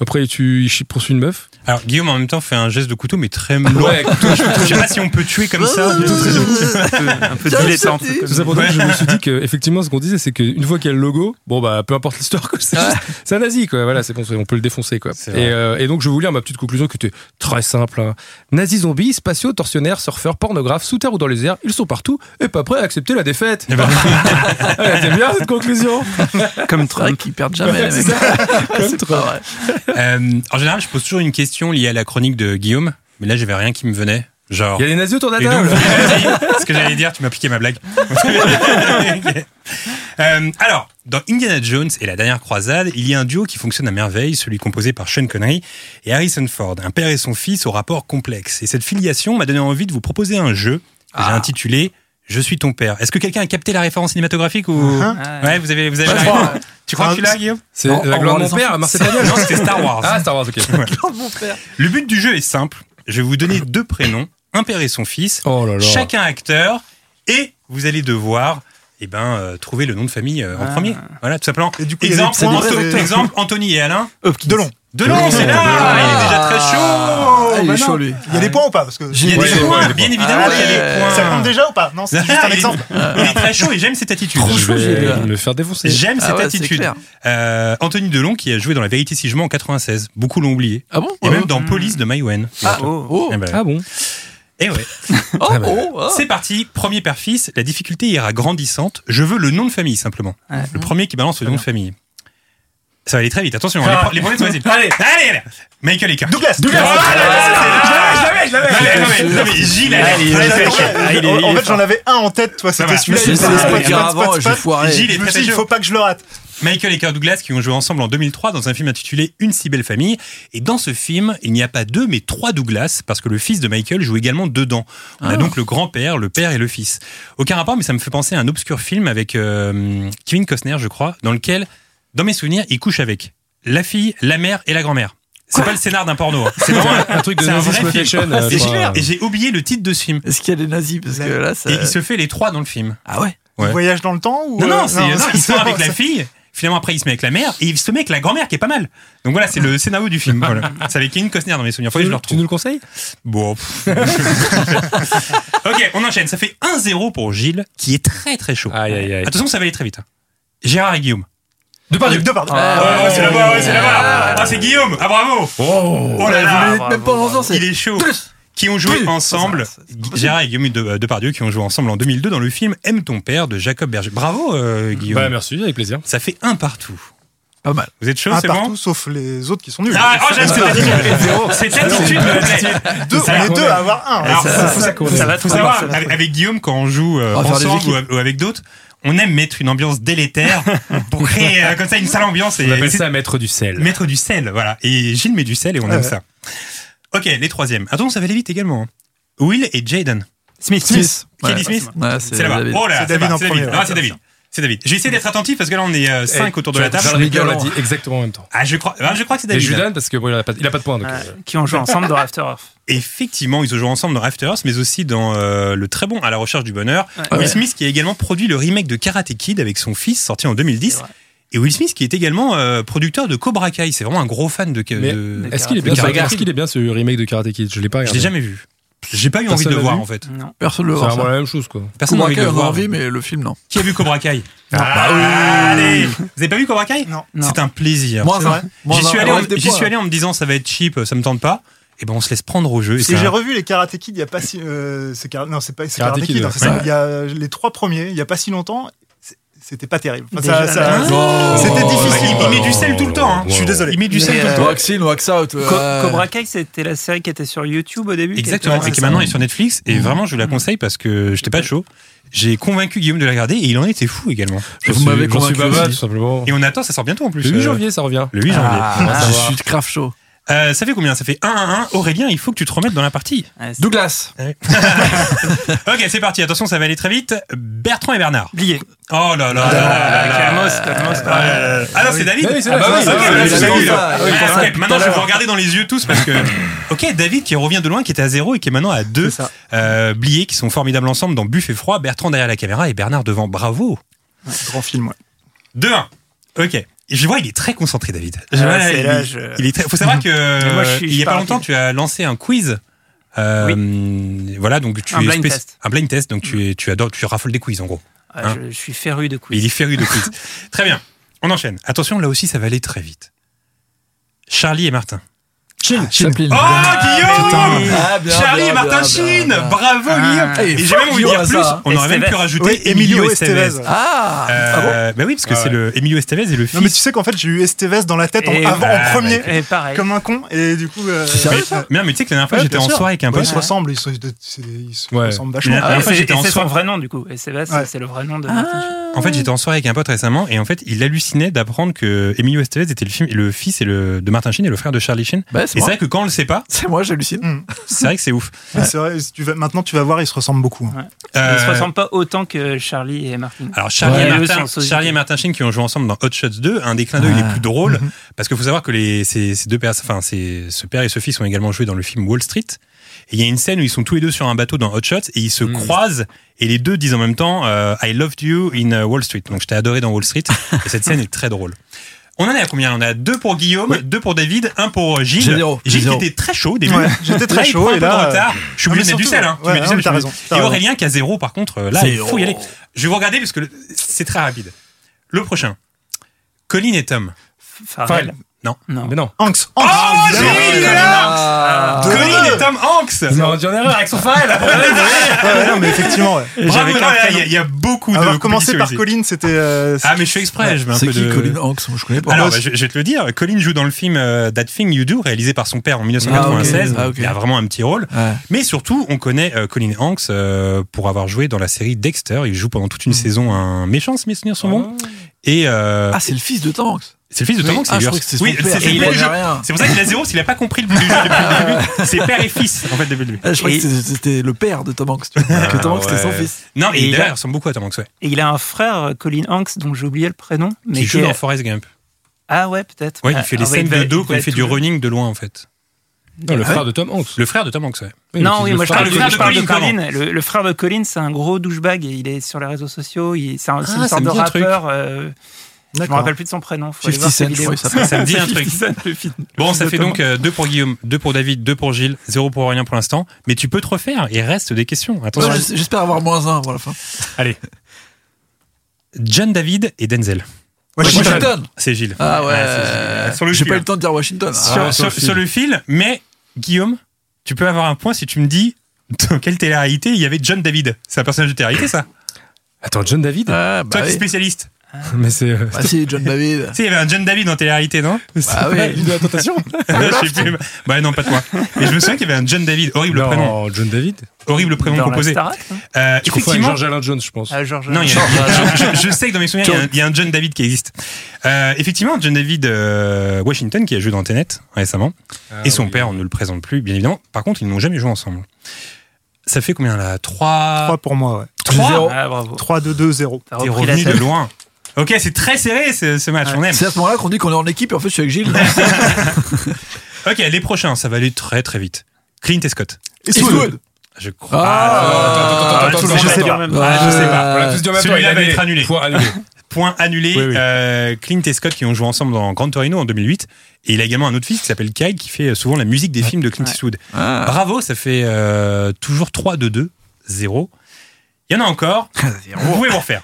[SPEAKER 7] Après, tu il poursuit une meuf.
[SPEAKER 3] Alors Guillaume en même temps fait un geste de couteau mais très lourd.
[SPEAKER 7] Ouais,
[SPEAKER 3] Je sais pas si on peut tuer comme ça.
[SPEAKER 5] un peu, un peu dilettante.
[SPEAKER 7] Tout ça pour dire que je me suis dit que effectivement ce qu'on disait c'est qu'une fois qu'il y a le logo, bon bah peu importe l'histoire, quoi, c'est juste- c'est un nazi quoi. Voilà, c'est bon, on peut le défoncer quoi.
[SPEAKER 3] C'est
[SPEAKER 7] Et, euh, et donc je vais vous lire ma petite conclusion qui était très simple. hein. Nazis, zombies, spatiaux, tortionnaires, surfeurs, pornographes, sous terre ou dans les airs, ils sont partout et pas prêts à accepter la défaite.
[SPEAKER 3] Eh ben,
[SPEAKER 7] Elle était bien cette conclusion.
[SPEAKER 5] Comme
[SPEAKER 6] C'est
[SPEAKER 5] Trump.
[SPEAKER 6] qu'ils perdent jamais,
[SPEAKER 7] C'est. Comme
[SPEAKER 6] C'est vrai.
[SPEAKER 3] Euh, en général, je pose toujours une question liée à la chronique de Guillaume, mais là j'avais rien qui me venait. Genre.
[SPEAKER 7] Il y a des nazis autour de la table.
[SPEAKER 3] ce que j'allais dire, tu m'as piqué ma blague. Euh, alors, dans Indiana Jones et la dernière croisade, il y a un duo qui fonctionne à merveille, celui composé par Sean Connery et Harrison Ford, un père et son fils au rapport complexe. Et cette filiation m'a donné envie de vous proposer un jeu que j'ai intitulé Je suis ton père. Est-ce que quelqu'un a capté la référence cinématographique ou
[SPEAKER 5] Ah,
[SPEAKER 3] Ouais, vous avez, vous avez
[SPEAKER 4] Ouais,
[SPEAKER 3] la
[SPEAKER 4] je crois.
[SPEAKER 3] réponse Tu crois que tu l'as, Guillaume
[SPEAKER 7] C'est la gloire de mon père, Marcel
[SPEAKER 3] Non, c'était Star Wars.
[SPEAKER 7] Ah, Star Wars, ok.
[SPEAKER 3] Le but du jeu est simple. Je vais vous donner deux prénoms, un père et son fils,
[SPEAKER 7] Oh là là.
[SPEAKER 3] chacun acteur, et vous allez devoir eh ben, euh, trouver le nom de famille euh, en
[SPEAKER 5] Ah.
[SPEAKER 3] premier. Voilà, tout simplement.
[SPEAKER 4] Et du coup,
[SPEAKER 3] Anto- exemple, Anthony et Alain.
[SPEAKER 5] Hopkins.
[SPEAKER 4] Delon.
[SPEAKER 3] Delon, c'est là
[SPEAKER 6] Ah.
[SPEAKER 3] Il est déjà très chaud
[SPEAKER 6] Ah, il est
[SPEAKER 4] bah
[SPEAKER 6] chaud, lui.
[SPEAKER 4] Il y a des points ou pas Parce que
[SPEAKER 3] Il y a
[SPEAKER 7] Ouais,
[SPEAKER 3] des points, bien évidemment qu'il y a des points.
[SPEAKER 4] ça compte déjà ou pas? Non, c'est juste un
[SPEAKER 3] Il
[SPEAKER 4] exemple.
[SPEAKER 3] Il est très chaud et j'aime cette attitude.
[SPEAKER 6] Trop
[SPEAKER 7] Je
[SPEAKER 6] chaud,
[SPEAKER 7] me faire défoncer.
[SPEAKER 3] J'aime
[SPEAKER 6] Ah
[SPEAKER 3] cette attitude. Euh, Anthony Delon qui a joué dans La Vérité si je mens en 96. Beaucoup l'ont oublié.
[SPEAKER 6] Ah bon?
[SPEAKER 3] Et
[SPEAKER 6] Ouais.
[SPEAKER 3] même dans Police de Maïwen.
[SPEAKER 6] Ah,
[SPEAKER 5] Oh.
[SPEAKER 6] oh.
[SPEAKER 3] Eh ben,
[SPEAKER 7] Ah bon?
[SPEAKER 3] Eh ouais.
[SPEAKER 6] Oh,
[SPEAKER 7] Ah bah.
[SPEAKER 6] oh, oh.
[SPEAKER 3] C'est parti, premier père-fils, la difficulté ira grandissante. Je veux le nom de famille simplement. Le premier qui balance le nom de famille. Ça va aller très vite, attention,
[SPEAKER 7] Ah.
[SPEAKER 3] les, pro- les premiers sont faciles.
[SPEAKER 7] Allez.
[SPEAKER 3] allez, allez. Michael Ecker.
[SPEAKER 4] Douglas.
[SPEAKER 3] Douglas.
[SPEAKER 7] Je l'avais, je l'avais.
[SPEAKER 3] Non, mais Gilles,
[SPEAKER 5] Ah,
[SPEAKER 3] allez.
[SPEAKER 5] Ah, est-
[SPEAKER 4] En fait, j'en avais un en tête, toi, c'était celui-là.
[SPEAKER 3] Je. Gilles est
[SPEAKER 4] Je me
[SPEAKER 3] très,
[SPEAKER 4] suis dit,
[SPEAKER 3] très
[SPEAKER 4] il faut pas que je le rate.
[SPEAKER 3] Michael et Kirk Douglas qui ont joué ensemble en 2003 dans un film intitulé Une si belle famille. Et dans ce film, il n'y a pas deux mais trois Douglas parce que le fils de Michael joue également dedans. On a donc le grand-père, le père et le fils. Aucun rapport, mais ça me fait penser à un obscur film avec euh, Kevin Costner, je crois, dans lequel, dans mes souvenirs, il couche avec la fille, la mère et la grand-mère. C'est pas le scénar d'un porno. hein. C'est vraiment
[SPEAKER 7] Un truc de
[SPEAKER 3] c'est un
[SPEAKER 7] Nazi
[SPEAKER 3] vrai film.
[SPEAKER 7] Exploitation, euh,
[SPEAKER 3] Et
[SPEAKER 7] je crois.
[SPEAKER 3] j'ai- Et j'ai oublié le titre de ce film.
[SPEAKER 6] Est-ce qu'il y a des nazis? Parce que là, ça.
[SPEAKER 3] Et il se fait les trois dans le film.
[SPEAKER 6] Ah ouais?
[SPEAKER 3] Ouais.
[SPEAKER 4] Il voyage dans le temps ou
[SPEAKER 3] Non,
[SPEAKER 4] euh,
[SPEAKER 3] non, c'est, non, il sort avec la fille. Finalement, après, il se met avec la mère et il se met avec la grand-mère qui est pas mal. Donc voilà, c'est le scénario du film. Voilà. C'est avec Kevin Costner dans mes souvenirs. Faut que je le
[SPEAKER 7] Tu
[SPEAKER 3] retrouve.
[SPEAKER 7] nous le conseilles?
[SPEAKER 3] Bon. pff. ok, on enchaîne. Ça fait 1-0 pour Gilles, qui est très très chaud.
[SPEAKER 7] Aïe, aïe, aïe.
[SPEAKER 3] Attention, ça va aller très vite. Gérard et Guillaume.
[SPEAKER 4] Deux par deux. Deux par deux.
[SPEAKER 6] Ah,
[SPEAKER 3] Ouais, ouais, c'est là-bas, ouais, c'est là-bas. Ah, c'est Guillaume. Ah, bravo.
[SPEAKER 7] Oh,
[SPEAKER 3] Oh là là.
[SPEAKER 6] Même pas en.
[SPEAKER 3] Il est chaud. Qui ont joué
[SPEAKER 6] Plus.
[SPEAKER 3] ensemble, Gérard et Guillaume de- euh, Depardieu, qui ont joué ensemble en 2002 dans le film Aime ton père de Jacob Berger. Bravo, euh, Guillaume.
[SPEAKER 7] Bah merci, avec plaisir.
[SPEAKER 3] Ça fait un partout.
[SPEAKER 6] Pas mal.
[SPEAKER 3] Vous êtes chaud,
[SPEAKER 4] Un
[SPEAKER 3] c'est
[SPEAKER 4] partout,
[SPEAKER 3] bon
[SPEAKER 4] sauf les autres qui sont nuls.
[SPEAKER 3] Ah, oh, j'aime cette attitude. Cette attitude me plaît.
[SPEAKER 4] Deux, on est deux à avoir un.
[SPEAKER 3] Alors,
[SPEAKER 5] ça-
[SPEAKER 3] faut, savoir,
[SPEAKER 5] loin, ça va
[SPEAKER 3] avec, avec Guillaume, quand on joue euh,
[SPEAKER 6] des
[SPEAKER 3] ensemble ou avec d'autres, on aime mettre une ambiance délétère pour créer euh, comme ça une sale ambiance et
[SPEAKER 7] On appelle ça mettre du sel.
[SPEAKER 3] mettre du sel, voilà. Et Gilles met du sel et on aime
[SPEAKER 4] Ouais.
[SPEAKER 3] ça. Ok, les troisièmes. Attention, ça va aller vite également. hein. Will et Jaden.
[SPEAKER 5] Smith.
[SPEAKER 6] Smith.
[SPEAKER 3] Kelly
[SPEAKER 6] Ouais.
[SPEAKER 3] Smith
[SPEAKER 6] Ouais,
[SPEAKER 3] C'est là-bas.
[SPEAKER 6] David.
[SPEAKER 3] Oh là,
[SPEAKER 4] C'est
[SPEAKER 3] c'est
[SPEAKER 4] David en
[SPEAKER 3] c'est David. Ah, c'est David. Je vais essayer d'être attentif parce que là, on est 5 autour de la table.
[SPEAKER 7] Charles Miguel l'a dit exactement en même temps.
[SPEAKER 3] Ah, je crois, ah, je crois que c'est
[SPEAKER 7] Et
[SPEAKER 3] David.
[SPEAKER 7] Judan, parce que bon, il a pas, il a pas de points. Donc,
[SPEAKER 5] Ouais,
[SPEAKER 7] euh,
[SPEAKER 5] qui ont joué ensemble dans After Earth.
[SPEAKER 3] Effectivement, ils ont joué ensemble dans After Earth, mais aussi dans euh, le très bon À la recherche du bonheur.
[SPEAKER 5] Ouais.
[SPEAKER 3] Will Smith qui a également produit le remake de Karate Kid avec son fils, sorti en 2010.
[SPEAKER 5] C'est vrai.
[SPEAKER 3] Et Will Smith qui est également euh, producteur de Cobra Kai. C'est vraiment un gros fan de. De-
[SPEAKER 7] Est-ce qu'il est,
[SPEAKER 5] De
[SPEAKER 7] bien,
[SPEAKER 3] Karate
[SPEAKER 7] est-ce
[SPEAKER 3] Kid.
[SPEAKER 7] qu'il est bien ce remake de Karate Kid? Je l'ai pas
[SPEAKER 3] Je
[SPEAKER 7] regardé.
[SPEAKER 3] l'ai jamais vu. J'ai pas eu envie de le voir en fait.
[SPEAKER 5] Non.
[SPEAKER 6] Personne ne le
[SPEAKER 7] C'est
[SPEAKER 6] voit
[SPEAKER 7] vraiment
[SPEAKER 6] ça.
[SPEAKER 7] la même chose, quoi.
[SPEAKER 3] Personne n'a envie de le voir.
[SPEAKER 6] envie, mais le film, non.
[SPEAKER 3] Qui a vu Cobra Kai
[SPEAKER 4] Non.
[SPEAKER 3] Ah oui. Allez Vous avez pas vu Cobra Kai
[SPEAKER 4] Non.
[SPEAKER 3] C'est un plaisir.
[SPEAKER 6] Moins
[SPEAKER 4] C'est vrai.
[SPEAKER 3] J'y suis, allé j'y suis allé en me disant ça va être cheap, ça me tente pas. Et ben on se laisse prendre au jeu. et ça-
[SPEAKER 4] j'ai revu les Karate Kid il y a pas si. euh, c'est Non, c'est pas c'est
[SPEAKER 7] Karate Kid,
[SPEAKER 4] hein, c'est.
[SPEAKER 6] Ouais.
[SPEAKER 4] Il y a les trois premiers, il y a pas si longtemps. C'était pas terrible. Enfin, ça- ça-.
[SPEAKER 6] Oh.
[SPEAKER 4] C'était
[SPEAKER 3] Il,
[SPEAKER 4] difficile.
[SPEAKER 3] il met du sel tout le temps. hein.
[SPEAKER 4] Je suis désolé.
[SPEAKER 3] Il met du sel tout le
[SPEAKER 5] euh,
[SPEAKER 3] temps.
[SPEAKER 6] Wax in, wax out.
[SPEAKER 5] Co-. Cobra Kai, c'était la série qui était sur YouTube au début. qui
[SPEAKER 3] Exactement, et qui maintenant est sur Netflix. Et vraiment, je la conseille parce que j'étais pas chaud. J'ai convaincu Guillaume de la regarder et il en était fou également.
[SPEAKER 7] Je
[SPEAKER 6] Vous
[SPEAKER 7] suis-
[SPEAKER 6] m'avez
[SPEAKER 7] j'en suis
[SPEAKER 6] convaincu
[SPEAKER 7] baba,
[SPEAKER 6] aussi.
[SPEAKER 7] tout simplement.
[SPEAKER 3] Et on attend, ça sort bientôt en plus.
[SPEAKER 7] Le 8
[SPEAKER 3] Euh,
[SPEAKER 7] janvier, ça revient.
[SPEAKER 3] Le 8 janvier.
[SPEAKER 5] Ah.
[SPEAKER 3] On va
[SPEAKER 6] Je suis grave chaud.
[SPEAKER 3] Euh, ça fait combien? Ça fait 1 à 1. Aurélien, il faut que tu te remettes dans la partie.
[SPEAKER 5] Ouais, c'est-
[SPEAKER 6] Douglas.
[SPEAKER 3] Ok, c'est parti. Attention, ça va aller très vite. Bertrand et Bernard.
[SPEAKER 5] Oublié.
[SPEAKER 3] Oh là là là là là là.
[SPEAKER 5] Calmos, Calmos.
[SPEAKER 3] Ah. Ah non, c'est David
[SPEAKER 7] Ah
[SPEAKER 3] Ah. Ah, Maintenant, je vais vous regarder dans les yeux tous parce que... Ok, David qui revient de loin, qui était à 0 et qui est maintenant à 2.
[SPEAKER 4] C'est ça.
[SPEAKER 3] Euh, Blier qui sont formidables ensemble dans Buffet froid. Bertrand derrière la caméra et Bernard devant. Bravo
[SPEAKER 4] Grand film, ouais.
[SPEAKER 3] 2-1. Ok. Je vois, il est très concentré, David. Je
[SPEAKER 5] Ah,
[SPEAKER 3] il,
[SPEAKER 5] là, je-
[SPEAKER 3] il est très. Faut savoir que
[SPEAKER 5] moi, je suis-
[SPEAKER 3] il y a pas
[SPEAKER 5] pas
[SPEAKER 3] longtemps, tu as lancé un quiz. Euh, Voilà, donc tu
[SPEAKER 5] Un
[SPEAKER 3] es
[SPEAKER 5] blind
[SPEAKER 3] spéc-
[SPEAKER 5] test.
[SPEAKER 3] un blind test, donc tu es, tu adores, tu raffoles des quiz en gros.
[SPEAKER 5] Ah,
[SPEAKER 3] Hein
[SPEAKER 5] je, je suis féru de quiz.
[SPEAKER 3] Il est féru de quiz. très bien, on enchaîne. Attention, là aussi, ça va aller très vite. Charlie et Martin.
[SPEAKER 4] Chin,
[SPEAKER 6] Chaplin.
[SPEAKER 3] Oh, Guillaume
[SPEAKER 6] Ah, bien,
[SPEAKER 3] Charlie
[SPEAKER 6] bien,
[SPEAKER 3] et Martin Chine
[SPEAKER 6] bien.
[SPEAKER 3] Bravo,
[SPEAKER 5] Ah.
[SPEAKER 3] Guillaume Et j'ai même envie de dire plus,
[SPEAKER 6] ça.
[SPEAKER 3] on aurait même pu
[SPEAKER 5] Estevez.
[SPEAKER 3] rajouter
[SPEAKER 4] Oui,
[SPEAKER 3] Emilio Estevez.
[SPEAKER 4] Estevez.
[SPEAKER 6] Ah,
[SPEAKER 3] Euh,
[SPEAKER 6] ah bon
[SPEAKER 3] bah oui, parce que
[SPEAKER 7] Ah
[SPEAKER 3] c'est
[SPEAKER 7] ouais.
[SPEAKER 3] le Emilio Estevez et le fils.
[SPEAKER 4] Non mais tu sais qu'en fait j'ai eu Estevez dans la tête en,
[SPEAKER 5] Et-
[SPEAKER 4] avant,
[SPEAKER 3] bah,
[SPEAKER 4] en premier
[SPEAKER 5] Et pareil.
[SPEAKER 4] comme un con et du coup euh,
[SPEAKER 6] C'est sérieux,
[SPEAKER 4] ouais,
[SPEAKER 6] ça.
[SPEAKER 3] Mais mais tu sais que la dernière fois,
[SPEAKER 4] Ouais,
[SPEAKER 3] j'étais en soirée avec un pote.
[SPEAKER 4] ils se ressemblent ils se, c'est- ressemblent
[SPEAKER 3] La
[SPEAKER 4] vachement
[SPEAKER 3] dernière
[SPEAKER 5] Ah,
[SPEAKER 3] fois,
[SPEAKER 5] c'est
[SPEAKER 3] j'étais en
[SPEAKER 5] et c'est son vrai nom du coup.
[SPEAKER 4] Ouais.
[SPEAKER 5] c'est le vrai nom de
[SPEAKER 6] Ah.
[SPEAKER 5] Martin Sheen.
[SPEAKER 3] En fait, j'étais en soirée avec un pote récemment et en fait, il hallucinait d'apprendre que Emilio Estevez était le, film, le fils et le, de Martin Sheen et le frère de Charlie Sheen.
[SPEAKER 6] Bah,
[SPEAKER 3] Et
[SPEAKER 6] c'est
[SPEAKER 3] vrai que quand on le sait pas,
[SPEAKER 6] C'est moi, j'hallucine.
[SPEAKER 4] Mm.
[SPEAKER 3] c'est vrai que c'est ouf.
[SPEAKER 4] Mais c'est vrai, si tu vas, maintenant tu vas voir ils se ressemblent beaucoup hein.
[SPEAKER 5] Ils
[SPEAKER 3] Euh,
[SPEAKER 5] se ressemblent pas autant que Charlie et Martin.
[SPEAKER 3] Alors Charlie,
[SPEAKER 5] Ouais.
[SPEAKER 3] et Martin. Charlie et Martin Sheen qui ont joué ensemble dans Hot Shots 2, un des clins d'œil
[SPEAKER 6] Ah.
[SPEAKER 3] les plus drôles,
[SPEAKER 4] Mhm.
[SPEAKER 3] parce qu'il faut savoir que les, ces, ces deux pères, enfin ce père et ce fils ont également joué dans le film Wall Street. Et il y a une scène où ils sont tous les deux sur un bateau dans Hot Shots et ils se
[SPEAKER 7] Mhm.
[SPEAKER 3] croisent et les deux disent en même temps euh, I loved you in uh, Wall Street. Donc je t'ai adoré dans Wall Street et cette scène est très drôle. On en est à combien? On a deux pour Guillaume, deux pour David, un pour Gilles.
[SPEAKER 6] Zéro, j'ai
[SPEAKER 3] Gilles qui était très chaud au début.
[SPEAKER 4] Ouais, j'étais
[SPEAKER 3] Là,
[SPEAKER 4] très
[SPEAKER 3] il
[SPEAKER 4] chaud et
[SPEAKER 3] peu
[SPEAKER 4] là
[SPEAKER 3] de retard. Je suis
[SPEAKER 4] non,
[SPEAKER 3] obligé de mettre du sel. Hein. Tu mets du sel,
[SPEAKER 4] raison,
[SPEAKER 3] Et. Aurélien qui a zéro par contre. Là, il faut y aller. Je vais vous regarder parce que c'est très rapide. Le prochain. Colin et Tom.
[SPEAKER 5] Farrell.
[SPEAKER 3] Non.
[SPEAKER 5] Non.
[SPEAKER 7] Mais non.
[SPEAKER 4] Hanks
[SPEAKER 3] Oh,
[SPEAKER 4] Hanks,
[SPEAKER 3] j'ai il est là
[SPEAKER 6] Ah.
[SPEAKER 3] Colin et Tom Hanks
[SPEAKER 7] Ils ont rendu en erreur avec son Farrell.
[SPEAKER 4] Ouais, ouais, non mais effectivement ouais.
[SPEAKER 3] Il y, a- il y a beaucoup de
[SPEAKER 4] avoir commencé par Colin c'était euh.
[SPEAKER 3] Ah, mais je fais exprès, je mets un
[SPEAKER 6] C'est
[SPEAKER 3] peu
[SPEAKER 6] qui
[SPEAKER 3] de...
[SPEAKER 6] Colin Hanks Moi, je connais pas.
[SPEAKER 3] Alors, bah, je, je vais te le dire. Colin joue dans le film euh, That Thing You Do, réalisé par son père en 1996.
[SPEAKER 6] Ah. Ah.
[SPEAKER 3] Il a vraiment un petit rôle.
[SPEAKER 6] Ouais.
[SPEAKER 3] Mais surtout, on connaît euh, Colin Hanks euh, pour avoir joué dans la série Dexter. Il joue pendant toute une
[SPEAKER 4] Mm.
[SPEAKER 3] saison un méchant, si mes souvenirs sont bons. Et euh,
[SPEAKER 6] Ah, c'est le fils de Tom Hanks.
[SPEAKER 3] C'est le fils de Tom. Hanks.
[SPEAKER 6] Ah,
[SPEAKER 3] c'est
[SPEAKER 6] crois
[SPEAKER 3] oui,
[SPEAKER 6] père.
[SPEAKER 3] c'est- pour ça qu'il a zéro, s'il a pas compris le but du jeu depuis le début. C'est père et fils, en fait, depuis le début.
[SPEAKER 6] Ah, je croyais
[SPEAKER 5] Et-
[SPEAKER 6] que c'était- c'était le père de Tom Hanks. tu vois. Que Tom Hanks, c'était son fils.
[SPEAKER 3] Non,
[SPEAKER 5] Et
[SPEAKER 3] et
[SPEAKER 5] il
[SPEAKER 3] d'ailleurs,
[SPEAKER 5] a-
[SPEAKER 3] il ressemble beaucoup à Tom Hanks, ouais.
[SPEAKER 5] Et il a un frère, euh, Colin Hanks, dont j'ai oublié le prénom. Mais
[SPEAKER 3] Qui joue
[SPEAKER 5] est-
[SPEAKER 3] dans Forrest Gump.
[SPEAKER 5] Ah ouais, peut-être.
[SPEAKER 3] Ouais, il fait les
[SPEAKER 5] ah ouais,
[SPEAKER 3] scènes de dos quand il fait du running de loin, en fait.
[SPEAKER 7] Non, le frère de Tom Hanks.
[SPEAKER 3] Le frère de Tom Hanks, ouais.
[SPEAKER 5] Non, oui, moi je parle,
[SPEAKER 3] le
[SPEAKER 5] de,
[SPEAKER 3] Colin,
[SPEAKER 5] Colin. Le, le frère de Colin, c'est un gros douchebag il est sur les réseaux sociaux. Il, c'est un, c'est une
[SPEAKER 3] ça
[SPEAKER 5] sorte de
[SPEAKER 3] dit un truc.
[SPEAKER 5] rappeur. Euh, je me rappelle plus de son prénom. Faut aller
[SPEAKER 6] 50
[SPEAKER 5] voir ses vidéos.
[SPEAKER 3] Ça me dit un truc.
[SPEAKER 5] 50 Cent, le film.
[SPEAKER 3] Bon, ça fait donc euh, deux pour Guillaume, deux pour David, deux pour Gilles, zéro pour Aurélien pour l'instant. Mais tu peux te refaire, il reste des questions. Attention.
[SPEAKER 6] Ouais, j'es- J'espère avoir moins un avant la fin.
[SPEAKER 3] Allez. John David et Denzel.
[SPEAKER 4] Washington.
[SPEAKER 6] Washington.
[SPEAKER 3] C'est Gilles.
[SPEAKER 6] Ah
[SPEAKER 3] c'est
[SPEAKER 6] ouais.
[SPEAKER 3] Gilles. Sur le
[SPEAKER 6] J'ai pas eu le temps de dire Washington.
[SPEAKER 3] Sur,
[SPEAKER 6] Ah,
[SPEAKER 3] sur- sur le fil, mais Guillaume, tu peux avoir un point si tu me dis dans quelle télé-réalité il y avait John David. C'est un personnage de télé-réalité, ça?
[SPEAKER 7] Attends, John David?
[SPEAKER 6] Ah, bah
[SPEAKER 3] Toi qui es
[SPEAKER 6] oui.
[SPEAKER 3] spécialiste.
[SPEAKER 7] Mais c'est. euh,
[SPEAKER 6] Bah si, John David.
[SPEAKER 3] Tu sais, il y avait un John David en télé-réalité, non
[SPEAKER 6] Ah oui.
[SPEAKER 7] L'île de la tentation
[SPEAKER 3] Je sais plus. Bah non, pas toi. Et je me souviens qu'il y avait un John David. Horrible prénom.
[SPEAKER 7] Non, John David
[SPEAKER 3] Horrible prénom composé. Euh,
[SPEAKER 7] Tu confonds avec
[SPEAKER 3] effectivement,
[SPEAKER 7] George Alain Jones, je pense.
[SPEAKER 5] Ah, Georges.
[SPEAKER 3] Non, il y a- je, je- je sais que dans mes souvenirs, il y a un- il y, a un John David qui existe. Euh, effectivement, John David euh, Washington qui a joué dans Tenet récemment. et son père, on ne le présente plus, bien évidemment. Par contre, ils n'ont jamais joué ensemble. Ça fait combien là? 3
[SPEAKER 4] 3 pour moi ouais.
[SPEAKER 3] 3
[SPEAKER 5] Ah, bravo.
[SPEAKER 4] 3 2 2 0
[SPEAKER 5] T'as
[SPEAKER 3] T'es revenu de loin. Ok, c'est très serré ce, ce match, on aime.
[SPEAKER 6] C'est à ce moment-là qu'on dit qu'on est en équipe et en fait je suis avec Gilles.
[SPEAKER 3] Ok, les prochains, ça va aller très très vite. Clint et Scott.
[SPEAKER 6] Eastwood.
[SPEAKER 3] Je crois.
[SPEAKER 6] Ah,
[SPEAKER 7] attends, attends, attends,
[SPEAKER 3] monde
[SPEAKER 4] je sais pas.
[SPEAKER 3] Ah, je sais pas. Celui-là
[SPEAKER 7] il
[SPEAKER 3] va être annulé.
[SPEAKER 7] Point annulé. Oui, oui.
[SPEAKER 3] Euh, Clint et Scott qui ont joué ensemble dans Gran Torino en 2008. Et il a également un autre fils qui s'appelle Kyle qui fait souvent la musique des films de Clint
[SPEAKER 5] Ouais.
[SPEAKER 3] Eastwood.
[SPEAKER 6] Ah.
[SPEAKER 3] Bravo, ça fait euh, toujours 3 2 2 0. Il y en a encore. Vous pouvez vous refaire.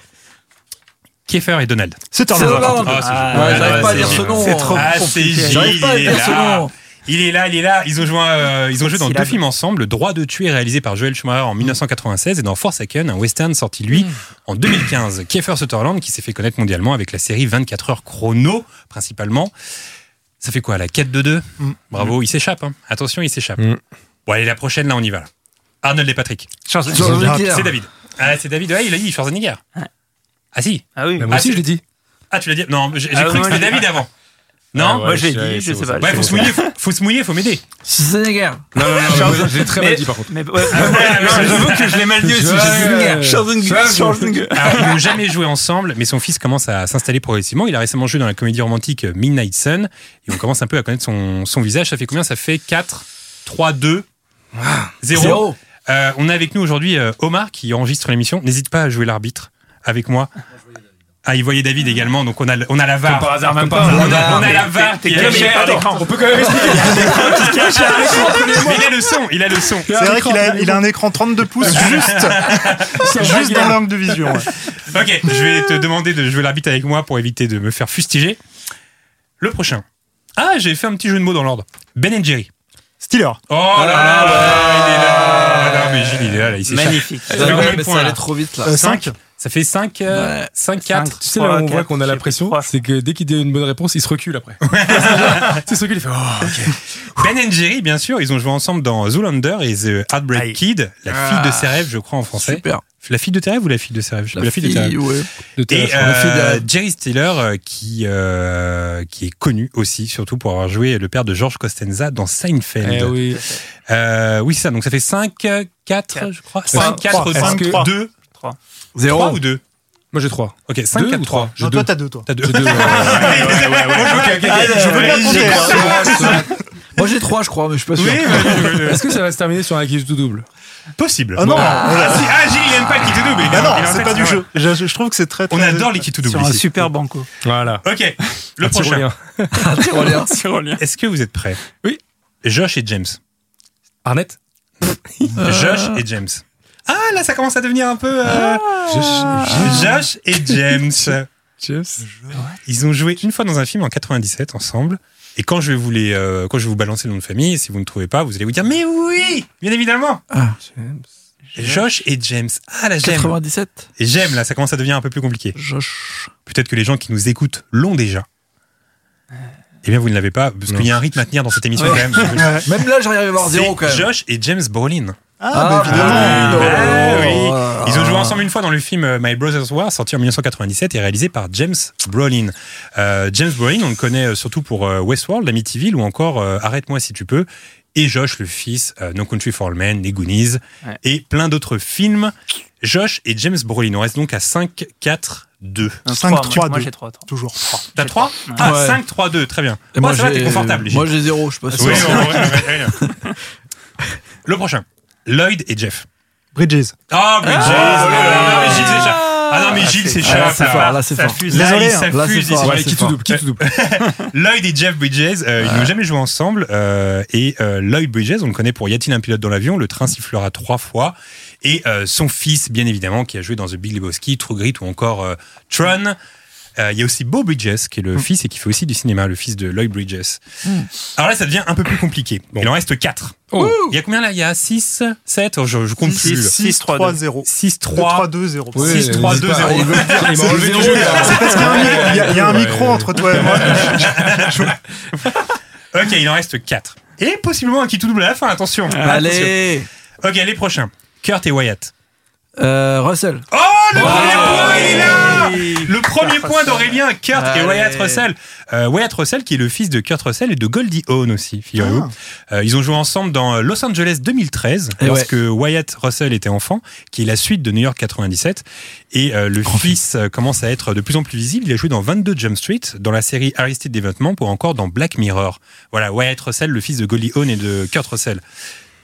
[SPEAKER 3] Kiefer et Donald.
[SPEAKER 4] C'est Turner.
[SPEAKER 3] Ah, c'est-
[SPEAKER 5] Ah,
[SPEAKER 6] j'arrive pas à dire ce nom.
[SPEAKER 5] C'est trop
[SPEAKER 3] Ah,
[SPEAKER 5] compliqué.
[SPEAKER 3] Gilles.
[SPEAKER 6] J'arrive pas à
[SPEAKER 3] il est
[SPEAKER 6] dire ce
[SPEAKER 3] là.
[SPEAKER 6] nom.
[SPEAKER 3] Il est là, il est là. Ils ont joué, euh, ils ont joué dans deux films ensemble. Droit de tuer réalisé par Joel Schumacher en 1996 et dans Forsaken, un western sorti lui en 2015. Kiefer Sutherland qui s'est fait connaître mondialement avec la série 24 heures chrono principalement. Ça fait quoi là 4-2-2
[SPEAKER 4] Mm.
[SPEAKER 3] Bravo, il s'échappe. hein. Attention, il s'échappe.
[SPEAKER 7] Mm.
[SPEAKER 3] Bon allez, la prochaine là, on y va. Arnold et Patrick. C'est David. Ah, c'est David. Ouais, il a dit Schwarzenegger.
[SPEAKER 5] Ouais.
[SPEAKER 3] Ah si.
[SPEAKER 5] Ah oui.
[SPEAKER 7] Mais moi
[SPEAKER 3] Ah,
[SPEAKER 7] aussi,
[SPEAKER 3] c'est-
[SPEAKER 7] je l'ai dit.
[SPEAKER 3] Ah, tu l'as dit? Non, j'ai j'ai
[SPEAKER 5] Ah,
[SPEAKER 3] cru que c'était
[SPEAKER 5] j'ai-
[SPEAKER 3] David avant. Non?
[SPEAKER 7] Ah ouais,
[SPEAKER 5] Moi, je l'ai
[SPEAKER 7] c'est-
[SPEAKER 5] dit, je sais pas.
[SPEAKER 3] Ouais, faut se mouiller, faut, se mouiller, faut m'aider.
[SPEAKER 6] Schwarzenegger.
[SPEAKER 7] Non, non, non, l'ai très mal
[SPEAKER 5] Mais-
[SPEAKER 7] dit par contre.
[SPEAKER 5] Mais ah j'avoue que je l'ai mal dit aussi. Schwarzenegger.
[SPEAKER 3] Alors, ils n'ont jamais joué ensemble, mais son fils commence à s'installer progressivement. Il a récemment joué dans la comédie romantique Midnight Sun, et on commence un peu à connaître son, son visage. Ça fait combien? Ça fait 4, 3, 2, 0.
[SPEAKER 6] Zéro.
[SPEAKER 3] Euh, on a avec nous aujourd'hui euh, Omar qui enregistre l'émission. N'hésite pas à jouer l'arbitre avec moi. Ah, il voyait David également, donc on a, on a la VAR.
[SPEAKER 7] Comme par hasard, même
[SPEAKER 3] on
[SPEAKER 7] pas.
[SPEAKER 3] a, on a la VAR qui est
[SPEAKER 7] Mais
[SPEAKER 3] cachée.
[SPEAKER 7] attends, on peut quand même expliquer.
[SPEAKER 3] Mais il a le son, il a le son.
[SPEAKER 4] C'est vrai qu'il a, il a un écran 32 pouces juste, juste dans l'angle de vision. ouais.
[SPEAKER 3] Ok, je vais te demander de jouer l'arbitre avec moi pour éviter de me faire fustiger. Le prochain. Ah, j'ai fait un petit jeu de mots dans l'ordre. Ben Jerry.
[SPEAKER 4] Steeler.
[SPEAKER 3] Oh là là, là, il est là. Non, mais Gilles, il est là, là il s'échappe.
[SPEAKER 5] Magnifique.
[SPEAKER 3] Ça
[SPEAKER 6] allait trop vite là.
[SPEAKER 4] Euh, 5.
[SPEAKER 3] Ça fait 5,
[SPEAKER 6] Ouais.
[SPEAKER 3] 5, 4.
[SPEAKER 7] Tu sais, là, on
[SPEAKER 5] Trois,
[SPEAKER 7] voit qu'on a la pression, c'est que dès qu'il dit une bonne réponse, il se recule après. tu sais, il se recule, il fait Oh, ok.
[SPEAKER 3] Ben Jerry, bien sûr, ils ont joué ensemble dans Zoolander et The Heartbreak
[SPEAKER 5] Aïe.
[SPEAKER 3] Kid, la fille de ses rêves, je crois en français.
[SPEAKER 6] Super.
[SPEAKER 3] La fille de tes rêves ou la fille de ses rêves? Plus, La fille de tes rêves.
[SPEAKER 6] ouais.
[SPEAKER 7] De tes
[SPEAKER 3] Et
[SPEAKER 7] rêves.
[SPEAKER 6] la
[SPEAKER 3] euh,
[SPEAKER 6] rêves.
[SPEAKER 3] Jerry Stiller, euh, qui, euh, qui est connu aussi, surtout pour avoir joué le père de George Costanza dans Seinfeld.
[SPEAKER 7] Eh oui.
[SPEAKER 3] Euh, oui, c'est ça. Donc ça fait 5, 4,
[SPEAKER 5] Quatre.
[SPEAKER 3] je crois.
[SPEAKER 5] Trois.
[SPEAKER 3] 5, 4,
[SPEAKER 4] Trois.
[SPEAKER 3] 5,
[SPEAKER 4] Est-ce que-
[SPEAKER 3] 2.
[SPEAKER 5] Trois.
[SPEAKER 3] 3
[SPEAKER 6] Zéro.
[SPEAKER 3] ou 2
[SPEAKER 7] Moi, j'ai 3.
[SPEAKER 3] Ok, 5,
[SPEAKER 7] Deux
[SPEAKER 3] 4,
[SPEAKER 7] ou
[SPEAKER 3] 3.
[SPEAKER 7] trois J'ai
[SPEAKER 4] Non,
[SPEAKER 7] deux.
[SPEAKER 4] toi, t'as deux, toi.
[SPEAKER 3] T'as 2.
[SPEAKER 7] J'ai deux. ouais, ouais, ouais, ouais, ouais. Ok, ok, ok.
[SPEAKER 4] Je veux bien compter. hein.
[SPEAKER 6] Moi j'ai trois, je crois, mais je suis pas sûr.
[SPEAKER 7] Est-ce que ça va se terminer sur un qui tout double?
[SPEAKER 3] Possible.
[SPEAKER 4] Ah non,
[SPEAKER 3] Ah, si, ah, Gilles, il aime pas le kit double.
[SPEAKER 4] Bah non, c'est pas du jeu. Je, trouve que c'est très,
[SPEAKER 3] On
[SPEAKER 4] très-
[SPEAKER 3] adore les kits doubles.
[SPEAKER 5] Sur un super banco.
[SPEAKER 7] Voilà.
[SPEAKER 3] Ok, le prochain.
[SPEAKER 7] tyrolien.
[SPEAKER 6] Tyrolien.
[SPEAKER 3] Est-ce que vous êtes prêts?
[SPEAKER 7] Oui.
[SPEAKER 3] Josh et James.
[SPEAKER 7] Arnett?
[SPEAKER 3] Josh et James. Ah, là, ça commence à devenir un peu. euh, Josh et James.
[SPEAKER 7] James.
[SPEAKER 3] Ils ont joué une fois dans un film en 97 ensemble. Et quand je vais vous les, euh, quand je vais vous balancer le nom de famille, si vous ne trouvez pas, vous allez vous dire mais oui, bien évidemment.
[SPEAKER 7] James.
[SPEAKER 3] Josh et James. Ah là j'aime.
[SPEAKER 6] 97.
[SPEAKER 3] Et j'aime là, ça commence à devenir un peu plus compliqué.
[SPEAKER 6] Josh.
[SPEAKER 3] Peut-être que les gens qui nous écoutent l'ont déjà. Eh bien vous ne l'avez pas parce
[SPEAKER 7] Non.
[SPEAKER 3] qu'il y a un rythme à tenir dans cette émission quand même.
[SPEAKER 6] Même là, j'arrive à voir zéro quand même.
[SPEAKER 3] Josh et James Brolin.
[SPEAKER 4] Ah, bah évidemment.
[SPEAKER 3] Ah, oui.
[SPEAKER 6] Ah.
[SPEAKER 3] Ils ont joué ensemble une fois dans le film euh, My Brother's War, sorti en 1997 et réalisé par James Brolin. Euh, James Brolin, on le connaît euh, surtout pour Westworld, Amityville ou encore euh, Arrête-moi si tu peux. Et Josh, le fils, euh, No Country for All Men, Les Goonies
[SPEAKER 5] Ouais.
[SPEAKER 3] et plein d'autres films. Josh et James Brolin. On reste donc à 5, 4, 2.
[SPEAKER 5] Un
[SPEAKER 4] 5,
[SPEAKER 5] trois,
[SPEAKER 4] 3,
[SPEAKER 5] Moi
[SPEAKER 4] 2.
[SPEAKER 5] j'ai 3.
[SPEAKER 4] Toujours 3.
[SPEAKER 3] T'as
[SPEAKER 5] J'ai
[SPEAKER 3] 3
[SPEAKER 5] trois.
[SPEAKER 3] Ah,
[SPEAKER 6] Ouais.
[SPEAKER 3] 5, 3, 2, très bien.
[SPEAKER 6] Et
[SPEAKER 3] moi,
[SPEAKER 6] moi,
[SPEAKER 3] ça va,
[SPEAKER 6] j'ai-
[SPEAKER 3] t'es confortable.
[SPEAKER 6] Moi
[SPEAKER 3] Gilles.
[SPEAKER 6] j'ai zéro, je suis pas.
[SPEAKER 3] Oui, ouais. Le prochain. Lloyd et Jeff.
[SPEAKER 4] Bridges.
[SPEAKER 3] Oh, mais Gilles, ah, mais Gilles. Ah non, mais Gilles
[SPEAKER 6] Ah,
[SPEAKER 3] s'échappe.
[SPEAKER 6] c'est
[SPEAKER 3] là.
[SPEAKER 6] fort, là c'est
[SPEAKER 5] Ça
[SPEAKER 6] fort.
[SPEAKER 5] fuse.
[SPEAKER 3] Là,
[SPEAKER 4] Désolé,
[SPEAKER 3] il
[SPEAKER 4] hein.
[SPEAKER 6] Là,
[SPEAKER 3] s'affuse.
[SPEAKER 6] c'est
[SPEAKER 7] Ouais,
[SPEAKER 6] c'est
[SPEAKER 7] qui tout double, qui tout double.
[SPEAKER 3] Lloyd et Jeff Bridges, euh, ils n'ont jamais joué ensemble. euh, et euh, Lloyd Bridges, on le connaît pour Y a-t-il un pilote dans l'avion Le train sifflera trois fois. Et euh, son fils, bien évidemment, qui a joué dans The Big Lebowski, True Grit ou encore euh, Tron. Euh, Il y a aussi Beau Bridges, qui est le fils et qui fait aussi du cinéma, le fils de Lloyd Bridges. Alors là, ça devient un peu plus compliqué. Il en reste 4.
[SPEAKER 7] Oh.
[SPEAKER 3] Il y a combien là? Il y a 6, 7 je, je compte plus.
[SPEAKER 4] 6, 3,
[SPEAKER 5] 3,
[SPEAKER 4] 0.
[SPEAKER 3] 6,
[SPEAKER 4] 3,
[SPEAKER 3] 3,
[SPEAKER 4] 2, 0.
[SPEAKER 7] Ouais,
[SPEAKER 3] Six, trois,
[SPEAKER 7] n'hésite
[SPEAKER 3] deux,
[SPEAKER 7] pas.
[SPEAKER 3] zéro.
[SPEAKER 7] Il veut le dire, il m'a enlevé du
[SPEAKER 6] zéro,
[SPEAKER 7] jeu.
[SPEAKER 6] là.
[SPEAKER 4] C'est parce qu'il y a un, mi- il y a- il y a un
[SPEAKER 7] Ouais.
[SPEAKER 4] micro entre toi et moi.
[SPEAKER 3] Ok, il en reste 4. Et possiblement un qui tout double à la fin, attention.
[SPEAKER 6] Allez.
[SPEAKER 3] Ok, les prochains. Kurt et Wyatt.
[SPEAKER 6] Euh, Russell.
[SPEAKER 3] Oh, le premier point, il est là Le premier point d'Aurélien, Kurt et. Wyatt Russell. Euh, Wyatt Russell, qui est le fils de Kurt Russell et de Goldie Hawn aussi, figurez-vous. Euh, ils ont joué ensemble dans Los Angeles 2013,
[SPEAKER 6] Eh
[SPEAKER 3] lorsque Wyatt Russell était enfant, qui est la suite de New York 97. Et euh, le fils commence à être de plus en plus visible. Il a joué dans 22 Jump Street, dans la série Arrested Development, ou encore dans Black Mirror. Voilà, Wyatt Russell, le fils de Goldie Hawn et de Kurt Russell.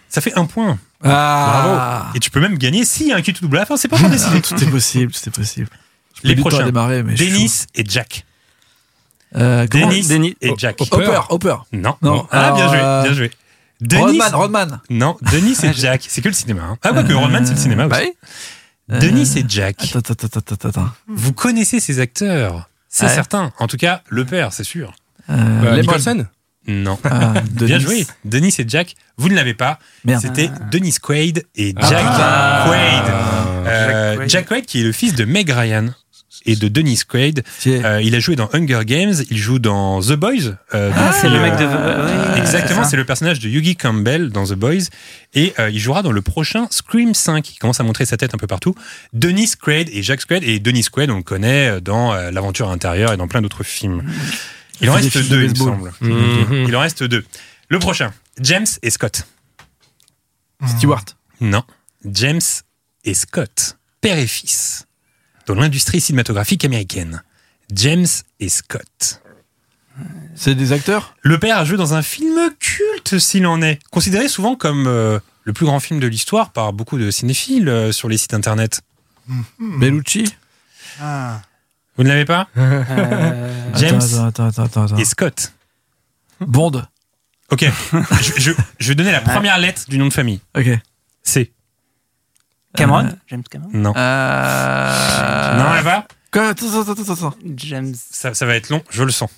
[SPEAKER 3] Ça fait un point.
[SPEAKER 6] Ah.
[SPEAKER 3] Et tu peux même gagner a un qui tout double à la fin. C'est pas encore décidé.
[SPEAKER 6] Tout est possible, tout est possible.
[SPEAKER 3] Les prochains.
[SPEAKER 6] démarrer, mais
[SPEAKER 3] Dennis et Jack.
[SPEAKER 6] Euh,
[SPEAKER 3] Dennis
[SPEAKER 5] Denis-
[SPEAKER 3] et Jack.
[SPEAKER 7] Hopper.
[SPEAKER 6] Hopper.
[SPEAKER 3] Non.
[SPEAKER 6] Non.
[SPEAKER 3] Ah, bien joué,
[SPEAKER 6] euh,
[SPEAKER 3] bien joué. Denis.
[SPEAKER 6] Rodman, Rodman.
[SPEAKER 3] Non, Denis et Jack. C'est que le cinéma. hein. Ah, quoique Rodman, c'est le cinéma
[SPEAKER 6] Bah
[SPEAKER 3] aussi.
[SPEAKER 6] oui.
[SPEAKER 3] Denis et Jack.
[SPEAKER 6] Attends, attends, attends, attends, attends.
[SPEAKER 3] Vous connaissez ces acteurs? C'est
[SPEAKER 6] Ouais.
[SPEAKER 3] certain. En tout cas, le père, c'est sûr.
[SPEAKER 6] Euh, Lemon.
[SPEAKER 7] Nicholson?
[SPEAKER 3] Non.
[SPEAKER 6] Ah,
[SPEAKER 3] Bien
[SPEAKER 6] Denis.
[SPEAKER 3] joué. Denis et Jack. Vous ne l'avez pas. C'était Denis Quaid et
[SPEAKER 7] Ah.
[SPEAKER 3] Jack
[SPEAKER 6] Ah.
[SPEAKER 3] Quaid. Euh,
[SPEAKER 5] Jack Quaid.
[SPEAKER 3] Jack Quaid, qui est le fils de Meg Ryan et de Dennis Quaid. Euh, il a joué dans Hunger Games. Il joue dans The Boys. euh,
[SPEAKER 5] Ah, c'est le
[SPEAKER 3] euh,
[SPEAKER 5] mec de. oui,
[SPEAKER 3] Exactement,
[SPEAKER 5] ça.
[SPEAKER 3] c'est le personnage de Yugi Campbell dans The Boys. Et euh, il jouera dans le prochain Scream 5. Il commence à montrer sa tête un peu partout. Denis Quaid et Jack Quaid. Et Denis Quaid, on le connaît euh, dans euh, L'Aventure intérieure et dans plein d'autres films. Il en reste deux, il me semble.
[SPEAKER 7] Mhm.
[SPEAKER 3] Il en reste deux. Le prochain, James et Scott.
[SPEAKER 6] Stewart.
[SPEAKER 3] Non, James et Scott, père et fils, dans l'industrie cinématographique américaine. James et Scott.
[SPEAKER 6] C'est des acteurs?
[SPEAKER 3] Le père a joué dans un film culte, s'il en est, considéré souvent comme euh, le plus grand film de l'histoire par beaucoup de cinéphiles euh, sur les sites internet.
[SPEAKER 6] Bellucci?
[SPEAKER 4] Ah.
[SPEAKER 3] Vous ne l'avez pas?
[SPEAKER 5] Euh,
[SPEAKER 3] James
[SPEAKER 6] Attends, attends, attends, attends, attends.
[SPEAKER 3] et Scott.
[SPEAKER 6] Bond.
[SPEAKER 3] Ok, je, je, je vais donner la première lettre du nom de famille.
[SPEAKER 6] Ok.
[SPEAKER 3] C.
[SPEAKER 5] Cameron?
[SPEAKER 6] Euh,
[SPEAKER 5] James Cameron?
[SPEAKER 3] Non.
[SPEAKER 6] Euh...
[SPEAKER 3] Non, elle va
[SPEAKER 6] Quoi? Attends, attends, attends, attends.
[SPEAKER 5] James.
[SPEAKER 3] ça, ça va être long, je le sens.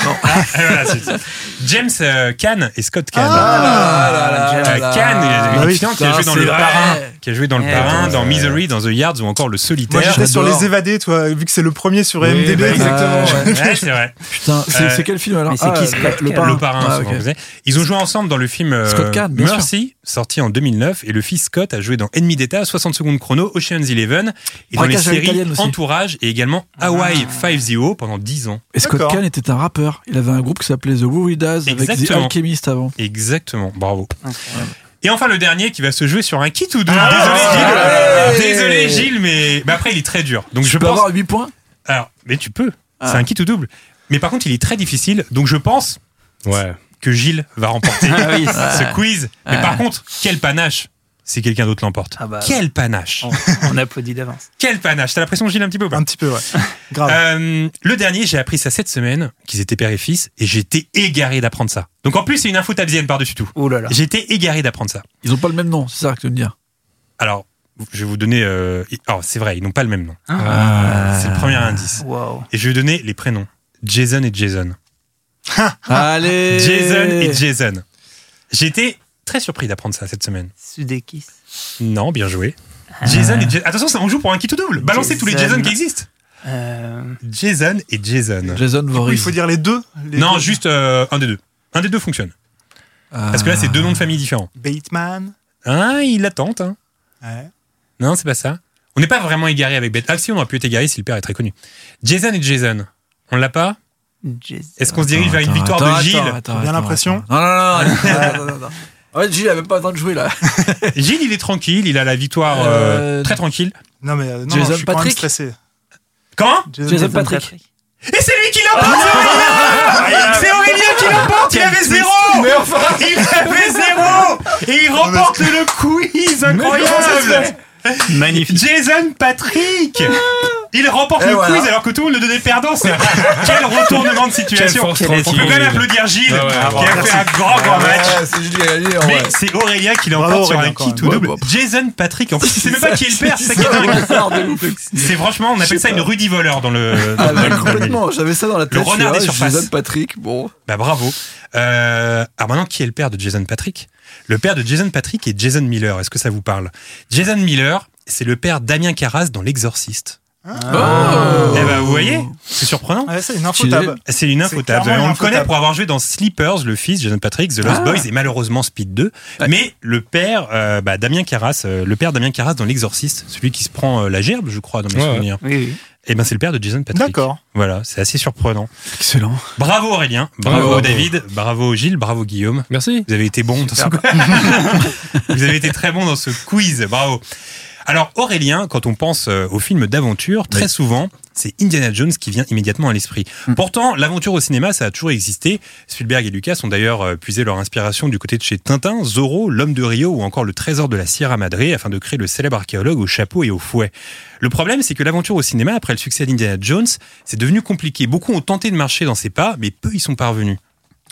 [SPEAKER 3] Ah, voilà. James euh, Caan et Scott Caan.
[SPEAKER 6] Ah, là, là,
[SPEAKER 3] Euh,
[SPEAKER 6] là,
[SPEAKER 3] Caan, il
[SPEAKER 4] oui,
[SPEAKER 3] est qui a joué dans Le
[SPEAKER 6] vrai.
[SPEAKER 3] Parrain, qui a joué dans Le
[SPEAKER 5] Eh,
[SPEAKER 3] Parrain,
[SPEAKER 7] ouais.
[SPEAKER 3] dans Misery, dans The Yards ou encore Le
[SPEAKER 4] Moi
[SPEAKER 3] Solitaire.
[SPEAKER 4] j'étais sur les évadés, toi, vu que c'est le premier sur IMDb.
[SPEAKER 7] bah, exactement,
[SPEAKER 4] Euh,
[SPEAKER 7] ouais.
[SPEAKER 3] Ouais, c'est vrai.
[SPEAKER 6] Putain, c'est
[SPEAKER 3] Euh,
[SPEAKER 6] quel film alors
[SPEAKER 5] c'est
[SPEAKER 6] Ah,
[SPEAKER 5] qui,
[SPEAKER 6] le-
[SPEAKER 5] Scott
[SPEAKER 6] Le
[SPEAKER 5] Caan
[SPEAKER 6] parrain.
[SPEAKER 3] Le
[SPEAKER 6] Ah.
[SPEAKER 3] Ils ont joué ensemble dans le film euh,
[SPEAKER 6] Scott Caan.
[SPEAKER 3] Mercy, sorti en 2009, et le fils Scott a joué dans Ennemi d'État, 60 secondes chrono, Ocean's Eleven, et dans les séries. Entourage et également Hawaii 5-0 pendant 10 ans.
[SPEAKER 6] Et Scott. Kahn était un rappeur. Il avait un groupe qui s'appelait The Worridas avec The. Alchemist avant.
[SPEAKER 3] Exactement, bravo.
[SPEAKER 5] Incroyable.
[SPEAKER 3] Et enfin le dernier qui va se jouer sur un kit ou deux.
[SPEAKER 6] Ah,
[SPEAKER 3] Désolé. Gilles. Désolé Gilles, mais mais après il est très dur. Donc je
[SPEAKER 6] Je peux
[SPEAKER 3] pense.
[SPEAKER 6] avoir 8 points
[SPEAKER 3] Alors, mais tu peux.
[SPEAKER 6] Ah.
[SPEAKER 3] C'est un kit ou double. Mais par contre il est très difficile. Donc je pense
[SPEAKER 7] Ouais.
[SPEAKER 3] que Gilles va remporter
[SPEAKER 5] Ah oui,
[SPEAKER 3] ce quiz. Mais
[SPEAKER 6] Ouais.
[SPEAKER 3] par contre, quel panache si quelqu'un d'autre l'emporte.
[SPEAKER 5] Ah bah.
[SPEAKER 3] Quel panache.
[SPEAKER 5] on, on applaudit d'avance.
[SPEAKER 3] Quel panache. T'as l'impression Gilles un petit peu ou pas
[SPEAKER 4] Un petit peu, ouais. Grave.
[SPEAKER 3] Euh, le dernier, j'ai appris ça cette semaine, qu'ils étaient père et fils, et j'étais égaré d'apprendre ça. Donc en plus, c'est une info tabzienne par-dessus tout.
[SPEAKER 5] Oh là là.
[SPEAKER 3] J'étais égaré d'apprendre ça.
[SPEAKER 6] Ils ont pas le même nom, c'est ça que tu veux me dire.
[SPEAKER 3] Alors, je vais vous donner. Euh... Alors, c'est vrai, ils n'ont pas le même nom.
[SPEAKER 6] Ah.
[SPEAKER 3] C'est le premier indice.
[SPEAKER 5] Wow.
[SPEAKER 3] Et je vais vous donner les prénoms Jason et Jason.
[SPEAKER 6] Allez
[SPEAKER 3] Jason et Jason. Été très surpris d'apprendre ça cette semaine.
[SPEAKER 5] Sudekis.
[SPEAKER 3] Non, bien joué. Jason et Jason. Attention, ça, on joue pour un kit ou double. Balancez tous les
[SPEAKER 5] Jason.
[SPEAKER 3] Qui existent.
[SPEAKER 5] Euh,
[SPEAKER 3] Jason et Jason.
[SPEAKER 6] Jason Voorhees.
[SPEAKER 4] il faut dire les deux. les
[SPEAKER 3] Non,
[SPEAKER 4] deux.
[SPEAKER 3] juste euh, un des deux. Un des deux fonctionne. Parce que là, c'est deux noms de famille différents.
[SPEAKER 4] Bateman.
[SPEAKER 3] Ah, il la tente. Hein.
[SPEAKER 4] Ouais.
[SPEAKER 3] Non, c'est pas ça. On n'est pas vraiment égaré avec Beth. Ah, si, on aurait pu être égaré si le père est très connu. Jason et Jason. On l'a pas
[SPEAKER 5] Jason.
[SPEAKER 3] Est-ce qu'on se dirige vers une victoire
[SPEAKER 6] attends,
[SPEAKER 3] de Gilles
[SPEAKER 6] attends, attends,
[SPEAKER 4] Bien
[SPEAKER 6] attends,
[SPEAKER 4] l'impression.
[SPEAKER 6] attends. Non, non, non, non, fait, Gilles a même pas le temps de jouer là.
[SPEAKER 3] Gilles, il est tranquille. Il a la victoire euh,
[SPEAKER 6] Euh,
[SPEAKER 3] très tranquille.
[SPEAKER 4] Non, mais euh, non,
[SPEAKER 6] Jason
[SPEAKER 4] non, je suis quand même
[SPEAKER 6] Patrick
[SPEAKER 4] stressé.
[SPEAKER 3] Comment
[SPEAKER 6] Jason Patrick.
[SPEAKER 3] Et c'est lui qui l'emporte c'est Aurélien C'est Aurélien qui l'emporte Il avait zéro Il avait zéro Et il remporte le quiz Incroyable
[SPEAKER 5] Magnifique.
[SPEAKER 3] Jason Patrick Il remporte
[SPEAKER 6] Et
[SPEAKER 3] le
[SPEAKER 6] voilà.
[SPEAKER 3] quiz alors que tout le monde le donnait perdant. C'est quel retournement de situation. On peut quand même applaudir Gilles,
[SPEAKER 7] Ouais, ouais,
[SPEAKER 3] qui a fait un grand grand match.
[SPEAKER 6] c'est Gilles qui a gagné en
[SPEAKER 3] Mais c'est Aurélien qui l'emporte sur un kit ou double. Jason Patrick. En plus, il sait même pas qui est le père. C'est ça qui est dingue. C'est franchement, on appelle ça une Rudy voleur dans le.
[SPEAKER 6] Ah,
[SPEAKER 3] le- le
[SPEAKER 6] complètement, j'avais ça dans la tête.
[SPEAKER 3] renard
[SPEAKER 6] je
[SPEAKER 3] des surfaces.
[SPEAKER 6] Jason Patrick, bon.
[SPEAKER 3] Bah bravo. Euh, alors maintenant, qui est le père de Jason Patrick? Le père de Jason Patrick est Jason Miller. Est-ce que ça vous parle? Jason Miller, c'est le père Damien Carras dans L'Exorciste.
[SPEAKER 6] Oh
[SPEAKER 3] Eh ben, vous voyez C'est surprenant.
[SPEAKER 4] Ouais, c'est une info
[SPEAKER 6] Stylé.
[SPEAKER 4] tab.
[SPEAKER 3] C'est une On le connaît pour avoir joué dans Sleepers, le fils, Jason Patrick, The Lost
[SPEAKER 6] Ah.
[SPEAKER 3] Boys et malheureusement Speed 2.
[SPEAKER 6] Ouais.
[SPEAKER 3] Mais le père, euh, bah, Damien Carras, euh, le père Damien Carras dans L'Exorciste, celui qui se prend euh, la gerbe, je crois, dans mes
[SPEAKER 7] ouais.
[SPEAKER 3] souvenirs.
[SPEAKER 5] Oui, oui.
[SPEAKER 3] Et ben c'est le père de Jason Patrick.
[SPEAKER 4] D'accord.
[SPEAKER 3] Voilà, c'est assez surprenant.
[SPEAKER 6] Excellent.
[SPEAKER 3] Bravo Aurélien, bravo
[SPEAKER 7] Bravo.
[SPEAKER 3] David, bravo Gilles, bravo Guillaume.
[SPEAKER 7] Merci.
[SPEAKER 3] Vous avez été bon dans ce Vous avez été très bon dans ce quiz. Bravo. Alors Aurélien, quand on pense euh, aux films d'aventure, très souvent, c'est Indiana Jones qui vient immédiatement à l'esprit. Pourtant, l'aventure au cinéma, ça a toujours existé. Spielberg et Lucas ont d'ailleurs euh, puisé leur inspiration du côté de chez Tintin, Zorro, L'homme de Rio ou encore le trésor de la Sierra Madre afin de créer le célèbre archéologue au chapeau et au fouet. Le problème, c'est que l'aventure au cinéma, après le succès d'Indiana Jones, c'est devenu compliqué. Beaucoup ont tenté de marcher dans ses pas, mais peu y sont parvenus.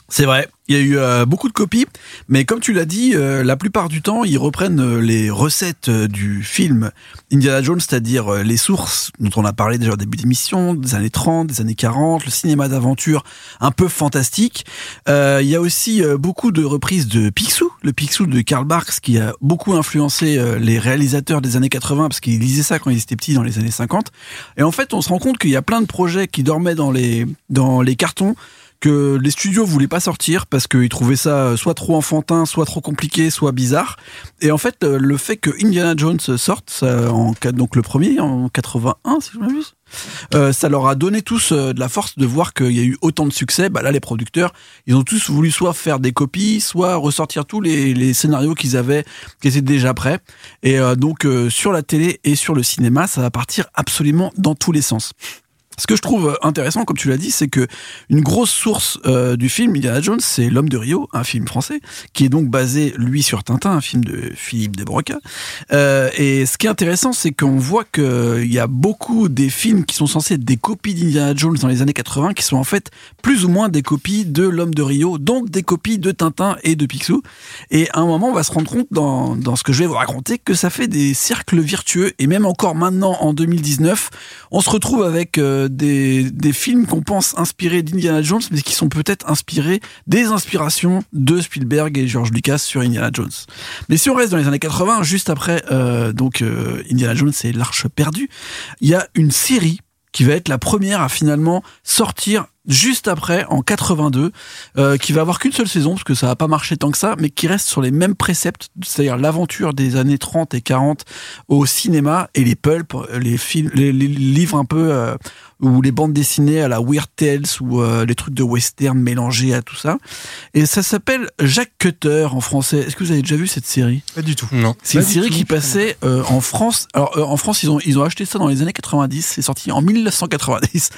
[SPEAKER 6] C'est vrai, il y a eu euh, beaucoup de copies, mais comme tu l'as dit, euh, la plupart du temps, ils reprennent euh, les recettes euh, du film Indiana Jones, c'est-à-dire euh, les sources dont on a parlé déjà au début d'émission, des années 30, des années 40, le cinéma d'aventure un peu fantastique. Il y a aussi beaucoup de reprises de Picsou, le Picsou de Karl Barks, qui a beaucoup influencé les réalisateurs des années 80, parce qu'ils lisaient ça quand ils étaient petits dans les années 50. Et en fait, on se rend compte qu'il y a plein de projets qui dormaient dans les, dans les cartons, que les studios voulaient pas sortir parce qu'ils trouvaient ça soit trop enfantin, soit trop compliqué, soit bizarre. Et en fait, le fait que Indiana Jones sorte, ça, en, donc le premier en 81, si je m'abuse, euh, ça leur a donné tous euh, de la force de voir qu'il y a eu autant de succès. Bah là, les producteurs, ils ont tous voulu soit faire des copies, soit ressortir tous les, scénarios qu'ils avaient, qui étaient déjà prêts. Et euh, donc, sur la télé et sur le cinéma, ça va partir absolument dans tous les sens. Ce que je trouve intéressant, comme tu l'as dit, c'est que une grosse source euh, du film Indiana Jones, c'est L'homme de Rio, un film français, qui est donc basé, lui, sur Tintin, un film de Philippe Desbroca. Euh, et ce qui est intéressant, c'est qu'on voit qu'il y a beaucoup des films qui sont censés être des copies d'Indiana Jones dans les années 80, qui sont en fait plus ou moins des copies de L'homme de Rio, donc des copies de Tintin et de Picsou. Et à un moment, on va se rendre compte dans, dans ce que je vais vous raconter que ça fait des cercles virtueux, et même encore maintenant, en 2019, on se retrouve avec... euh, des, films qu'on pense inspirés d'Indiana Jones, mais qui sont peut-être inspirés des inspirations de Spielberg et George Lucas sur Indiana Jones. Mais si on reste dans les années 80, juste après euh, donc euh, Indiana Jones et l'Arche perdue, il y a une série qui va être la première à finalement sortir juste après, en 82, euh, qui va avoir qu'une seule saison, parce que ça va pas marcher tant que ça, mais qui reste sur les mêmes préceptes, c'est-à-dire l'aventure des années 30 et 40 au cinéma et les pulps, les les, livres un peu ou les bandes dessinées à la Weird Tales ou euh, les trucs de western mélangés à tout ça. Et ça s'appelle Jack Cutter en français. Est-ce que vous avez déjà vu cette série?
[SPEAKER 4] Pas du tout.
[SPEAKER 3] Non.
[SPEAKER 6] C'est une série
[SPEAKER 4] tout.
[SPEAKER 6] qui passait euh, en France. Alors euh, en France, ils ont ils ont acheté ça dans les années 90. C'est sorti en 1990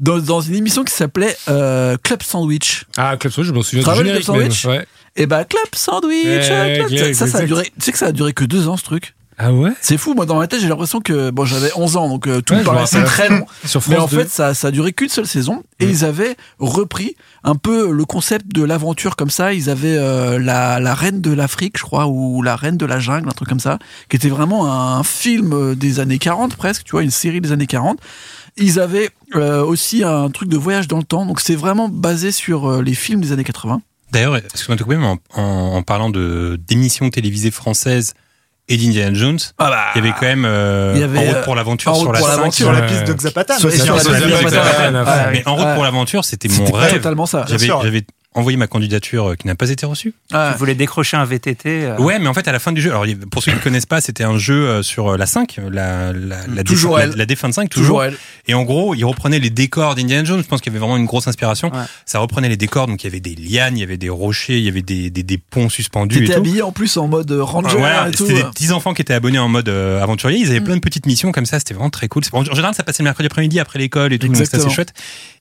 [SPEAKER 6] dans, dans une émission qui s'appelait euh, Club Sandwich.
[SPEAKER 7] Ah, Club Sandwich, je m'en souviens du générique.
[SPEAKER 6] Club Sandwich
[SPEAKER 7] Ouais.
[SPEAKER 6] Et bah Club Sandwich.
[SPEAKER 7] Eh,
[SPEAKER 6] Club-
[SPEAKER 7] exact,
[SPEAKER 6] ça, ça a duré. Tu sais que ça a duré que deux ans ce truc?
[SPEAKER 7] Ah ouais
[SPEAKER 6] C'est fou. Moi dans ma tête, j'ai l'impression que bon, j'avais 11 ans, donc euh, tout
[SPEAKER 7] Ouais,
[SPEAKER 6] me paraissait très long.
[SPEAKER 7] Sur
[SPEAKER 6] Mais en
[SPEAKER 7] 2.
[SPEAKER 6] fait, ça, ça a duré qu'une seule saison et
[SPEAKER 7] Mm.
[SPEAKER 6] ils avaient repris un peu le concept de l'aventure comme ça. Ils avaient euh, la, la reine de l'Afrique, je crois, ou la reine de la jungle, un truc comme ça, qui était vraiment un film euh, des années 40 presque, tu vois, une série des années 40. Ils avaient euh, aussi un truc de voyage dans le temps, donc c'est vraiment basé sur euh, les films des années 80.
[SPEAKER 3] D'ailleurs, excuse-moi de te couper, mais en, en, en parlant de d'émissions télévisées françaises et d'Indiana Jones,
[SPEAKER 6] Ah bah,
[SPEAKER 3] il y avait quand même euh,
[SPEAKER 6] il y avait,
[SPEAKER 3] En route
[SPEAKER 6] euh,
[SPEAKER 3] pour l'aventure
[SPEAKER 6] En
[SPEAKER 3] sur
[SPEAKER 6] route
[SPEAKER 3] la
[SPEAKER 6] pour
[SPEAKER 3] 5.
[SPEAKER 6] l'aventure,
[SPEAKER 4] Sur la piste de Xapatan.
[SPEAKER 3] Mais en route
[SPEAKER 6] Ouais.
[SPEAKER 3] pour l'aventure, c'était mon
[SPEAKER 6] C'était
[SPEAKER 3] rêve.
[SPEAKER 6] totalement ça.
[SPEAKER 3] J'avais envoyé ma candidature euh, qui n'a pas été reçue.
[SPEAKER 6] Ah,
[SPEAKER 5] Tu voulais décrocher un VTT. euh,
[SPEAKER 3] Ouais, mais en fait, à la fin du jeu, alors pour ceux qui ne connaissent pas, c'était un jeu euh, sur la 5, la, la, la,
[SPEAKER 6] Toujours elle.
[SPEAKER 3] la, la défunte 5,
[SPEAKER 6] toujours
[SPEAKER 3] toujours.
[SPEAKER 6] elle.
[SPEAKER 3] Et en gros, il reprenait les décors d'Indiana Jones. Je pense qu'il y avait vraiment une grosse inspiration.
[SPEAKER 5] Ouais.
[SPEAKER 3] Ça reprenait les décors, donc il y avait des lianes, il y avait des rochers, il y avait des, des, des ponts suspendus
[SPEAKER 6] T'étais habillé en plus en mode ranger
[SPEAKER 3] Voilà,
[SPEAKER 6] et tout.
[SPEAKER 3] c'était des petits enfants qui étaient abonnés en mode euh, aventurier. Ils avaient plein de petites missions comme ça. C'était vraiment très cool. En général, ça passait le mercredi après-midi après l'école et tout. Donc c'était assez
[SPEAKER 6] Exactement.
[SPEAKER 3] chouette.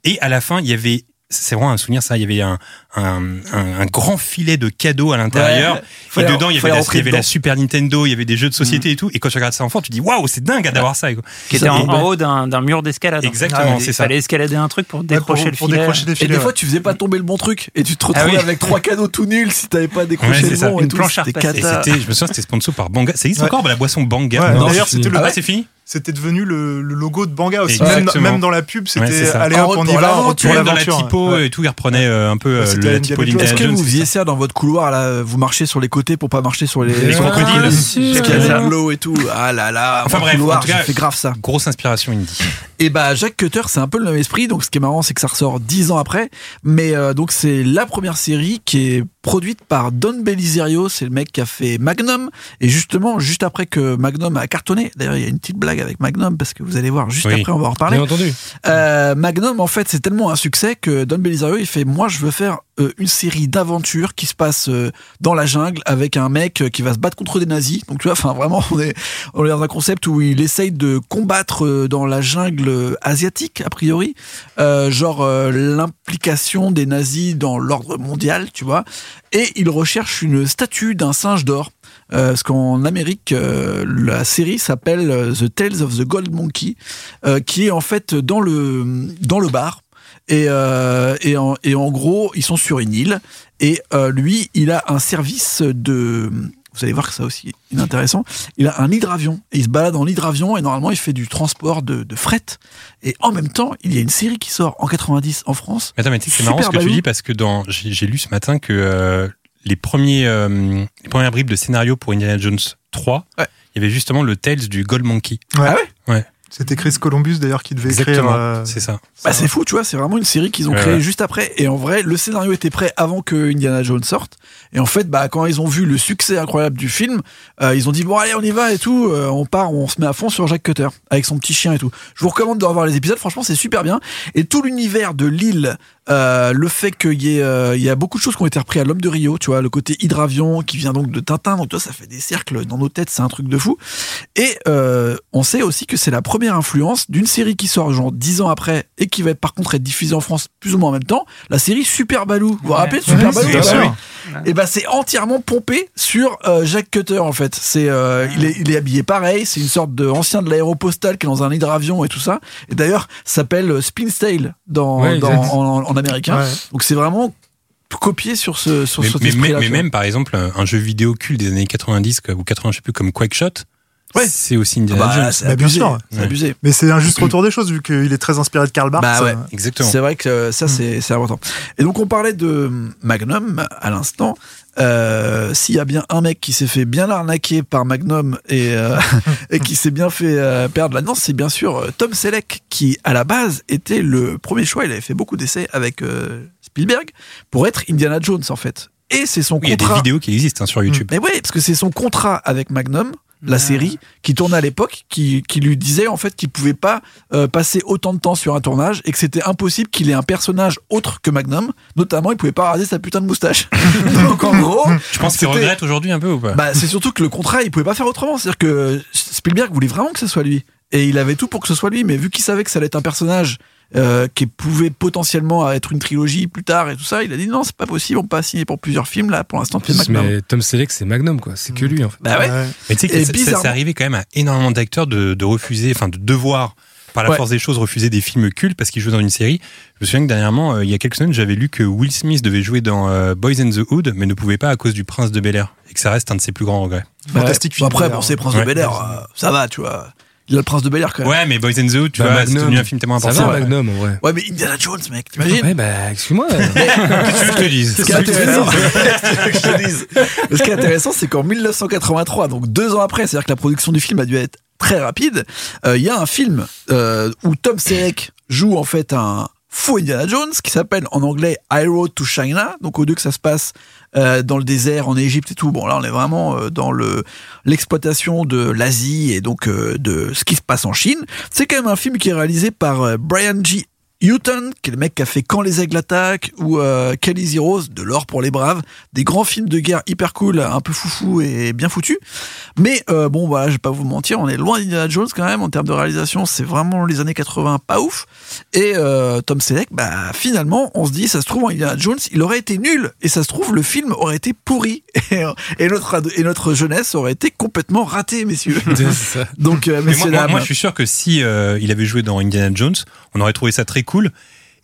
[SPEAKER 3] Et à la fin, il y avait c'est vraiment un souvenir ça. Il y avait un, un, un, un grand filet de cadeaux à l'intérieur.
[SPEAKER 6] Ouais.
[SPEAKER 3] et dedans, il y avait, la,
[SPEAKER 6] rentrer
[SPEAKER 3] il y avait la
[SPEAKER 6] dedans.
[SPEAKER 3] Super Nintendo, il y avait des jeux de société et tout. Et quand tu regardes ça enfant, tu dis waouh, c'est dingue d'avoir ça.
[SPEAKER 5] Qui était en,
[SPEAKER 3] Et-
[SPEAKER 5] haut d'un d'un mur d'escalade.
[SPEAKER 3] Exactement,
[SPEAKER 5] Il
[SPEAKER 3] c'est ça.
[SPEAKER 5] fallait escalader un truc pour
[SPEAKER 4] Ouais,
[SPEAKER 5] décrocher
[SPEAKER 4] pour,
[SPEAKER 5] le
[SPEAKER 4] pour
[SPEAKER 5] filet.
[SPEAKER 4] décrocher des
[SPEAKER 6] Et
[SPEAKER 4] filets.
[SPEAKER 6] des
[SPEAKER 4] ouais.
[SPEAKER 6] fois, tu faisais pas tomber le bon truc et tu te retrouvais
[SPEAKER 5] Ah oui.
[SPEAKER 6] avec trois cadeaux tout nuls si t'avais pas décroché le
[SPEAKER 3] ça.
[SPEAKER 6] bon et
[SPEAKER 5] Une
[SPEAKER 6] tout.
[SPEAKER 5] planche à
[SPEAKER 6] C'était
[SPEAKER 5] repasser.
[SPEAKER 3] Et je me souviens, c'était sponsor par Banga. Ça existe encore, bah, la boisson Banga.
[SPEAKER 4] D'ailleurs,
[SPEAKER 7] c'est
[SPEAKER 4] c'était le,
[SPEAKER 3] Ah c'est fini
[SPEAKER 4] c'était devenu le, le logo de Banga aussi. Même, même dans la pub, c'était allez hop, on y va, en route
[SPEAKER 6] l'aventure.
[SPEAKER 4] pour
[SPEAKER 3] Même dans la typo
[SPEAKER 4] Ouais.
[SPEAKER 3] et tout, il reprenait euh, un peu euh,
[SPEAKER 4] c'était
[SPEAKER 3] la typo
[SPEAKER 6] Est-ce que vous faisiez
[SPEAKER 3] ça.
[SPEAKER 6] dans votre couloir là Vous marchez sur les côtés pour pas marcher sur les,
[SPEAKER 3] Les crocodiles.
[SPEAKER 6] y l'eau et tout. Ah là là.
[SPEAKER 3] Enfin bref,
[SPEAKER 6] couloir, j'ai fait grave ça.
[SPEAKER 3] Grosse inspiration indie.
[SPEAKER 6] Et bah Jack Cutter, c'est un peu le même esprit. Donc ce qui est marrant, c'est que ça ressort dix ans après. Mais euh, donc c'est la première série qui est produite par Don Belisario. C'est le mec qui a fait Magnum. Et justement, juste après que Magnum a cartonné. D'ailleurs, il y a une petite blague avec Magnum parce que vous allez voir juste
[SPEAKER 3] Oui.
[SPEAKER 6] après, on va en reparler.
[SPEAKER 7] Bien entendu.
[SPEAKER 6] Euh, Magnum, en fait, c'est tellement un succès que Don Belisario, il fait, moi, je veux faire euh, une série d'aventures qui se passe euh, dans la jungle avec un mec qui va se battre contre des nazis. Donc, tu vois, enfin, vraiment, on est, on est dans un concept où il essaye de combattre dans la jungle asiatique, a priori, genre l'implication des nazis dans l'ordre mondial, tu vois. Et il recherche une statue d'un singe d'or. Euh, parce qu'en Amérique, euh, la série s'appelle euh, The Tales of the Gold Monkey, euh, qui est en fait dans le dans le bar. Et, euh, et, en, et en gros, ils sont sur une île. Et euh, lui, il a un service de. Vous allez voir que ça aussi est intéressant. Il a un hydravion. Et il se balade en hydravion. Et normalement, il fait du transport de, de fret. Et en même temps, il y a une série qui sort en 90 en France.
[SPEAKER 3] Mais attends, mais c'est marrant ce que tu dis parce que dans, j'ai j'ai lu ce matin que euh, les premiers, euh, les premières bribes de scénario pour Indiana Jones 3,
[SPEAKER 6] Ouais.
[SPEAKER 3] il y avait justement le Tales du Gold Monkey.
[SPEAKER 4] Ouais.
[SPEAKER 6] Ah ouais
[SPEAKER 4] C'était Chris Columbus d'ailleurs qui devait écrire.
[SPEAKER 3] Exactement,
[SPEAKER 4] euh,
[SPEAKER 3] c'est ça.
[SPEAKER 6] Bah, c'est fou, tu vois, c'est vraiment une série qu'ils ont
[SPEAKER 3] Ouais,
[SPEAKER 6] créée
[SPEAKER 3] ouais.
[SPEAKER 6] juste après. Et en vrai, le scénario était prêt avant que Indiana Jones sorte. Et en fait, bah, quand ils ont vu le succès incroyable du film, euh, ils ont dit bon allez, on y va et tout. Euh, on part, on se met à fond sur Jack Cutter avec son petit chien et tout. Je vous recommande de revoir les épisodes. Franchement, c'est super bien. Et tout l'univers de l'île euh, le fait qu'il y ait, euh, il y a beaucoup de choses qui ont été reprises à l'homme de Rio, tu vois, le côté hydravion qui vient donc de Tintin, donc toi ça fait des cercles dans nos têtes, c'est un truc de fou. Et euh, on sait aussi que c'est la première influence d'une série qui sort genre dix ans après et qui va par contre être diffusée en France plus ou moins en même temps, la série Super Balou. Vous vous rappelez de Super
[SPEAKER 4] Ouais, sûr.
[SPEAKER 6] et ben c'est entièrement pompé sur euh, Jack Cutter en fait. C'est euh, il, est, il est habillé pareil, c'est une sorte de ancien de l'aéropostale qui est dans un hydravion et tout ça. Et d'ailleurs s'appelle Spinstale dans,
[SPEAKER 7] Ouais,
[SPEAKER 6] dans-
[SPEAKER 7] exact.
[SPEAKER 6] en, en américain.
[SPEAKER 4] Ouais.
[SPEAKER 6] Donc c'est vraiment copié sur ce sur
[SPEAKER 3] Mais,
[SPEAKER 6] cet
[SPEAKER 3] mais- même, par exemple, un, jeu vidéo culte des années 90 quoi, ou 80, je sais plus, comme Quackshot,
[SPEAKER 6] Ouais.
[SPEAKER 3] c'est aussi
[SPEAKER 6] Ah
[SPEAKER 3] Indiana
[SPEAKER 6] bah, c'est
[SPEAKER 4] bien
[SPEAKER 6] abusé,
[SPEAKER 4] sûr.
[SPEAKER 6] c'est
[SPEAKER 3] Ouais.
[SPEAKER 6] abusé.
[SPEAKER 4] Mais c'est un juste retour des choses vu qu'il est très inspiré de Karl Barth.
[SPEAKER 6] Bah ouais.
[SPEAKER 3] Exactement.
[SPEAKER 6] C'est vrai que ça, c'est c'est important. Et donc, on parlait de Magnum à l'instant. Euh, S'il y a bien un mec qui s'est fait bien l'arnaquer par Magnum et, euh, et qui s'est bien fait euh, perdre la danse, c'est bien sûr euh, Tom Selleck, qui à la base était le premier choix. Il avait fait beaucoup d'essais avec euh, Spielberg pour être Indiana Jones en fait. Et c'est son
[SPEAKER 3] Oui, Il y a des
[SPEAKER 6] contrat.
[SPEAKER 3] vidéos qui existent hein, sur YouTube.
[SPEAKER 6] Mais ouais, parce que c'est son contrat avec Magnum, la série, qui tournait à l'époque, qui, qui lui disait en fait qu'il pouvait pas euh, passer autant de temps sur un tournage et que c'était impossible qu'il ait un personnage autre que Magnum. Notamment, il pouvait pas raser sa putain de moustache. Donc en gros,
[SPEAKER 3] Je pense qu'il regrette aujourd'hui un peu ou pas?
[SPEAKER 6] Bah, c'est surtout que le contrat, il pouvait pas faire autrement. C'est-à-dire que Spielberg voulait vraiment que ce soit lui. Et il avait tout pour que ce soit lui, mais vu qu'il savait que ça allait être un personnage euh, qui pouvait potentiellement être une trilogie plus tard et tout ça, il a dit non, c'est pas possible, on peut pas signer pour plusieurs films là. Pour l'instant, Magnum.
[SPEAKER 7] Mais Tom Selleck, c'est Magnum, quoi. C'est que lui, en fait.
[SPEAKER 6] Bah ouais.
[SPEAKER 3] Mais tu sais que
[SPEAKER 6] Et
[SPEAKER 3] ça- ça, arrivé quand même à énormément d'acteurs de, de refuser, enfin de devoir, par la
[SPEAKER 6] Ouais.
[SPEAKER 3] force des choses, refuser des films cultes parce qu'ils jouent dans une série. Je me souviens que dernièrement, euh, il y a quelques semaines, j'avais lu que Will Smith devait jouer dans euh, Boys in the Hood, mais ne pouvait pas à cause du Prince de Bel Air, et que ça reste un de ses plus grands regrets.
[SPEAKER 4] Fantastique
[SPEAKER 6] Ouais.
[SPEAKER 4] film,
[SPEAKER 6] Bon, après, bon, c'est Prince
[SPEAKER 3] Ouais.
[SPEAKER 6] de Bel Air, euh, ça va, tu vois. Il a le Prince de Bel Air quand même.
[SPEAKER 3] Ouais, mais Boys in the Hood, tu
[SPEAKER 7] Bah,
[SPEAKER 3] vois, c'est
[SPEAKER 7] Magnum.
[SPEAKER 3] devenu un film tellement
[SPEAKER 7] Ça
[SPEAKER 3] important.
[SPEAKER 7] va,
[SPEAKER 3] Ouais.
[SPEAKER 7] Magnum, en vrai.
[SPEAKER 6] Ouais, mais Indiana Jones, mec, t'imagines
[SPEAKER 7] Ouais, bah, excuse-moi.
[SPEAKER 3] Qu'est-ce que je te dise
[SPEAKER 6] Ce qui est intéressant, que je te dise. ce qui est intéressant, c'est qu'en 1983, donc deux ans après, c'est-à-dire que la production du film a dû être très rapide, euh, il y a un film euh, où Tom Selleck joue en fait un faux Indiana Jones qui s'appelle en anglais I Road to China. Donc au lieu que ça se passe euh, dans le désert, en Égypte et tout, bon là on est vraiment euh, dans le l'exploitation de l'Asie et donc euh, de ce qui se passe en Chine. C'est quand même un film qui est réalisé par euh, Brian G. Houghton, qui est le mec qui a fait Quand les aigles attaquent ou euh, Kelly's Heroes, de l'or pour les braves, des grands films de guerre hyper cool, un peu foufou et bien foutu. Mais euh, bon, voilà, je vais pas vous mentir, on est loin d'Indiana Jones quand même en termes de réalisation. C'est vraiment les années 80 pas ouf. Et euh, Tom Selleck, bah finalement, on se dit, ça se trouve en Indiana Jones, il aurait été nul. Et ça se trouve, le film aurait été pourri. Et, et notre et notre jeunesse aurait été complètement ratée, messieurs. Donc, euh, messieurs
[SPEAKER 3] moi, moi,
[SPEAKER 6] dames,
[SPEAKER 3] moi, je suis sûr que si il avait joué dans Indiana Jones, on aurait trouvé ça très cool.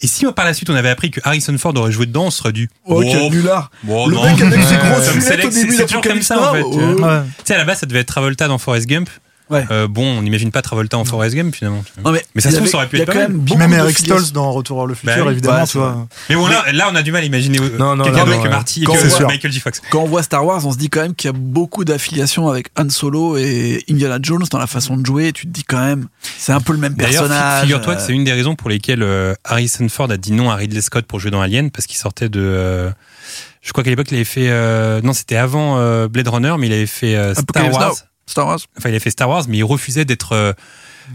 [SPEAKER 3] Et si par la suite on avait appris que Harrison Ford aurait joué dedans, on serait dû.
[SPEAKER 6] Oh, quel nulard.
[SPEAKER 3] bon,
[SPEAKER 6] le
[SPEAKER 3] non.
[SPEAKER 6] mec avec ses grosses lunettes au
[SPEAKER 3] c'est-
[SPEAKER 6] début
[SPEAKER 3] c'est toujours comme ça en fait.
[SPEAKER 6] Oh.
[SPEAKER 4] Ouais.
[SPEAKER 3] Tu sais, à la base, ça devait être Travolta dans Forrest Gump.
[SPEAKER 6] Ouais.
[SPEAKER 3] Euh, bon, on n'imagine pas Travolta en Forrest Gump finalement.
[SPEAKER 6] Non, mais,
[SPEAKER 3] Mais ça se trouve, ça aurait pu
[SPEAKER 6] il y a
[SPEAKER 3] être
[SPEAKER 6] quand même beaucoup
[SPEAKER 4] même Eric. Stoltz dans Retour vers le futur,
[SPEAKER 3] Bah oui.
[SPEAKER 4] évidemment, tu vois.
[SPEAKER 3] Mais bon, là, là, on a du mal à imaginer
[SPEAKER 7] Non, non,
[SPEAKER 3] quelqu'un que
[SPEAKER 7] ouais.
[SPEAKER 3] Marty,
[SPEAKER 6] Quand
[SPEAKER 3] que
[SPEAKER 6] on voit-
[SPEAKER 3] Michael J. Fox.
[SPEAKER 6] Quand on voit Star Wars, on se dit quand même qu'il y a beaucoup d'affiliations avec Han Solo et Indiana Jones dans la façon de jouer. Tu te dis quand même, c'est un peu le même personnage.
[SPEAKER 3] fi- figure-toi que c'est une des raisons pour lesquelles euh, Harrison Ford a dit non à Ridley Scott pour jouer dans Alien, parce qu'il sortait de. euh, je crois qu'à l'époque, il avait fait. euh, non, c'était avant euh, Blade Runner, mais il avait fait euh, Star Wars.
[SPEAKER 6] Star Wars?
[SPEAKER 3] Enfin, il avait fait Star Wars, mais il refusait d'être euh,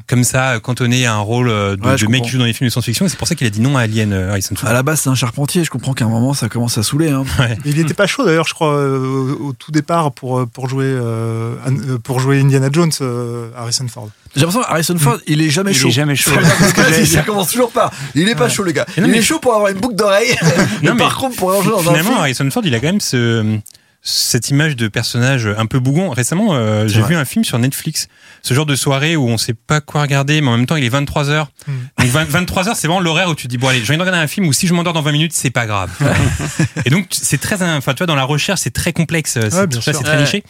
[SPEAKER 3] comme ça, cantonné à un rôle euh, de,
[SPEAKER 6] Ouais,
[SPEAKER 3] de mec qui joue dans les films de science-fiction. et C'est pour ça qu'il a dit non à Alien, euh, Harrison Ford.
[SPEAKER 6] À la base, c'est un charpentier. Je comprends qu'à un moment, ça commence à saouler. Hein.
[SPEAKER 4] Il était pas chaud d'ailleurs, je crois, euh, au, tout départ pour, pour, jouer, pour jouer Indiana Jones, Harrison Ford.
[SPEAKER 6] J'ai l'impression que Harrison Ford, il est jamais
[SPEAKER 5] Il
[SPEAKER 6] chaud.
[SPEAKER 5] est jamais chaud.
[SPEAKER 6] Ça commence toujours pas. Il est pas chaud, le gars.
[SPEAKER 3] Non,
[SPEAKER 6] il
[SPEAKER 3] mais-
[SPEAKER 6] est chaud pour avoir une boucle d'oreille. mais,
[SPEAKER 3] Non, mais
[SPEAKER 6] par contre, pour aller jouer dans un
[SPEAKER 3] Finalement,
[SPEAKER 6] film.
[SPEAKER 3] Harrison Ford, il a quand même ce, cette image de personnage un peu bougon. Récemment, euh, j'ai vu un film sur Netflix. Ce genre de soirée où on sait pas quoi regarder, mais en même temps, il est 23h.
[SPEAKER 4] Hmm.
[SPEAKER 3] Donc 20 23h, c'est vraiment l'horaire où tu te dis, bon, allez, j'ai envie de regarder un film où si je m'endors dans 20 minutes, c'est pas grave. et donc, c'est très, enfin, tu vois, dans la recherche, c'est très complexe. C'est
[SPEAKER 4] Ouais, sûr.
[SPEAKER 3] c'est très
[SPEAKER 6] Ouais.
[SPEAKER 3] niché.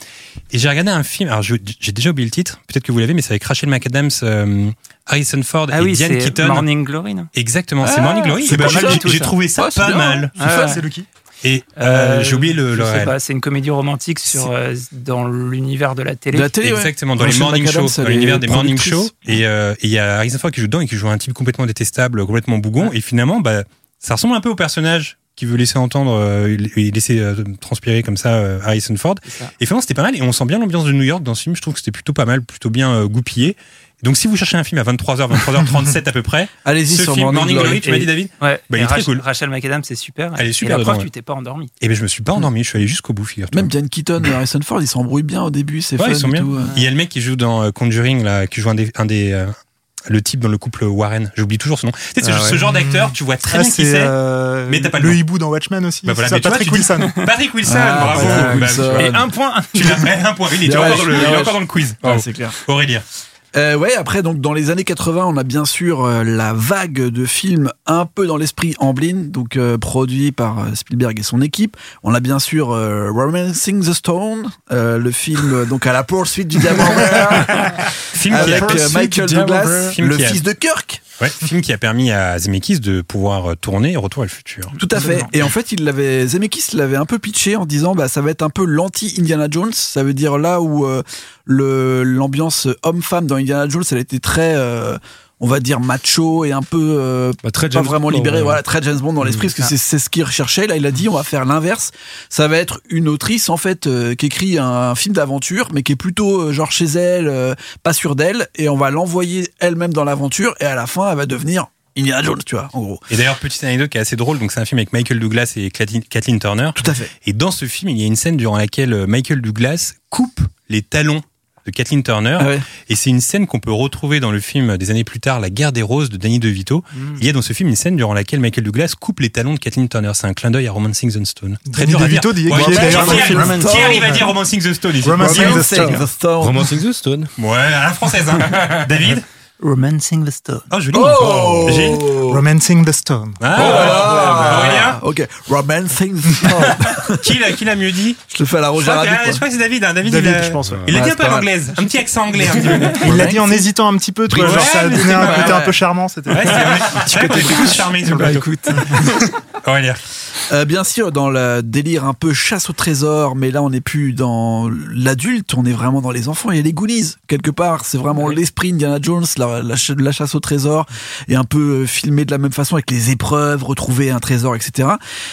[SPEAKER 3] Et j'ai regardé un film, alors j'ai déjà oublié le titre, peut-être que vous l'avez, mais c'est avec Rachel McAdams, euh, Harrison Ford
[SPEAKER 5] Ah
[SPEAKER 3] et
[SPEAKER 5] oui,
[SPEAKER 3] Diane
[SPEAKER 5] c'est
[SPEAKER 3] Keaton.
[SPEAKER 5] Morning Glory, non?
[SPEAKER 3] Exactement, c'est
[SPEAKER 6] Ah,
[SPEAKER 3] Morning Glory.
[SPEAKER 6] c'est
[SPEAKER 3] Et
[SPEAKER 6] pas
[SPEAKER 3] j'ai- trouvé ça pas
[SPEAKER 6] bien.
[SPEAKER 3] mal.
[SPEAKER 5] Ah ouais.
[SPEAKER 4] C'est le qui
[SPEAKER 3] Et euh, j'ai oublié le,
[SPEAKER 5] je
[SPEAKER 3] le
[SPEAKER 5] sais pas, c'est une comédie romantique sur euh, dans l'univers de la télé.
[SPEAKER 6] De la télé, ouais.
[SPEAKER 3] Exactement, dans les morning shows, dans l'univers des morning shows. Et euh, il y a Harrison Ford qui joue dedans et qui joue un type complètement détestable, complètement bougon. Et finalement, bah, ça ressemble un peu au personnage qui veut laisser entendre euh, et laisser euh, transpirer comme ça euh, Harrison Ford.
[SPEAKER 5] Ça.
[SPEAKER 3] Et finalement, c'était pas mal. Et on sent bien l'ambiance de New York dans ce film. Je trouve que c'était plutôt pas mal, plutôt bien euh, goupillé. Donc si vous cherchez un film à 23h, 23h37 à peu près,
[SPEAKER 6] Allez-y sur
[SPEAKER 3] film
[SPEAKER 6] Morning Glory.
[SPEAKER 3] tu m'as
[SPEAKER 5] Et-
[SPEAKER 3] dit David
[SPEAKER 5] Ouais.
[SPEAKER 3] Bah, il
[SPEAKER 5] Et
[SPEAKER 3] est très cool.
[SPEAKER 5] Rachel McAdams, c'est super.
[SPEAKER 3] Elle est
[SPEAKER 5] Et
[SPEAKER 3] super
[SPEAKER 5] la preuve,
[SPEAKER 3] dedans,
[SPEAKER 5] tu t'es pas endormi.
[SPEAKER 3] Et ben je me suis pas endormi, je suis allé jusqu'au bout, figure-toi.
[SPEAKER 6] Même Diane Keaton et Harrison Ford, ils s'embrouillent bien au début, c'est
[SPEAKER 3] Ouais,
[SPEAKER 6] fun
[SPEAKER 3] ils sont
[SPEAKER 6] et
[SPEAKER 3] bien.
[SPEAKER 6] tout.
[SPEAKER 3] Il y a le mec qui joue dans euh, Conjuring là, qui joue un des, un des euh, le type dans le couple Warren. J'oublie toujours son nom. Tu sais, c'est
[SPEAKER 7] Ah
[SPEAKER 3] ce
[SPEAKER 7] ouais.
[SPEAKER 3] genre d'acteur, tu vois très
[SPEAKER 4] Ah,
[SPEAKER 3] bien qui
[SPEAKER 4] c'est euh,
[SPEAKER 3] mais t'as pas le
[SPEAKER 4] le hibou dans Watchmen aussi.
[SPEAKER 3] Bah voilà,
[SPEAKER 4] ça,
[SPEAKER 3] vois,
[SPEAKER 4] Patrick Wilson.
[SPEAKER 3] Patrick Wilson,
[SPEAKER 6] Ah,
[SPEAKER 3] bravo.
[SPEAKER 6] Patrick
[SPEAKER 3] Bah,
[SPEAKER 6] Wilson.
[SPEAKER 3] Et un point, tu l'as fait, un point. Il est encore, dans le, il
[SPEAKER 6] bien
[SPEAKER 3] est
[SPEAKER 6] wesh.
[SPEAKER 3] encore dans le quiz.
[SPEAKER 6] C'est clair.
[SPEAKER 3] Aurélien.
[SPEAKER 6] Euh, ouais, après, donc, dans les années 80, on a bien sûr euh, la vague de films un peu dans l'esprit Amblin, donc euh, produit par euh, Spielberg et son équipe. On a bien sûr euh, Romancing the Stone, euh, le film donc à la poursuite du diamant vert, avec Michael Douglas, le fils de Kirk.
[SPEAKER 3] Ouais, film qui a permis à Zemeckis de pouvoir euh, tourner Retour à le futur.
[SPEAKER 6] Tout à fait. Et en fait, il l'avait, Zemeckis l'avait un peu pitché en disant, bah, ça va être un peu l'anti Indiana Jones. Ça veut dire là où euh, le l'ambiance homme-femme dans Indiana Jones, elle était très, euh, on va dire macho et un peu euh,
[SPEAKER 7] Bah, très
[SPEAKER 6] pas
[SPEAKER 7] James
[SPEAKER 6] vraiment
[SPEAKER 7] Bond,
[SPEAKER 6] libéré,
[SPEAKER 7] ouais.
[SPEAKER 6] voilà, très James Bond dans l'esprit, parce que c'est c'est ce qu'il recherchait. Là, il a dit, on va faire l'inverse. Ça va être une autrice, en fait, euh, qui écrit un, film d'aventure, mais qui est plutôt euh, genre chez elle, euh, pas sûre d'elle, et on va l'envoyer elle-même dans l'aventure, et à la fin, elle va devenir Indiana Jones, tu vois, en gros.
[SPEAKER 3] Et d'ailleurs, petite anecdote qui est assez drôle, donc c'est un film avec Michael Douglas et Kathleen Turner.
[SPEAKER 6] Tout à fait.
[SPEAKER 3] Et dans ce film, il y a une scène durant laquelle Michael Douglas coupe les talons de Kathleen Turner.
[SPEAKER 6] Ah ouais.
[SPEAKER 3] Et c'est une scène qu'on peut retrouver dans le film des années plus tard, La guerre des roses de Danny DeVito. Il y a dans ce film une scène durant laquelle Michael Douglas coupe les talons de Kathleen Turner. C'est un clin d'œil à Romancing the Stone.
[SPEAKER 4] Danny
[SPEAKER 3] dur à
[SPEAKER 4] DeVito
[SPEAKER 3] dire.
[SPEAKER 4] dit-
[SPEAKER 3] Ouais,
[SPEAKER 4] est
[SPEAKER 3] qui-
[SPEAKER 4] d'ailleurs
[SPEAKER 3] qui
[SPEAKER 4] dans le
[SPEAKER 3] arrive-
[SPEAKER 6] film.
[SPEAKER 3] Qui arrive à dire Romancing the Stone
[SPEAKER 4] Romancing the Stone.
[SPEAKER 7] Romancing the Stone.
[SPEAKER 3] Ouais, à la française. Hein. David
[SPEAKER 5] Romancing the Stone.
[SPEAKER 3] Oh, joli.
[SPEAKER 6] Oh
[SPEAKER 3] Gilles
[SPEAKER 4] Romancing the Stone.
[SPEAKER 3] Ah,
[SPEAKER 6] ok. Romancing the Stone.
[SPEAKER 3] qui l'a qui l'a mieux dit
[SPEAKER 6] Je le fais à la Roger Rabbit.
[SPEAKER 3] ah, je crois que c'est David. hein. David,
[SPEAKER 4] David,
[SPEAKER 3] il a,
[SPEAKER 4] je pense, ouais.
[SPEAKER 3] Il a dit un peu à l'anglaise, un petit accent anglais. Un petit.
[SPEAKER 4] Il l'a dit en hésitant un petit peu, tu vois,
[SPEAKER 3] Ouais,
[SPEAKER 4] genre ça a donné un
[SPEAKER 3] vrai,
[SPEAKER 4] côté un
[SPEAKER 3] ouais.
[SPEAKER 4] peu charmant. C'était.
[SPEAKER 3] Ouais, c'est un petit côté plus charmé sur le
[SPEAKER 4] Bah,
[SPEAKER 3] plateau.
[SPEAKER 4] écoute.
[SPEAKER 3] Aurélien.
[SPEAKER 6] Euh, bien sûr, dans le délire un peu chasse au trésor, mais là on n'est plus dans l'adulte, on est vraiment dans les enfants. Il y a les Goonies, quelque part. C'est vraiment l'esprit Indiana Jones, la, la ch- la chasse au trésor, et un peu euh, filmé de la même façon avec les épreuves, retrouver un trésor, etc.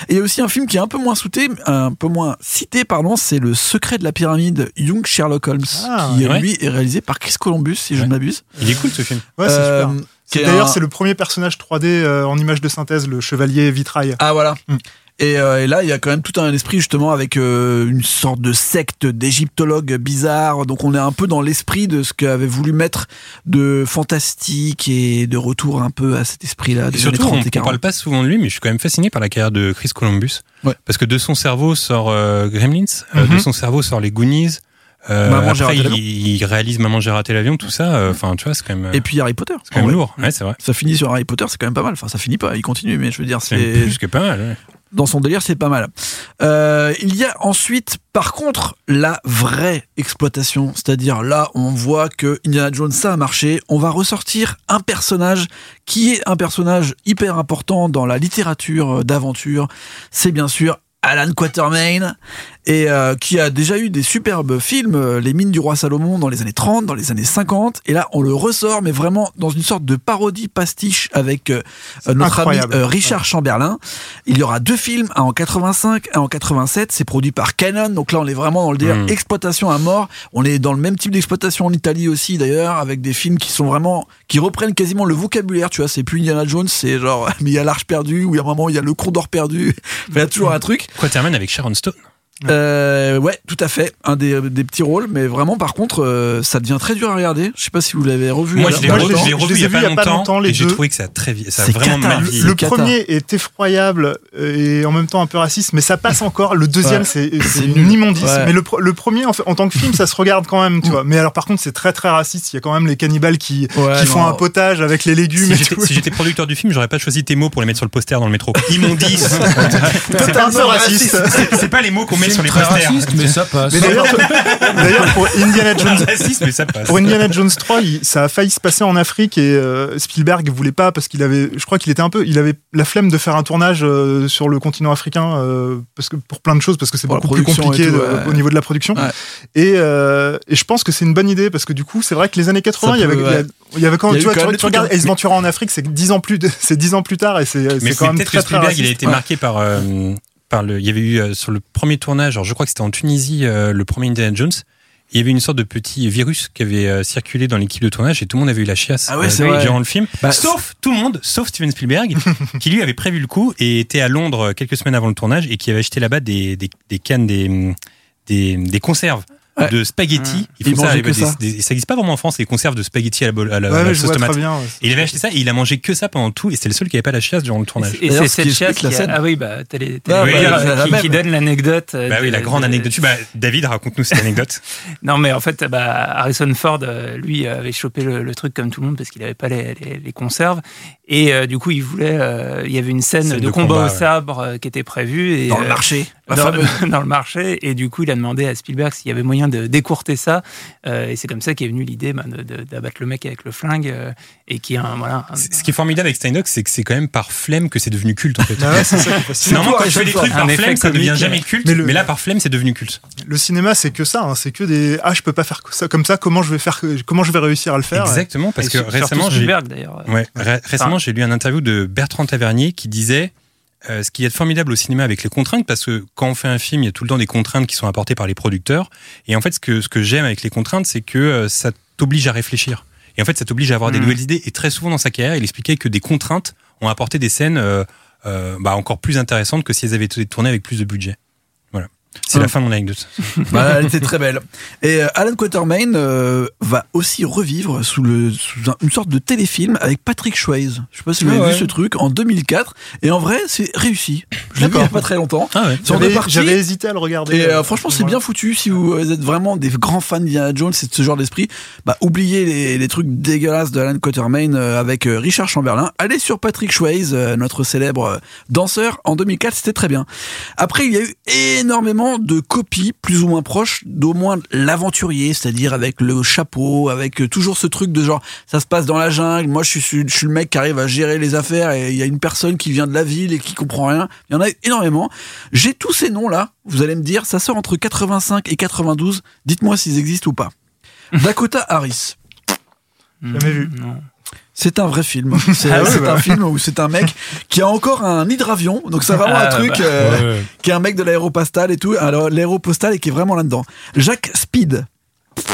[SPEAKER 6] Et il y a aussi un film qui est un peu moins souté, un peu moins cité, pardon, c'est Le secret de la pyramide, Young Sherlock Holmes,
[SPEAKER 4] Ah,
[SPEAKER 6] qui
[SPEAKER 3] ouais.
[SPEAKER 6] lui est réalisé par Chris Columbus, si je
[SPEAKER 3] Ouais.
[SPEAKER 6] ne m'abuse.
[SPEAKER 3] Il est cool ce film.
[SPEAKER 4] Ouais, c'est
[SPEAKER 6] Euh,
[SPEAKER 4] super.
[SPEAKER 6] est
[SPEAKER 4] D'ailleurs,
[SPEAKER 6] un-
[SPEAKER 4] c'est le premier personnage 3D euh, en image de synthèse, le chevalier vitrail.
[SPEAKER 6] Ah voilà.
[SPEAKER 4] Mm.
[SPEAKER 6] Et, euh, et là, il y a quand même tout un esprit justement avec euh, une sorte de secte d'égyptologues bizarres. Donc on est un peu dans l'esprit de ce qu'avait voulu mettre de fantastique et de retour un peu à cet esprit-là
[SPEAKER 3] Et
[SPEAKER 6] des
[SPEAKER 3] surtout, on
[SPEAKER 6] 30 et
[SPEAKER 3] ne
[SPEAKER 6] 40.
[SPEAKER 3] parle pas souvent de lui, mais je suis quand même fasciné par la carrière de Chris Columbus.
[SPEAKER 6] Ouais.
[SPEAKER 3] Parce que de son cerveau sort euh, Gremlins, euh,
[SPEAKER 4] Mhm.
[SPEAKER 3] de son cerveau sort les Goonies. Euh,
[SPEAKER 6] Maman, j'ai
[SPEAKER 3] après, il, il réalise Maman, j'ai raté l'avion, tout ça. euh, Enfin, tu vois, c'est quand même,
[SPEAKER 6] Et puis Harry Potter.
[SPEAKER 3] c'est quand même
[SPEAKER 6] vrai.
[SPEAKER 3] lourd. Ouais, c'est vrai.
[SPEAKER 6] Ça finit sur Harry Potter, c'est quand même pas mal. Enfin, ça finit pas, il continue, mais je veux dire,
[SPEAKER 3] C'est
[SPEAKER 6] c'est
[SPEAKER 3] plus que pas mal. ouais.
[SPEAKER 6] Dans son délire, c'est pas mal. Euh, il y a ensuite, par contre, la vraie exploitation. C'est-à-dire là, on voit que Indiana Jones, ça a marché. On va ressortir un personnage qui est un personnage hyper important dans la littérature d'aventure. C'est bien sûr Alan Quatermain et euh, qui a déjà eu des superbes films, euh, Les Mines du Roi Salomon dans les années 30, dans les années 50, et là on le ressort, mais vraiment dans une sorte de parodie pastiche avec euh, notre
[SPEAKER 4] incroyable.
[SPEAKER 6] ami euh, Richard Chamberlain. Il y aura deux films, un en 85, un en 87, c'est produit par Canon, donc là on est vraiment dans le délire
[SPEAKER 3] Mm.
[SPEAKER 6] exploitation à mort. On est dans le même type d'exploitation en Italie aussi d'ailleurs, avec des films qui sont vraiment, qui reprennent quasiment le vocabulaire, tu vois, c'est plus Indiana Jones, c'est genre, mais il y a l'Arche perdue, ou il y a un moment, il y a le Condor perdu, il y a toujours un truc.
[SPEAKER 3] Quaterman avec Sharon Stone.
[SPEAKER 6] Euh, ouais, tout à fait. Un des, des petits rôles, mais vraiment, par contre, euh, ça devient très dur à regarder. Je sais pas si vous l'avez revu.
[SPEAKER 3] Moi, je l'ai revu,
[SPEAKER 4] je
[SPEAKER 3] revu
[SPEAKER 4] les
[SPEAKER 3] il y a pas
[SPEAKER 4] il y a pas
[SPEAKER 3] longtemps,
[SPEAKER 4] les
[SPEAKER 3] et j'ai trouvé que ça a très ça a vraiment
[SPEAKER 6] cata.
[SPEAKER 3] mal
[SPEAKER 6] Le-
[SPEAKER 3] vieilli.
[SPEAKER 4] Le
[SPEAKER 6] cata.
[SPEAKER 4] premier est effroyable euh, et en même temps un peu raciste, mais ça passe encore. Le deuxième,
[SPEAKER 6] Ouais.
[SPEAKER 4] c'est une immondice.
[SPEAKER 6] Ouais.
[SPEAKER 4] Mais le, premier, en, fait, en tant que film, ça se regarde quand même, tu vois. Mais alors, par contre, c'est très très raciste. Il y a quand même les cannibales qui,
[SPEAKER 6] Ouais,
[SPEAKER 4] qui font
[SPEAKER 6] non.
[SPEAKER 4] un potage avec les légumes
[SPEAKER 3] Si
[SPEAKER 4] et
[SPEAKER 3] j'étais,
[SPEAKER 4] tout.
[SPEAKER 3] si j'étais producteur du film, j'aurais pas choisi tes mots pour les mettre sur le poster dans le métro. Immondice.
[SPEAKER 4] C'est un peu raciste.
[SPEAKER 3] c'est, c'est pas les mots qu'on met sur les
[SPEAKER 7] Très
[SPEAKER 3] posters.
[SPEAKER 7] raciste, mais ça passe.
[SPEAKER 4] Mais d'ailleurs, d'ailleurs, pour Indiana Jones,
[SPEAKER 3] raciste, mais ça passe.
[SPEAKER 4] Pour Indiana Jones 3, il- ça a failli se passer en Afrique et euh, Spielberg voulait pas parce qu'il avait, je crois qu'il était un peu, il avait la flemme de faire un tournage euh, sur le continent africain euh, parce que pour plein de choses parce que c'est beaucoup plus
[SPEAKER 6] production
[SPEAKER 4] compliqué
[SPEAKER 6] tout, ouais.
[SPEAKER 4] au niveau de la production.
[SPEAKER 6] Ouais.
[SPEAKER 4] Et, euh, et je pense que c'est une bonne idée parce que du coup, c'est vrai que les années 80,
[SPEAKER 6] Ça
[SPEAKER 4] il y avait,
[SPEAKER 6] peut,
[SPEAKER 4] il y a-
[SPEAKER 6] ouais.
[SPEAKER 4] il y avait quand, tu vois,
[SPEAKER 6] quand
[SPEAKER 4] regardes. Ace Ventura en Afrique, c'est dix ans plus, de- c'est dix ans plus tard et c'est, quand même
[SPEAKER 3] peut-être
[SPEAKER 4] très, très
[SPEAKER 3] Spielberg, il a été marqué par, euh, par le. Il y avait eu euh, sur le premier tournage, alors je crois que c'était en Tunisie, euh, le premier Indiana Jones. il y avait une sorte de petit virus qui avait euh, circulé dans l'équipe de tournage et tout le monde avait eu la chiasse
[SPEAKER 6] Ah ouais,
[SPEAKER 3] euh, durant le film.
[SPEAKER 6] Bah,
[SPEAKER 3] sauf tout le monde, sauf Steven Spielberg, qui lui avait prévu le coup et était à Londres quelques semaines avant le tournage et qui avait acheté là-bas des, des, des cannes, des, des, des conserves.
[SPEAKER 6] Ouais.
[SPEAKER 3] de spaghettis,
[SPEAKER 6] Il
[SPEAKER 3] ils font ça,
[SPEAKER 6] mangeait
[SPEAKER 3] avec
[SPEAKER 6] que
[SPEAKER 3] des-
[SPEAKER 6] ça.
[SPEAKER 3] des- ça existe pas vraiment en France, les conserves de spaghettis à la, bol- à la, à
[SPEAKER 4] Ouais,
[SPEAKER 3] la sauce tomate.
[SPEAKER 4] bien.
[SPEAKER 3] Et il avait acheté ça et il a mangé que ça pendant tout et c'était le seul qui avait pas la chiasse durant le tournage.
[SPEAKER 5] Et c'est cette
[SPEAKER 6] la
[SPEAKER 5] qui. Ah oui, bah,
[SPEAKER 6] Ah,
[SPEAKER 3] bah,
[SPEAKER 6] c'est
[SPEAKER 5] qui, donne l'anecdote. euh,
[SPEAKER 3] Bah oui, la grande
[SPEAKER 5] de-
[SPEAKER 3] anecdote. Bah, David, raconte-nous cette anecdote.
[SPEAKER 5] Non, mais en fait, bah, Harrison Ford, euh, lui, avait chopé le, le truc comme tout le monde parce qu'il n'avait pas les, les- les conserves. Et euh, du coup, il voulait. euh, il y avait une scène,
[SPEAKER 3] Scène
[SPEAKER 5] de,
[SPEAKER 3] de
[SPEAKER 5] combat,
[SPEAKER 3] combat,
[SPEAKER 5] au
[SPEAKER 3] ouais.
[SPEAKER 5] sabre euh, qui était prévue. Et,
[SPEAKER 6] Dans le
[SPEAKER 5] euh,
[SPEAKER 6] marché.
[SPEAKER 5] Dans, le marché. Et du coup, il a demandé à Spielberg s'il y avait moyen de d'écourter ça. Euh, et c'est comme ça qu'est venue l'idée de- d'abattre le mec avec le flingue. euh, et qui est un. Voilà, un-
[SPEAKER 3] Ce qui est formidable avec Steinox, c'est que c'est quand même par flemme que c'est devenu culte en fait.
[SPEAKER 4] Ah ouais, c'est ça qui est fascinant.
[SPEAKER 3] Normalement, quand je fais des trucs par flemme, ça devient
[SPEAKER 5] comique.
[SPEAKER 3] jamais culte.
[SPEAKER 4] Mais
[SPEAKER 3] là, par flemme, c'est devenu culte.
[SPEAKER 4] Le cinéma, c'est que ça. hein, c'est que des. Ah, je peux pas faire ça comme ça. Comment je vais faire Comment je vais réussir à le faire?
[SPEAKER 3] Exactement, parce
[SPEAKER 5] et
[SPEAKER 3] que récemment, j'ai
[SPEAKER 5] Spielberg d'ailleurs.
[SPEAKER 3] ouais, ré- récemment, j'ai lu un interview de Bertrand Tavernier qui disait euh, ce qui est formidable au cinéma avec les contraintes, parce que quand on fait un film, il y a tout le temps des contraintes qui sont apportées par les producteurs. Et en fait, ce que, ce que j'aime avec les contraintes, c'est que euh, ça t'oblige à réfléchir. Et en fait, ça t'oblige à avoir des
[SPEAKER 5] Mm.
[SPEAKER 3] nouvelles idées. Et très souvent dans sa carrière, il expliquait que des contraintes ont apporté des scènes euh, euh, bah, encore plus intéressantes que si elles avaient été tournées avec plus de budget. C'est la fin de mon anecdote.
[SPEAKER 6] Bah, elle était très belle. Et euh, Alan Quatermain euh, va aussi revivre sous, le, sous un- une sorte de téléfilm avec Patrick Swayze. Je sais pas si vous
[SPEAKER 7] Ah
[SPEAKER 6] avez
[SPEAKER 7] ouais.
[SPEAKER 6] vu ce truc en 2004. Et en vrai, c'est réussi. Je l'ai vu il y a pas très longtemps.
[SPEAKER 3] Ah ouais.
[SPEAKER 4] J'avais hésité à le regarder.
[SPEAKER 6] Et euh,
[SPEAKER 4] euh,
[SPEAKER 6] franchement, c'est bien foutu. Si vous êtes vraiment des grands fans d'Indiana Jones et de ce genre d'esprit, bah, oubliez les, les trucs dégueulasses de Alan Quatermain euh, avec euh, Richard Chamberlain. Allez sur Patrick Swayze, euh, notre célèbre danseur. En 2004, c'était très bien. Après, il y a eu énormément de copies plus ou moins proches d'au moins l'aventurier, c'est-à-dire avec le chapeau, avec euh, toujours ce truc de genre, ça se passe dans la jungle. Moi, je suis, je suis le mec qui arrive à gérer les affaires et il y a une personne qui vient de la ville et qui comprend rien. Il y en a énormément. J'ai tous ces noms-là. Vous allez me dire, ça sort entre 85 et 92. Dites-moi s'ils existent ou pas. Dakota Harris.
[SPEAKER 4] Jamais vu.
[SPEAKER 5] Non.
[SPEAKER 6] C'est un vrai film. C'est
[SPEAKER 4] Ah
[SPEAKER 6] c'est
[SPEAKER 4] bah.
[SPEAKER 6] un film où c'est un mec qui a encore un hydravion. Donc c'est vraiment
[SPEAKER 5] Ah,
[SPEAKER 6] un truc
[SPEAKER 5] bah.
[SPEAKER 6] euh,
[SPEAKER 7] Ouais.
[SPEAKER 6] qui est un mec de l'aéropostale et tout. Alors l'aéropostale et qui est vraiment là-dedans. Jacques Speed.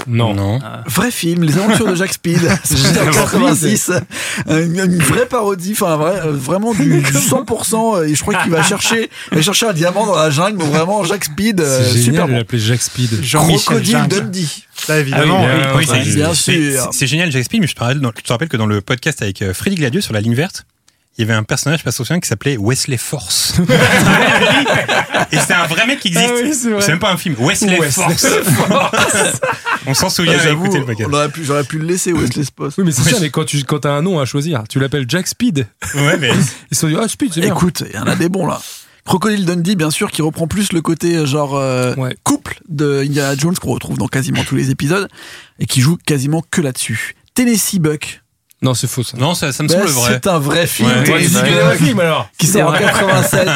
[SPEAKER 7] Non.
[SPEAKER 3] Non.
[SPEAKER 6] Vrai film, Les aventures de Jacques Speed. C'est en 86. Une, une vraie parodie, enfin vrai- euh, vraiment du, du 100%. euh, Et je crois qu'il va chercher, il va chercher un diamant dans la jungle. Mais vraiment Jacques Speed, euh,
[SPEAKER 7] C'est
[SPEAKER 6] super
[SPEAKER 7] génial de
[SPEAKER 6] bon.
[SPEAKER 7] l'appeler Jack Speed.
[SPEAKER 5] Jean-Michel
[SPEAKER 6] Crocodile. Dundee.
[SPEAKER 4] Ça, évidemment.
[SPEAKER 7] Ah oui,
[SPEAKER 4] oui.
[SPEAKER 3] C'est-
[SPEAKER 6] bien
[SPEAKER 3] c'est-
[SPEAKER 6] sûr.
[SPEAKER 3] c'est- C'est génial, j'explique, mais je te, rappelle, je te rappelle que dans le podcast avec euh, Freddy Gladieux sur la ligne verte, il y avait un personnage, pas souviens, qui s'appelait Wesley Force. Et c'était un vrai mec qui existe.
[SPEAKER 7] Ah oui, c'est
[SPEAKER 3] même pas un film. Wesley,
[SPEAKER 7] Wesley
[SPEAKER 3] Force. On s'en souvient
[SPEAKER 6] Ah,
[SPEAKER 3] le
[SPEAKER 6] j'aurais pu le laisser Wesley Sposs.
[SPEAKER 7] Oui, mais c'est ça, mais quand tu quand as un nom à choisir, tu l'appelles Jack Speed.
[SPEAKER 3] Ouais, mais
[SPEAKER 7] Ils se sont dit, ah, Speed, c'est bien.
[SPEAKER 6] Écoute, il y en a des bons là. Crocodile Dundee, bien sûr, qui reprend plus le côté euh, genre euh,
[SPEAKER 7] Ouais.
[SPEAKER 6] couple de Indiana Jones qu'on retrouve dans quasiment tous les épisodes et qui joue quasiment que là-dessus. Tennessee Buck,
[SPEAKER 7] Non, c'est faux ça.
[SPEAKER 3] non, ça, ça me
[SPEAKER 6] Bah,
[SPEAKER 3] semble vrai.
[SPEAKER 6] c'est un vrai film.
[SPEAKER 3] Ouais,
[SPEAKER 5] ouais,
[SPEAKER 7] un film alors.
[SPEAKER 6] qui sort en
[SPEAKER 5] C'est vrai.
[SPEAKER 6] 87.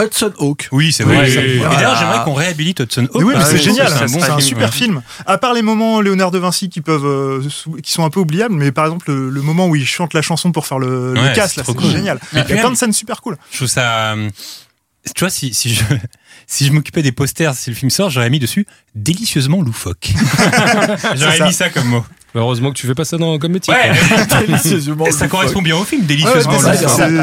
[SPEAKER 6] Hudson Hawk.
[SPEAKER 3] Oui, c'est vrai.
[SPEAKER 7] oui,
[SPEAKER 3] ça-
[SPEAKER 7] oui.
[SPEAKER 3] Et d'ailleurs, j'aimerais qu'on réhabilite Hudson Hawk.
[SPEAKER 4] Mais oui, mais
[SPEAKER 3] parce
[SPEAKER 4] c'est génial,
[SPEAKER 3] c'est un bon
[SPEAKER 4] super
[SPEAKER 3] ouais.
[SPEAKER 4] film. À part les moments Léonard de Vinci qui peuvent, euh, qui sont un peu oubliables, mais par exemple le, le moment où il chante la chanson pour faire le, le
[SPEAKER 3] Ouais,
[SPEAKER 4] casse,
[SPEAKER 3] c'est
[SPEAKER 4] là,
[SPEAKER 3] trop
[SPEAKER 4] c'est
[SPEAKER 3] cool.
[SPEAKER 4] génial. Il y a plein de scènes super cool.
[SPEAKER 3] Je trouve ça. euh, Tu vois, si, si je, si je m'occupais des posters, si le film sort, j'aurais mis dessus délicieusement loufoque. j'aurais mis ça comme mot.
[SPEAKER 7] Heureusement que tu fais pas ça dans, comme métier.
[SPEAKER 3] Ouais,
[SPEAKER 6] Délicieusement.
[SPEAKER 3] ça correspond bien au film, délicieusement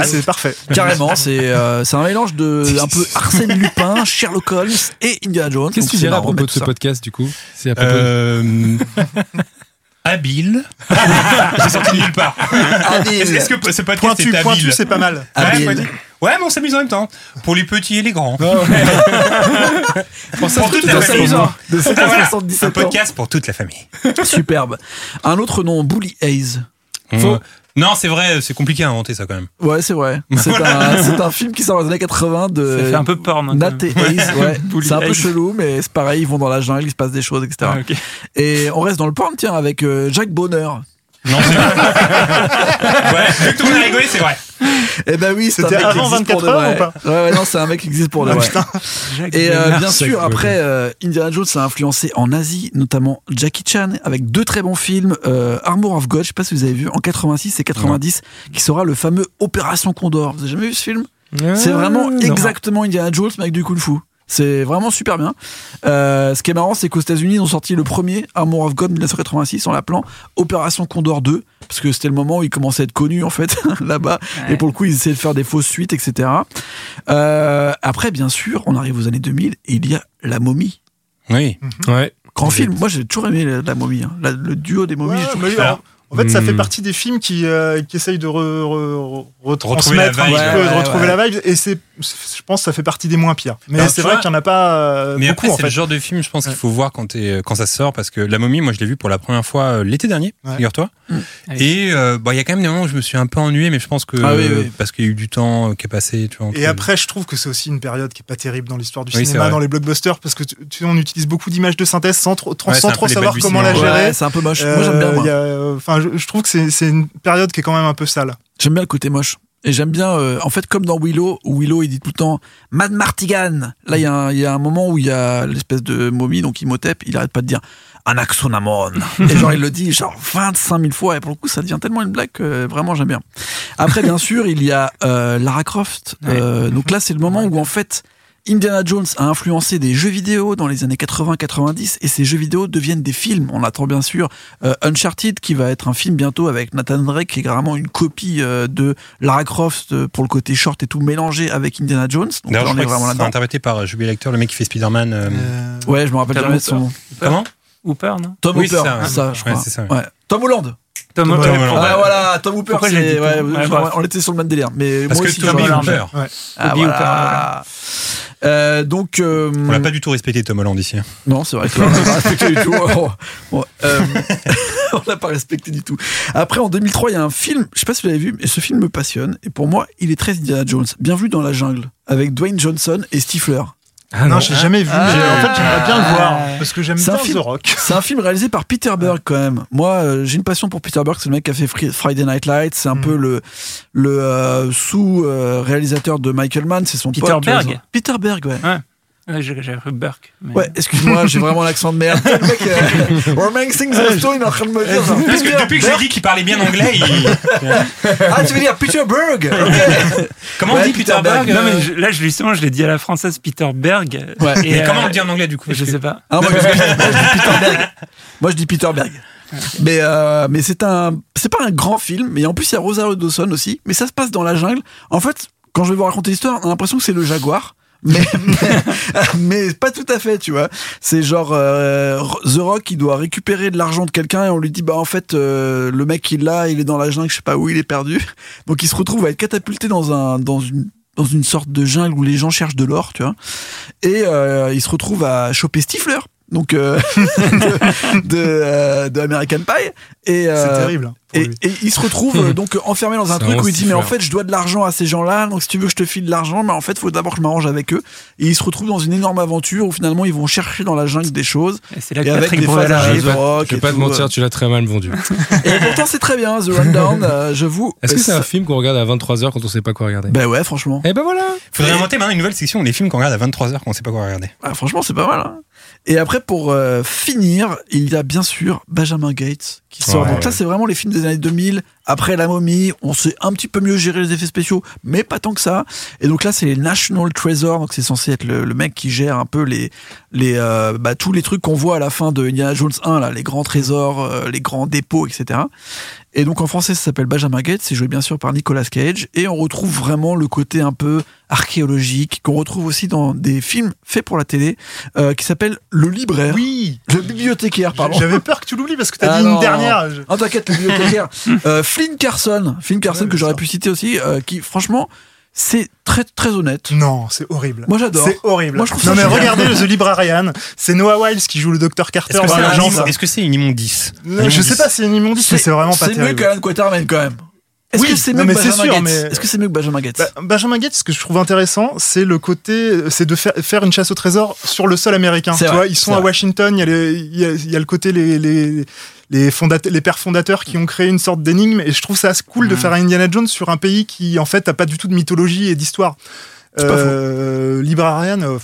[SPEAKER 4] c'est- parfait.
[SPEAKER 6] Carrément, c'est euh, c'est un mélange de un peu Arsène Lupin, Sherlock Holmes et Indiana Jones.
[SPEAKER 7] Qu'est-ce que tu dirais à propos de ce
[SPEAKER 6] ça.
[SPEAKER 7] podcast du coup C'est à propos de-
[SPEAKER 3] Euh, habile. J'ai sorti de nulle part.
[SPEAKER 6] Habile.
[SPEAKER 3] Est-ce que ce podcast
[SPEAKER 4] Pointu,
[SPEAKER 3] est
[SPEAKER 4] pointu,
[SPEAKER 3] habile
[SPEAKER 4] c'est pas mal.
[SPEAKER 3] Ouais,
[SPEAKER 6] Habile.
[SPEAKER 3] mais on s'amuse en même temps. Pour les petits et les grands.
[SPEAKER 7] Pour ça,
[SPEAKER 3] Pour toute
[SPEAKER 7] c'est
[SPEAKER 3] la
[SPEAKER 7] tout à
[SPEAKER 3] famille.
[SPEAKER 7] fait amusant.
[SPEAKER 6] De 7
[SPEAKER 3] Ah, voilà.
[SPEAKER 6] 77
[SPEAKER 3] Un
[SPEAKER 6] ans.
[SPEAKER 3] podcast pour toute la famille.
[SPEAKER 6] Superbe. Un autre nom, Bully Hayes.
[SPEAKER 3] Faux. Non, c'est vrai, c'est compliqué à inventer ça quand même.
[SPEAKER 6] Ouais, c'est vrai. C'est un, c'est un film qui sort dans les années 80 de
[SPEAKER 5] Ça fait un peu porn. hein,
[SPEAKER 6] Nat et. Ouais. C'est un peu chelou, mais c'est pareil, ils vont dans la jungle, il se passe des choses, etc.
[SPEAKER 5] Ah.
[SPEAKER 6] Et on reste dans le porn, tiens, avec euh, Jacques Bonner.
[SPEAKER 3] Non, c'est vrai. ouais, vu que tout le monde a rigolé, c'est vrai.
[SPEAKER 6] Eh ben oui, c'est un
[SPEAKER 4] C'était
[SPEAKER 6] mec qui
[SPEAKER 4] avant
[SPEAKER 6] existe pour
[SPEAKER 4] 24
[SPEAKER 6] de
[SPEAKER 4] heures
[SPEAKER 6] vrai.
[SPEAKER 4] ou pas
[SPEAKER 6] Ouais, ouais, non, c'est un mec qui existe pour de
[SPEAKER 4] Ah,
[SPEAKER 6] vrai. Et euh, bien sûr, après, euh, Indiana Jones a influencé en Asie, notamment Jackie Chan, avec deux très bons films, euh, Armor of God, je sais pas si vous avez vu, en 86 et 90, qui sera le fameux Opération Condor. Vous avez jamais vu ce film? C'est vraiment
[SPEAKER 7] non.
[SPEAKER 6] exactement Indiana Jones, mais avec du kung fu. C'est vraiment super bien. Euh, ce qui est marrant, c'est qu'aux États-Unis, ils ont sorti le premier Armor of God 1986 en l'appelant Opération Condor 2, parce que c'était le moment où ils commençaient à être connus en fait là-bas.
[SPEAKER 5] Ouais.
[SPEAKER 6] Et pour le coup, ils essayaient de faire des fausses suites, etc. Euh, après, bien sûr, on arrive aux années 2000 et il y a La Momie.
[SPEAKER 3] Oui.
[SPEAKER 7] Ouais.
[SPEAKER 6] Grand film. Moi, j'ai toujours aimé La, La Momie. hein. La- le duo des momies.
[SPEAKER 4] Ouais, mais en- fait, ça
[SPEAKER 7] Hmm.
[SPEAKER 4] fait partie des films qui, euh, qui essayent de re- re- re-
[SPEAKER 3] Retrouver la
[SPEAKER 4] retransmettre un
[SPEAKER 3] vibe.
[SPEAKER 4] petit peu,
[SPEAKER 6] Ouais,
[SPEAKER 4] de
[SPEAKER 6] ouais,
[SPEAKER 4] retrouver
[SPEAKER 6] ouais.
[SPEAKER 4] la vibe. Et c'est, je pense, que ça fait partie des moins pires. Mais c'est vrai qu'il n'y en a pas euh,
[SPEAKER 3] Mais
[SPEAKER 4] beaucoup
[SPEAKER 3] après,
[SPEAKER 4] en
[SPEAKER 3] c'est le genre de film, je pense qu'il faut voir quand, quand ça sort, parce que La Momie, moi, je l'ai vu pour la première fois euh, l'été dernier,
[SPEAKER 4] Ouais.
[SPEAKER 3] figure-toi.
[SPEAKER 6] Mm.
[SPEAKER 3] Et euh, bah, il y a quand même des moments où je me suis un peu ennuyé, mais je pense que
[SPEAKER 6] Ah oui, oui.
[SPEAKER 3] parce qu'il y a eu du temps qui est passé, tu vois. entre-
[SPEAKER 4] Et après, je trouve que c'est aussi une période qui est pas terrible dans l'histoire du
[SPEAKER 3] Oui,
[SPEAKER 4] cinéma, dans les blockbusters, parce que tu, tu sais, on utilise beaucoup d'images de synthèse sans trop, sans savoir comment la gérer.
[SPEAKER 6] C'est un peu moche. Moi, j'aime bien.
[SPEAKER 4] A- Enfin, je, je trouve que c'est, c'est une période qui est quand même un peu sale.
[SPEAKER 6] J'aime bien le côté moche. Et j'aime bien, euh, en fait, comme dans Willow, où Willow, il dit tout le temps Mad Martigan. Là, il y, a un- il y a un moment où il y a l'espèce de momie, donc Imhotep, il arrête pas de dire Anaxonamon. et genre, il le dit genre 25 000 fois. Et pour le coup, ça devient tellement une blague que vraiment, j'aime bien. Après, bien sûr, il y a euh, Lara Croft. Euh, donc là, c'est le moment où, en fait, Indiana Jones a influencé des jeux vidéo dans les années 80-90 et ces jeux vidéo deviennent des films. On attend bien sûr euh, Uncharted qui va être un film bientôt avec Nathan Drake qui est vraiment une copie euh, de Lara Croft euh, pour le côté short et tout mélangé avec Indiana Jones. Donc là, on est vraiment là-dedans.
[SPEAKER 3] interprété par Julie Lecter, le mec qui fait Spider-Man.
[SPEAKER 6] Ouais, je me rappelle jamais de son nom.
[SPEAKER 3] Comment?
[SPEAKER 5] Hooper, non
[SPEAKER 6] Tom
[SPEAKER 3] Oui,
[SPEAKER 6] Hooper,
[SPEAKER 3] c'est ça,
[SPEAKER 6] ça, je crois.
[SPEAKER 3] c'est ça, ouais.
[SPEAKER 6] Ouais. Tom Holland.
[SPEAKER 5] Tom
[SPEAKER 3] Tom
[SPEAKER 5] Hooper.
[SPEAKER 6] Ah voilà, Tom Hooper, c'est ouais,
[SPEAKER 5] Tom-
[SPEAKER 6] on était sur le même délire, mais
[SPEAKER 3] Parce
[SPEAKER 6] moi
[SPEAKER 3] que
[SPEAKER 6] aussi Ah, voilà. Euh, donc euh,
[SPEAKER 3] on l'a pas du tout respecté Tom Holland ici. hein.
[SPEAKER 6] Non, c'est vrai que on l'a pas respecté du tout. Oh, oh, euh, on l'a pas respecté du tout. Après, en 2003, il y a un film, je sais pas si vous l'avez vu, mais ce film me passionne. Et pour moi, il est très Indiana Jones. Bienvenue dans la jungle, avec Dwayne Johnson et Stifler.
[SPEAKER 7] Ah
[SPEAKER 4] non, j'ai jamais vu.
[SPEAKER 6] Ah.
[SPEAKER 4] En fait, j'aimerais bien le voir
[SPEAKER 5] Ah.
[SPEAKER 4] parce que j'aime
[SPEAKER 6] C'est un
[SPEAKER 4] bien
[SPEAKER 6] film.
[SPEAKER 4] The Rock.
[SPEAKER 6] C'est un film réalisé par Peter Berg quand même. Moi, euh, j'ai une passion pour Peter Berg. C'est le mec qui a fait Fri- Friday Night Lights. C'est un
[SPEAKER 4] Mm.
[SPEAKER 6] peu le le euh, sous euh, réalisateur de Michael Mann. C'est son
[SPEAKER 5] Peter
[SPEAKER 6] pote.
[SPEAKER 5] Berg
[SPEAKER 6] Peter Berg, ouais.
[SPEAKER 5] Ouais, j'ai j'ai cru Burke. mais-
[SPEAKER 6] Ouais, excuse-moi, j'ai vraiment l'accent de merde. Le mec, euh, Romancing the Stone, il est en train de me dire. genre,
[SPEAKER 3] Parce que
[SPEAKER 6] Peter
[SPEAKER 3] depuis que j'ai
[SPEAKER 6] Berg.
[SPEAKER 3] dit qu'il parlait bien anglais, il...
[SPEAKER 6] Ah, tu veux dire Peter Berg?
[SPEAKER 3] Comment
[SPEAKER 6] Ouais,
[SPEAKER 3] on dit
[SPEAKER 6] Peter
[SPEAKER 3] Peter Berg
[SPEAKER 6] Berg.
[SPEAKER 5] Non, mais
[SPEAKER 3] euh,
[SPEAKER 5] je- là, justement, je l'ai dit à la française, Peter Berg.
[SPEAKER 6] Ouais.
[SPEAKER 5] Et,
[SPEAKER 3] Mais
[SPEAKER 5] euh,
[SPEAKER 3] comment on le dit en anglais du coup
[SPEAKER 5] Je
[SPEAKER 3] que-
[SPEAKER 5] sais pas.
[SPEAKER 6] Ah, moi, je dis, moi, je dis Peter Berg. Moi, je dis Peter Berg. Mais, euh, mais c'est un, c'est pas un grand film, mais en plus, il y a Rosario Dawson aussi, mais ça se passe dans la jungle. En fait, quand je vais vous raconter l'histoire, on a l'impression que c'est le jaguar. Mais, mais, pas tout à fait, tu vois. C'est genre euh, The Rock qui doit récupérer de l'argent de quelqu'un et on lui dit bah en fait euh, le mec il l'a, il est dans la jungle, je sais pas où il est perdu. Donc il se retrouve à être catapulté dans un dans une dans une sorte de jungle où les gens cherchent de l'or, tu vois. Et euh, il se retrouve à choper Stifler, donc euh, de, de, euh, de American Pie. Et, euh,
[SPEAKER 4] C'est terrible. hein,
[SPEAKER 6] et, et il se retrouve euh, donc enfermé dans un
[SPEAKER 7] C'est
[SPEAKER 6] truc où il dit mais en fait je dois de l'argent à ces gens-là donc si tu veux que je te file de l'argent mais en fait faut d'abord que je m'arrange avec eux et il se retrouve dans une énorme aventure où finalement ils vont chercher dans la jungle des choses
[SPEAKER 5] Et c'est là
[SPEAKER 6] et
[SPEAKER 5] que
[SPEAKER 6] avec
[SPEAKER 5] Patrick
[SPEAKER 6] des
[SPEAKER 5] Bruel arrive.
[SPEAKER 7] Je vais pas-
[SPEAKER 6] et
[SPEAKER 7] te mentir, tu l'as très mal vendu.
[SPEAKER 6] et pourtant c'est très bien The Rundown euh, je vous
[SPEAKER 7] Est-ce que c'est
[SPEAKER 6] ça-
[SPEAKER 7] un film qu'on regarde à 23h quand on sait pas quoi regarder?
[SPEAKER 6] Ben ouais franchement
[SPEAKER 7] Eh ben voilà
[SPEAKER 3] Faudrait inventer maintenant une nouvelle section, les films qu'on regarde à 23h qu'on sait pas quoi regarder.
[SPEAKER 6] Ah, franchement, c'est pas mal. hein. Et après, pour euh, finir, il y a bien sûr Benjamin Gates qui sort.
[SPEAKER 7] Ouais.
[SPEAKER 6] Donc ça, c'est vraiment les films des années 2000. Après La Momie, on sait un petit peu mieux gérer les effets spéciaux, mais pas tant que ça. Et donc là, c'est les National Treasure. Donc c'est censé être le, le mec qui gère un peu les, les, euh, bah, tous les trucs qu'on voit à la fin de Indiana Jones 1, là, les grands trésors, euh, les grands dépôts, etc. Et donc en français, ça s'appelle Benjamin Gates. C'est joué bien sûr par Nicolas Cage. Et on retrouve vraiment le côté un peu archéologique qu'on retrouve aussi dans des films faits pour la télé euh, qui s'appelle Le Libraire.
[SPEAKER 4] Oui.
[SPEAKER 6] Le bibliothécaire, pardon.
[SPEAKER 4] J'avais peur que tu l'oublies parce que t'as
[SPEAKER 6] Ah
[SPEAKER 4] dit
[SPEAKER 6] non.
[SPEAKER 4] une dernière. Je-
[SPEAKER 6] Oh, t'inquiète, le bibliothécaire. euh, Flynn Carson. Flynn Carson
[SPEAKER 4] Ouais,
[SPEAKER 6] que j'aurais pu citer aussi, euh, qui franchement, c'est très très honnête.
[SPEAKER 4] Non, c'est horrible.
[SPEAKER 6] Moi j'adore.
[SPEAKER 4] C'est horrible.
[SPEAKER 6] Moi, je trouve
[SPEAKER 4] non
[SPEAKER 6] ça
[SPEAKER 4] mais
[SPEAKER 6] génial.
[SPEAKER 4] regardez The Librarian, c'est Noah Wiles qui joue le docteur Carter
[SPEAKER 3] Est-ce que
[SPEAKER 4] dans
[SPEAKER 3] c'est un une immondice?
[SPEAKER 4] Non, Je sais pas si c'est une immondice, mais c'est vraiment pas
[SPEAKER 6] C'est mieux
[SPEAKER 4] terrible.
[SPEAKER 6] qu'Alan Quatermain quand même. Est-ce
[SPEAKER 4] Oui,
[SPEAKER 6] que c'est mieux
[SPEAKER 4] mais
[SPEAKER 6] que
[SPEAKER 4] c'est
[SPEAKER 6] Benjamin
[SPEAKER 4] sûr,
[SPEAKER 6] Gates
[SPEAKER 4] mais-
[SPEAKER 6] Est-ce que c'est mieux que Benjamin Gates
[SPEAKER 4] Bah, Benjamin Gates, ce que je trouve intéressant, c'est le côté, c'est de faire, faire une chasse au trésor sur le sol américain. Tu
[SPEAKER 6] vrai,
[SPEAKER 4] vois, ils sont à
[SPEAKER 6] vrai.
[SPEAKER 4] Washington, il y, a les- il y a, il y a le côté les les les, pères fondateurs qui ont créé une sorte d'énigme, et je trouve ça cool de faire un Indiana Jones sur un pays qui en fait a pas du tout de mythologie et d'histoire. Euh, Librarian, euh,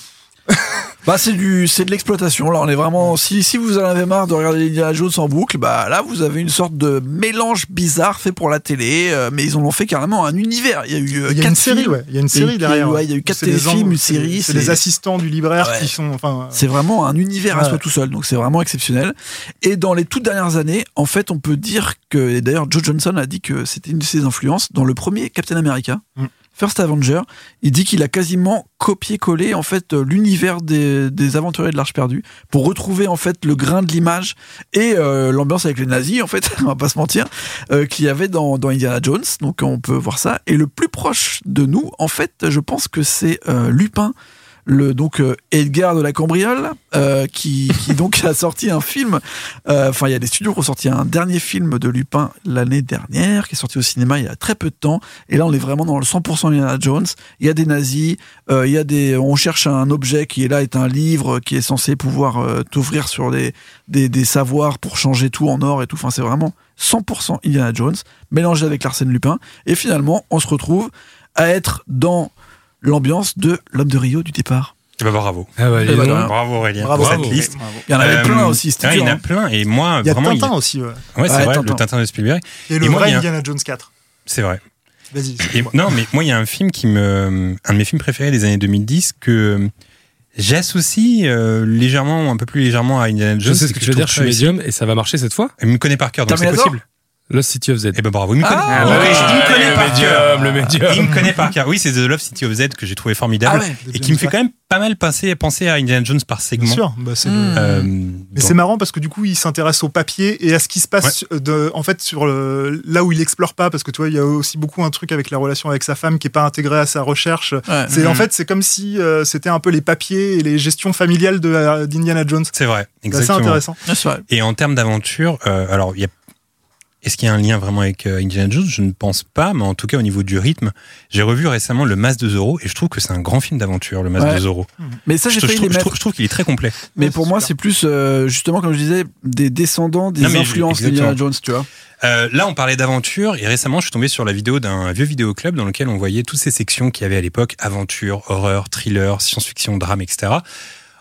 [SPEAKER 6] Bah c'est du c'est de l'exploitation là on est vraiment si si vous en avez marre de regarder les Indiana Jones en boucle bah là vous avez une sorte de mélange bizarre fait pour la télé euh, mais ils en ont fait carrément un univers il y a eu euh,
[SPEAKER 4] Il y a
[SPEAKER 6] quatre
[SPEAKER 4] une série,
[SPEAKER 6] films.
[SPEAKER 4] ouais. Il y a une série derrière.
[SPEAKER 6] ouais, il y a eu quatre téléfilms, une série,
[SPEAKER 4] C'est les assistants du libraire
[SPEAKER 6] Ouais.
[SPEAKER 4] qui sont. Enfin,
[SPEAKER 6] C'est vraiment un univers à soi tout seul, donc c'est vraiment exceptionnel. Et dans les toutes dernières années, en fait, on peut dire que, et d'ailleurs, Joe Johnson a dit que c'était une de ses influences dans le premier Captain America.
[SPEAKER 4] Mm.
[SPEAKER 6] First Avenger, il dit qu'il a quasiment copié-collé en fait euh, l'univers des, aventuriers de l'Arche perdue pour retrouver en fait le grain de l'image et euh, l'ambiance avec les nazis en fait, on va pas se mentir, euh, qu'il y avait dans, Indiana Jones. Donc on peut voir ça. Et le plus proche de nous, en fait, je pense que c'est Lupin le donc euh, Edgar de la Cambriole euh, qui, qui donc a sorti un film euh, enfin il y a des studios qui ont sorti un dernier film de Lupin l'année dernière qui est sorti au cinéma il y a très peu de temps. Et là on est vraiment dans le 100% Indiana Jones. Il y a des nazis euh, il y a des on cherche un objet qui est là est un livre qui est censé pouvoir euh, t'ouvrir sur des, des des savoirs pour changer tout en or et tout. Enfin c'est vraiment 100% Indiana Jones mélangé avec l'Arsène Lupin. Et finalement on se retrouve à être dans l'ambiance de l'homme de Rio du départ.
[SPEAKER 3] Eh ben, bravo.
[SPEAKER 7] Ah bah,
[SPEAKER 6] Eh ben,
[SPEAKER 7] donc.
[SPEAKER 6] voilà.
[SPEAKER 3] Bravo Aurélien
[SPEAKER 4] Bravo.
[SPEAKER 3] pour cette
[SPEAKER 7] Bravo.
[SPEAKER 3] liste.
[SPEAKER 6] Il y en avait
[SPEAKER 3] Euh,
[SPEAKER 6] plein aussi, c'était
[SPEAKER 3] ouais, il y en a
[SPEAKER 6] hein.
[SPEAKER 3] plein et moi
[SPEAKER 4] il y a
[SPEAKER 3] vraiment
[SPEAKER 4] Tintin
[SPEAKER 3] il-
[SPEAKER 4] aussi, ouais.
[SPEAKER 3] Ouais, c'est
[SPEAKER 6] Ouais,
[SPEAKER 3] vrai,
[SPEAKER 6] Tintin.
[SPEAKER 3] le Tintin de Spielberg.
[SPEAKER 4] Et le
[SPEAKER 3] Et moi,
[SPEAKER 4] vrai
[SPEAKER 3] il y a-
[SPEAKER 4] Indiana Jones 4.
[SPEAKER 3] C'est vrai.
[SPEAKER 4] Vas-y.
[SPEAKER 3] Non, mais moi, il y a un film qui me, un de mes films préférés des années 2010 que j'associe euh, légèrement, un peu plus légèrement à Indiana
[SPEAKER 7] Je
[SPEAKER 3] Jones.
[SPEAKER 7] sais ce
[SPEAKER 3] et
[SPEAKER 7] que tu
[SPEAKER 3] je
[SPEAKER 7] veux dire, je suis médium et ça va marcher cette fois.
[SPEAKER 3] Il me connaît par cœur, donc c'est possible.
[SPEAKER 7] Lost City of Z.
[SPEAKER 3] Eh ben bravo, il me connaît.
[SPEAKER 5] Ah,
[SPEAKER 3] Ah, oui, il me connaît
[SPEAKER 7] le
[SPEAKER 3] par cœur.
[SPEAKER 7] médium, le médium.
[SPEAKER 3] Il me connaît par cœur. Oui, c'est The Love City of Z que j'ai trouvé formidable
[SPEAKER 6] Ah ouais,
[SPEAKER 3] et qui me fait quand même pas mal penser, penser à Indiana Jones par
[SPEAKER 4] Bien
[SPEAKER 3] segment.
[SPEAKER 4] sûr. Bah, c'est le-
[SPEAKER 3] Euh,
[SPEAKER 4] Mais c'est marrant parce que du coup, il s'intéresse au papier et à ce qui se passe de, en fait sur le, là où il explore pas parce que tu vois, il y a aussi beaucoup un truc avec la relation avec sa femme qui est pas intégré à sa recherche.
[SPEAKER 6] Ouais.
[SPEAKER 4] C'est en
[SPEAKER 3] Mhm.
[SPEAKER 4] fait, c'est comme si euh, c'était un peu les papiers et les gestions familiales de d'Indiana Jones.
[SPEAKER 3] c'est vrai,
[SPEAKER 4] C'est assez
[SPEAKER 3] exactement.
[SPEAKER 4] intéressant.
[SPEAKER 6] Ouais, c'est vrai.
[SPEAKER 3] Et en termes d'aventure, euh, alors il y a est-ce qu'il y a un lien vraiment avec euh, Indiana Jones? Je ne pense pas, mais en tout cas au niveau du rythme, j'ai revu récemment Le Mas de Zorro et je trouve que c'est un grand film d'aventure, Le Mas
[SPEAKER 6] Ouais.
[SPEAKER 3] de Zorro.
[SPEAKER 6] Mais ça,
[SPEAKER 3] Je,
[SPEAKER 6] j'ai
[SPEAKER 3] je je trouve- je trouve qu'il est très complet.
[SPEAKER 6] Mais
[SPEAKER 4] Ouais,
[SPEAKER 6] pour moi, c'est plus, euh, justement, comme je disais, des descendants des
[SPEAKER 3] Non,
[SPEAKER 6] influences d'Indiana Jones, tu vois.
[SPEAKER 3] Euh, là, on parlait d'aventure et récemment, je suis tombé sur la vidéo d'un vieux vidéoclub dans lequel on voyait toutes ces sections qu'il y avait à l'époque aventure, horreur, thriller, science-fiction, drame, etc.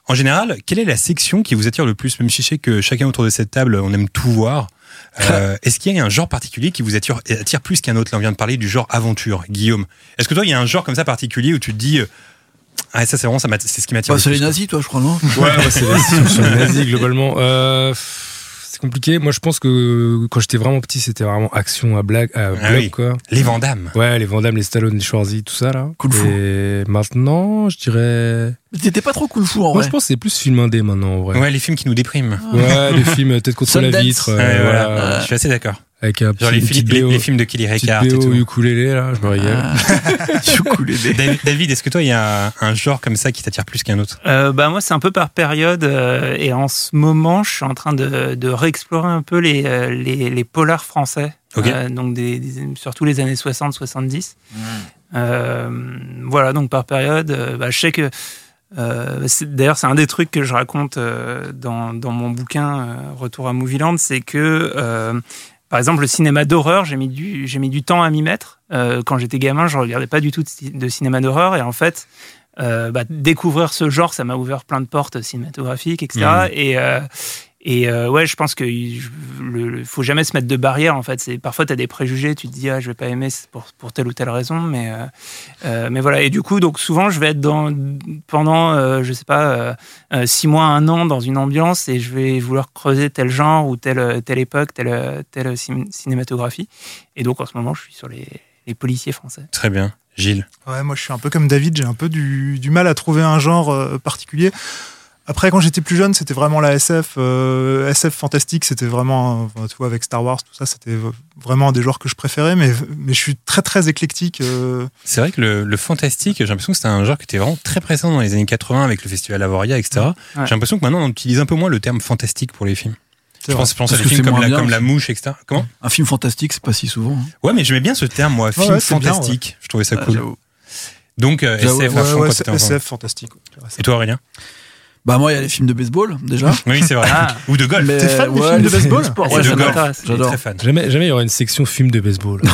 [SPEAKER 3] En général, quelle est la section qui vous attire le plus? Même si je sais que chacun autour de cette table, on aime tout voir. Euh, Est-ce qu'il y a un genre particulier qui vous attire, attire plus qu'un autre? Là, on vient de parler du genre aventure. Guillaume, est-ce que toi, il y a un genre comme ça particulier où tu te dis, euh, ah, ça, c'est vraiment, ça c'est ce qui m'attire
[SPEAKER 6] Bah, c'est
[SPEAKER 3] plus,
[SPEAKER 6] les
[SPEAKER 3] quoi?
[SPEAKER 6] nazis, toi, je crois, non?
[SPEAKER 7] Ouais, ouais, c'est les nazis globalement. Euh, c'est compliqué. Moi, je pense que quand j'étais vraiment petit, c'était vraiment action à blague, à
[SPEAKER 3] Ah
[SPEAKER 7] bloc,
[SPEAKER 3] oui.
[SPEAKER 7] quoi.
[SPEAKER 3] Les Vandamme.
[SPEAKER 7] Ouais, les Vandam, les Stallone, les Schwarzy, tout ça là.
[SPEAKER 6] Kung Fu.
[SPEAKER 7] Et maintenant, je dirais.
[SPEAKER 6] T'étais pas trop kung fu en
[SPEAKER 7] Moi,
[SPEAKER 6] vrai.
[SPEAKER 7] je pense que c'est plus film indé maintenant, en vrai.
[SPEAKER 3] Ouais, les films qui nous dépriment.
[SPEAKER 7] Ouais, des films euh, peut-être contre la vitre, euh,
[SPEAKER 3] Ouais, voilà.
[SPEAKER 7] voilà,
[SPEAKER 3] Je suis assez d'accord.
[SPEAKER 7] Avec un petit,
[SPEAKER 3] Genre les, films-
[SPEAKER 7] petite
[SPEAKER 3] les-
[SPEAKER 7] BO,
[SPEAKER 3] les films de Kelly Reichardt et tout.
[SPEAKER 7] ukulélé là, je me régale.
[SPEAKER 6] Ah.
[SPEAKER 3] David, est-ce que toi, il y a un genre comme ça qui t'attire plus qu'un autre?
[SPEAKER 5] Euh, bah moi c'est un peu par période euh, et en ce moment je suis en train de, de réexplorer un peu les, euh, les, les polars français. Euh, donc des, des- surtout les années 60-70 Euh, voilà donc par période euh, bah, je sais que euh, D'ailleurs, c'est un des trucs que je raconte euh, dans, dans mon bouquin euh, Retour à Movieland, c'est que, euh, par exemple, le cinéma d'horreur, j'ai mis, du- j'ai mis du temps à m'y mettre. Euh, quand j'étais gamin, je regardais pas du tout de, ci- de cinéma d'horreur, et en fait, euh, bah, découvrir ce genre, ça m'a ouvert plein de portes cinématographiques, etc. Et, euh, et euh, ouais, je pense qu'il ne faut jamais se mettre de barrière. En fait, parfois tu as des préjugés, tu te dis ah je vais pas aimer pour, pour telle ou telle raison, mais euh, euh, mais voilà. Et du coup, donc souvent je vais être dans pendant euh, je sais pas six mois, un an dans une ambiance et je vais vouloir creuser tel genre ou telle telle époque, telle telle cin- cinématographie. Et donc en ce moment, je suis sur les, les policiers français.
[SPEAKER 3] Très bien. Gilles.
[SPEAKER 4] Ouais, moi je suis un peu comme David, j'ai un peu du, du mal à trouver un genre particulier. Après, quand j'étais plus jeune, c'était vraiment la SF, euh, SF fantastique, c'était vraiment, euh, tu vois, avec Star Wars, tout ça, c'était vraiment un des genres que je préférais, mais, mais je suis très très éclectique. euh,
[SPEAKER 3] C'est vrai que le, le fantastique, j'ai l'impression que c'était un genre qui était vraiment très présent dans les années 80 avec le festival Avoria, etc.
[SPEAKER 5] Ouais.
[SPEAKER 3] J'ai l'impression que maintenant on utilise un peu moins le terme fantastique pour les films. Je
[SPEAKER 4] vrai.
[SPEAKER 3] pense, je pense à des
[SPEAKER 6] que
[SPEAKER 3] films
[SPEAKER 6] c'est
[SPEAKER 3] comme la,
[SPEAKER 6] bien
[SPEAKER 3] comme la
[SPEAKER 6] aussi.
[SPEAKER 3] Mouche, etc. Comment?
[SPEAKER 6] Un film fantastique, c'est pas si souvent. hein.
[SPEAKER 3] Ouais, mais j'aimais bien ce terme, moi, film
[SPEAKER 4] ouais, c'est bien,
[SPEAKER 3] fantastique. Je trouvais ça
[SPEAKER 6] Ah,
[SPEAKER 3] cool. Donc, euh, SF.
[SPEAKER 4] SF fantastique.
[SPEAKER 3] Et toi, Aurélien?
[SPEAKER 6] Bah moi, il y a les films de baseball déjà.
[SPEAKER 3] Oui, c'est vrai.
[SPEAKER 5] Ah.
[SPEAKER 3] Ou de golf.
[SPEAKER 6] Mais,
[SPEAKER 4] T'es fan des films de baseball
[SPEAKER 6] sport, ouais,
[SPEAKER 3] de
[SPEAKER 5] ça m'intéresse.
[SPEAKER 6] J'adore.
[SPEAKER 3] très fan.
[SPEAKER 7] Jamais, jamais il y aura une section film de baseball.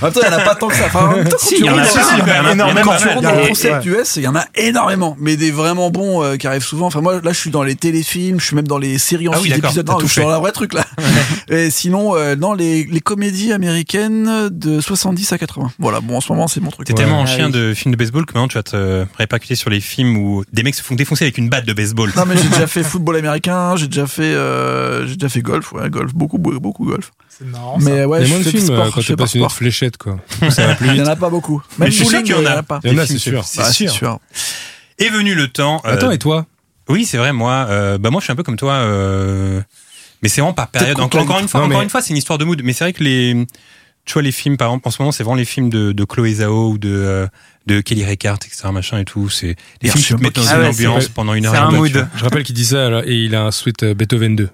[SPEAKER 6] En même temps, il n'y en a pas tant que ça. Enfin, en même temps,
[SPEAKER 5] Si, il y y
[SPEAKER 4] il y en a
[SPEAKER 5] énormément.
[SPEAKER 6] quand tu rentres
[SPEAKER 4] y
[SPEAKER 6] dans le concept. US, il y en a énormément, mais des vraiment bons euh, qui arrivent souvent. Enfin, moi, là, je suis dans les téléfilms, je suis même dans les séries en
[SPEAKER 3] Ah oui,
[SPEAKER 6] épisodes. je suis dans la vraie truc là. Et sinon, euh, dans les, les comédies américaines de 70 à 80. Voilà, bon, en ce moment, c'est mon truc.
[SPEAKER 3] T'es tellement en chien de films de baseball que maintenant tu vas te répercuter sur les films où des mecs se font défoncer avec une batte de baseball.
[SPEAKER 6] Non, mais j'ai déjà fait football américain, j'ai déjà fait, euh, j'ai déjà fait golf, ouais, golf, beaucoup, beaucoup, golf.
[SPEAKER 4] C'est marrant.
[SPEAKER 6] Mais ouais,
[SPEAKER 7] Il y a
[SPEAKER 6] je
[SPEAKER 7] moins de
[SPEAKER 6] fais
[SPEAKER 7] films
[SPEAKER 6] sport,
[SPEAKER 7] euh,
[SPEAKER 6] je
[SPEAKER 7] quand
[SPEAKER 6] sport.
[SPEAKER 7] fléchettes, quoi. Ça va plus
[SPEAKER 6] Il y
[SPEAKER 7] vite.
[SPEAKER 6] en a pas beaucoup.
[SPEAKER 3] Mais
[SPEAKER 6] Même
[SPEAKER 3] je suis sûr qu'il y en a.
[SPEAKER 6] pas.
[SPEAKER 7] Il y en a, c'est sûr.
[SPEAKER 3] C'est
[SPEAKER 6] Bah,
[SPEAKER 3] sûr.
[SPEAKER 6] c'est sûr.
[SPEAKER 3] Est venu le temps. euh,
[SPEAKER 7] Attends, et toi?
[SPEAKER 3] Oui, c'est vrai, moi, euh, bah moi je suis un peu comme toi, euh, mais c'est vraiment par période. Encore, une fois, encore
[SPEAKER 7] mais-
[SPEAKER 3] une fois, c'est une histoire de mood. Mais c'est vrai que les, tu vois, les films, par exemple, en ce moment, c'est vraiment les films de, de Chloé Zhao ou de, euh, de Kelly Reichardt, etc., machin et tout. C'est des
[SPEAKER 6] Bien
[SPEAKER 3] films qui te mettent dans une
[SPEAKER 5] Ah
[SPEAKER 3] ambiance pendant une heure
[SPEAKER 5] C'est un
[SPEAKER 3] demie,
[SPEAKER 5] mood.
[SPEAKER 7] Je rappelle qu'il dit ça là, et il a un suite euh, Beethoven 2.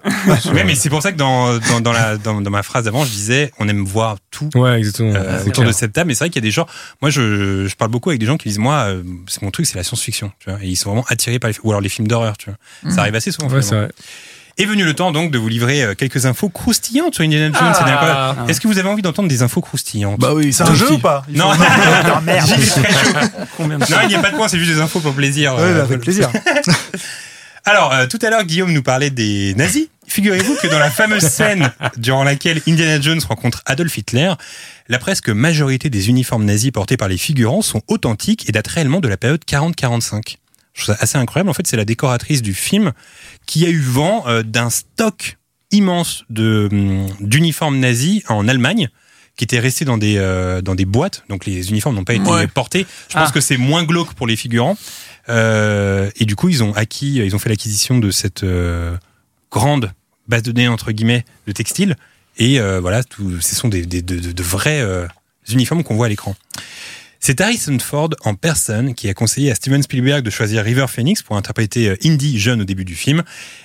[SPEAKER 3] Ouais, mais c'est pour ça que dans, dans, dans, la, dans, dans ma phrase d'avant, je disais, on aime voir tout.
[SPEAKER 7] Ouais, exactement.
[SPEAKER 3] euh, autour
[SPEAKER 7] clair.
[SPEAKER 3] de cette table, mais c'est vrai qu'il y a des gens. Moi, je, je parle beaucoup avec des gens qui disent, moi, c'est mon truc, c'est la science-fiction, tu vois. Et ils sont vraiment attirés par les, ou alors les films d'horreur, tu vois. Ça arrive assez souvent.
[SPEAKER 7] Ouais, c'est vrai.
[SPEAKER 3] Est venu le temps donc de vous livrer euh, quelques infos croustillantes sur Indiana Jones.
[SPEAKER 7] Ah.
[SPEAKER 3] incroyable. Est-ce que vous avez envie d'entendre des infos croustillantes?
[SPEAKER 6] Bah oui,
[SPEAKER 4] C'est un jeu ou pas? Il
[SPEAKER 3] Non,
[SPEAKER 4] Ah, merde.
[SPEAKER 3] J'y vais très chaud.
[SPEAKER 5] Combien de
[SPEAKER 3] Non, il n'y a pas de point, c'est juste des infos pour plaisir.
[SPEAKER 4] Ouais,
[SPEAKER 3] Euh,
[SPEAKER 4] avec plaisir.
[SPEAKER 3] Alors, euh, tout à l'heure, Guillaume nous parlait des nazis. Figurez-vous que dans la fameuse scène durant laquelle Indiana Jones rencontre Adolf Hitler, la presque majorité des uniformes nazis portés par les figurants sont authentiques et datent réellement de la période 40-45. Je trouve ça assez incroyable. En fait, c'est la décoratrice du film qui a eu vent euh, d'un stock immense de hum, d'uniformes nazis en Allemagne qui étaient restés dans des euh, dans des boîtes. Donc les uniformes n'ont pas été
[SPEAKER 6] Ouais.
[SPEAKER 3] portés. Je pense
[SPEAKER 5] Ah.
[SPEAKER 3] que c'est moins glauque pour les figurants. Euh, et du coup, ils ont acquis, ils ont fait l'acquisition de cette euh, grande base de données entre guillemets de textile. Et euh, voilà, tout, ce sont des, des- de, de- de vrais euh, uniformes qu'on voit à l'écran. C'est Harrison Ford en personne qui a conseillé à Steven Spielberg de choisir River Phoenix pour interpréter euh, Indy jeune au début du film.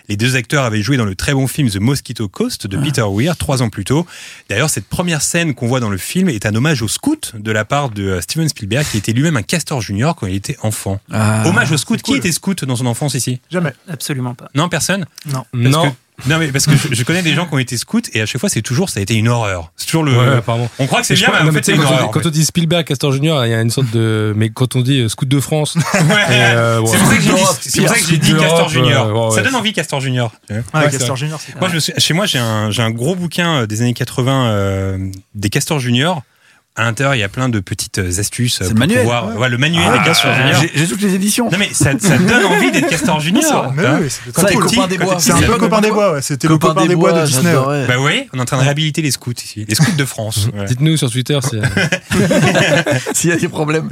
[SPEAKER 3] Les deux acteurs avaient joué dans le très bon film The Mosquito Coast de Peter Weir trois ans plus tôt. D'ailleurs, cette première scène qu'on voit dans le film est un hommage au scout de la part de euh, Steven Spielberg qui était lui-même un castor junior quand il était enfant.
[SPEAKER 6] Ah.
[SPEAKER 3] hommage au scout. Qui était scout dans son enfance ici?
[SPEAKER 4] Jamais.
[SPEAKER 5] Absolument pas.
[SPEAKER 3] Non, personne?
[SPEAKER 4] Non.
[SPEAKER 3] Parce
[SPEAKER 7] Non.
[SPEAKER 3] que- non, mais parce que je, je connais des gens qui ont été scouts et à chaque fois, c'est toujours, ça a été une horreur. C'est toujours le.
[SPEAKER 7] Ouais, pardon.
[SPEAKER 3] On croit que c'est bien,
[SPEAKER 7] crois-
[SPEAKER 3] mais en fait, c'est
[SPEAKER 7] tu
[SPEAKER 3] une
[SPEAKER 7] sais, quand,
[SPEAKER 3] horreur.
[SPEAKER 7] on, quand on dit Spielberg, Castor Junior, il y a une sorte de. Mais quand on dit euh, Scout de France,
[SPEAKER 3] Ouais.
[SPEAKER 7] euh,
[SPEAKER 3] C'est
[SPEAKER 7] ouais.
[SPEAKER 3] pour ça que j'ai dit,
[SPEAKER 6] D'Europe,
[SPEAKER 3] c'est pour ça que j'ai dit
[SPEAKER 7] Scout
[SPEAKER 3] Castor Junior.
[SPEAKER 7] euh, ouais,
[SPEAKER 3] Ça
[SPEAKER 7] ouais.
[SPEAKER 3] donne envie, Castor Junior.
[SPEAKER 4] Ah,
[SPEAKER 7] Ouais,
[SPEAKER 4] Castor Junior, c'est
[SPEAKER 3] Moi, je me suis- chez moi, j'ai un, j'ai un gros bouquin euh, des années 80 euh, des Castors Junior. À l'intérieur, il y a plein de petites euh, astuces. euh,
[SPEAKER 6] C'est le
[SPEAKER 3] pour
[SPEAKER 6] manuel,
[SPEAKER 3] pouvoir-
[SPEAKER 4] ouais.
[SPEAKER 3] ouais, le manuel
[SPEAKER 6] Ah,
[SPEAKER 3] des
[SPEAKER 6] euh,
[SPEAKER 3] Junior.
[SPEAKER 6] J'ai j'ai toutes les éditions.
[SPEAKER 3] Non, mais ça, ça donne envie d'être Castor Junior. Hein.
[SPEAKER 4] cool. C'est un peu copain des bois, ouais. C'était le copain des bois de Disney.
[SPEAKER 3] Bah oui, on est en train de réhabiliter les scouts ici. Les scouts de France. Ouais.
[SPEAKER 7] Dites-nous sur Twitter si.
[SPEAKER 6] S'il y a des problèmes.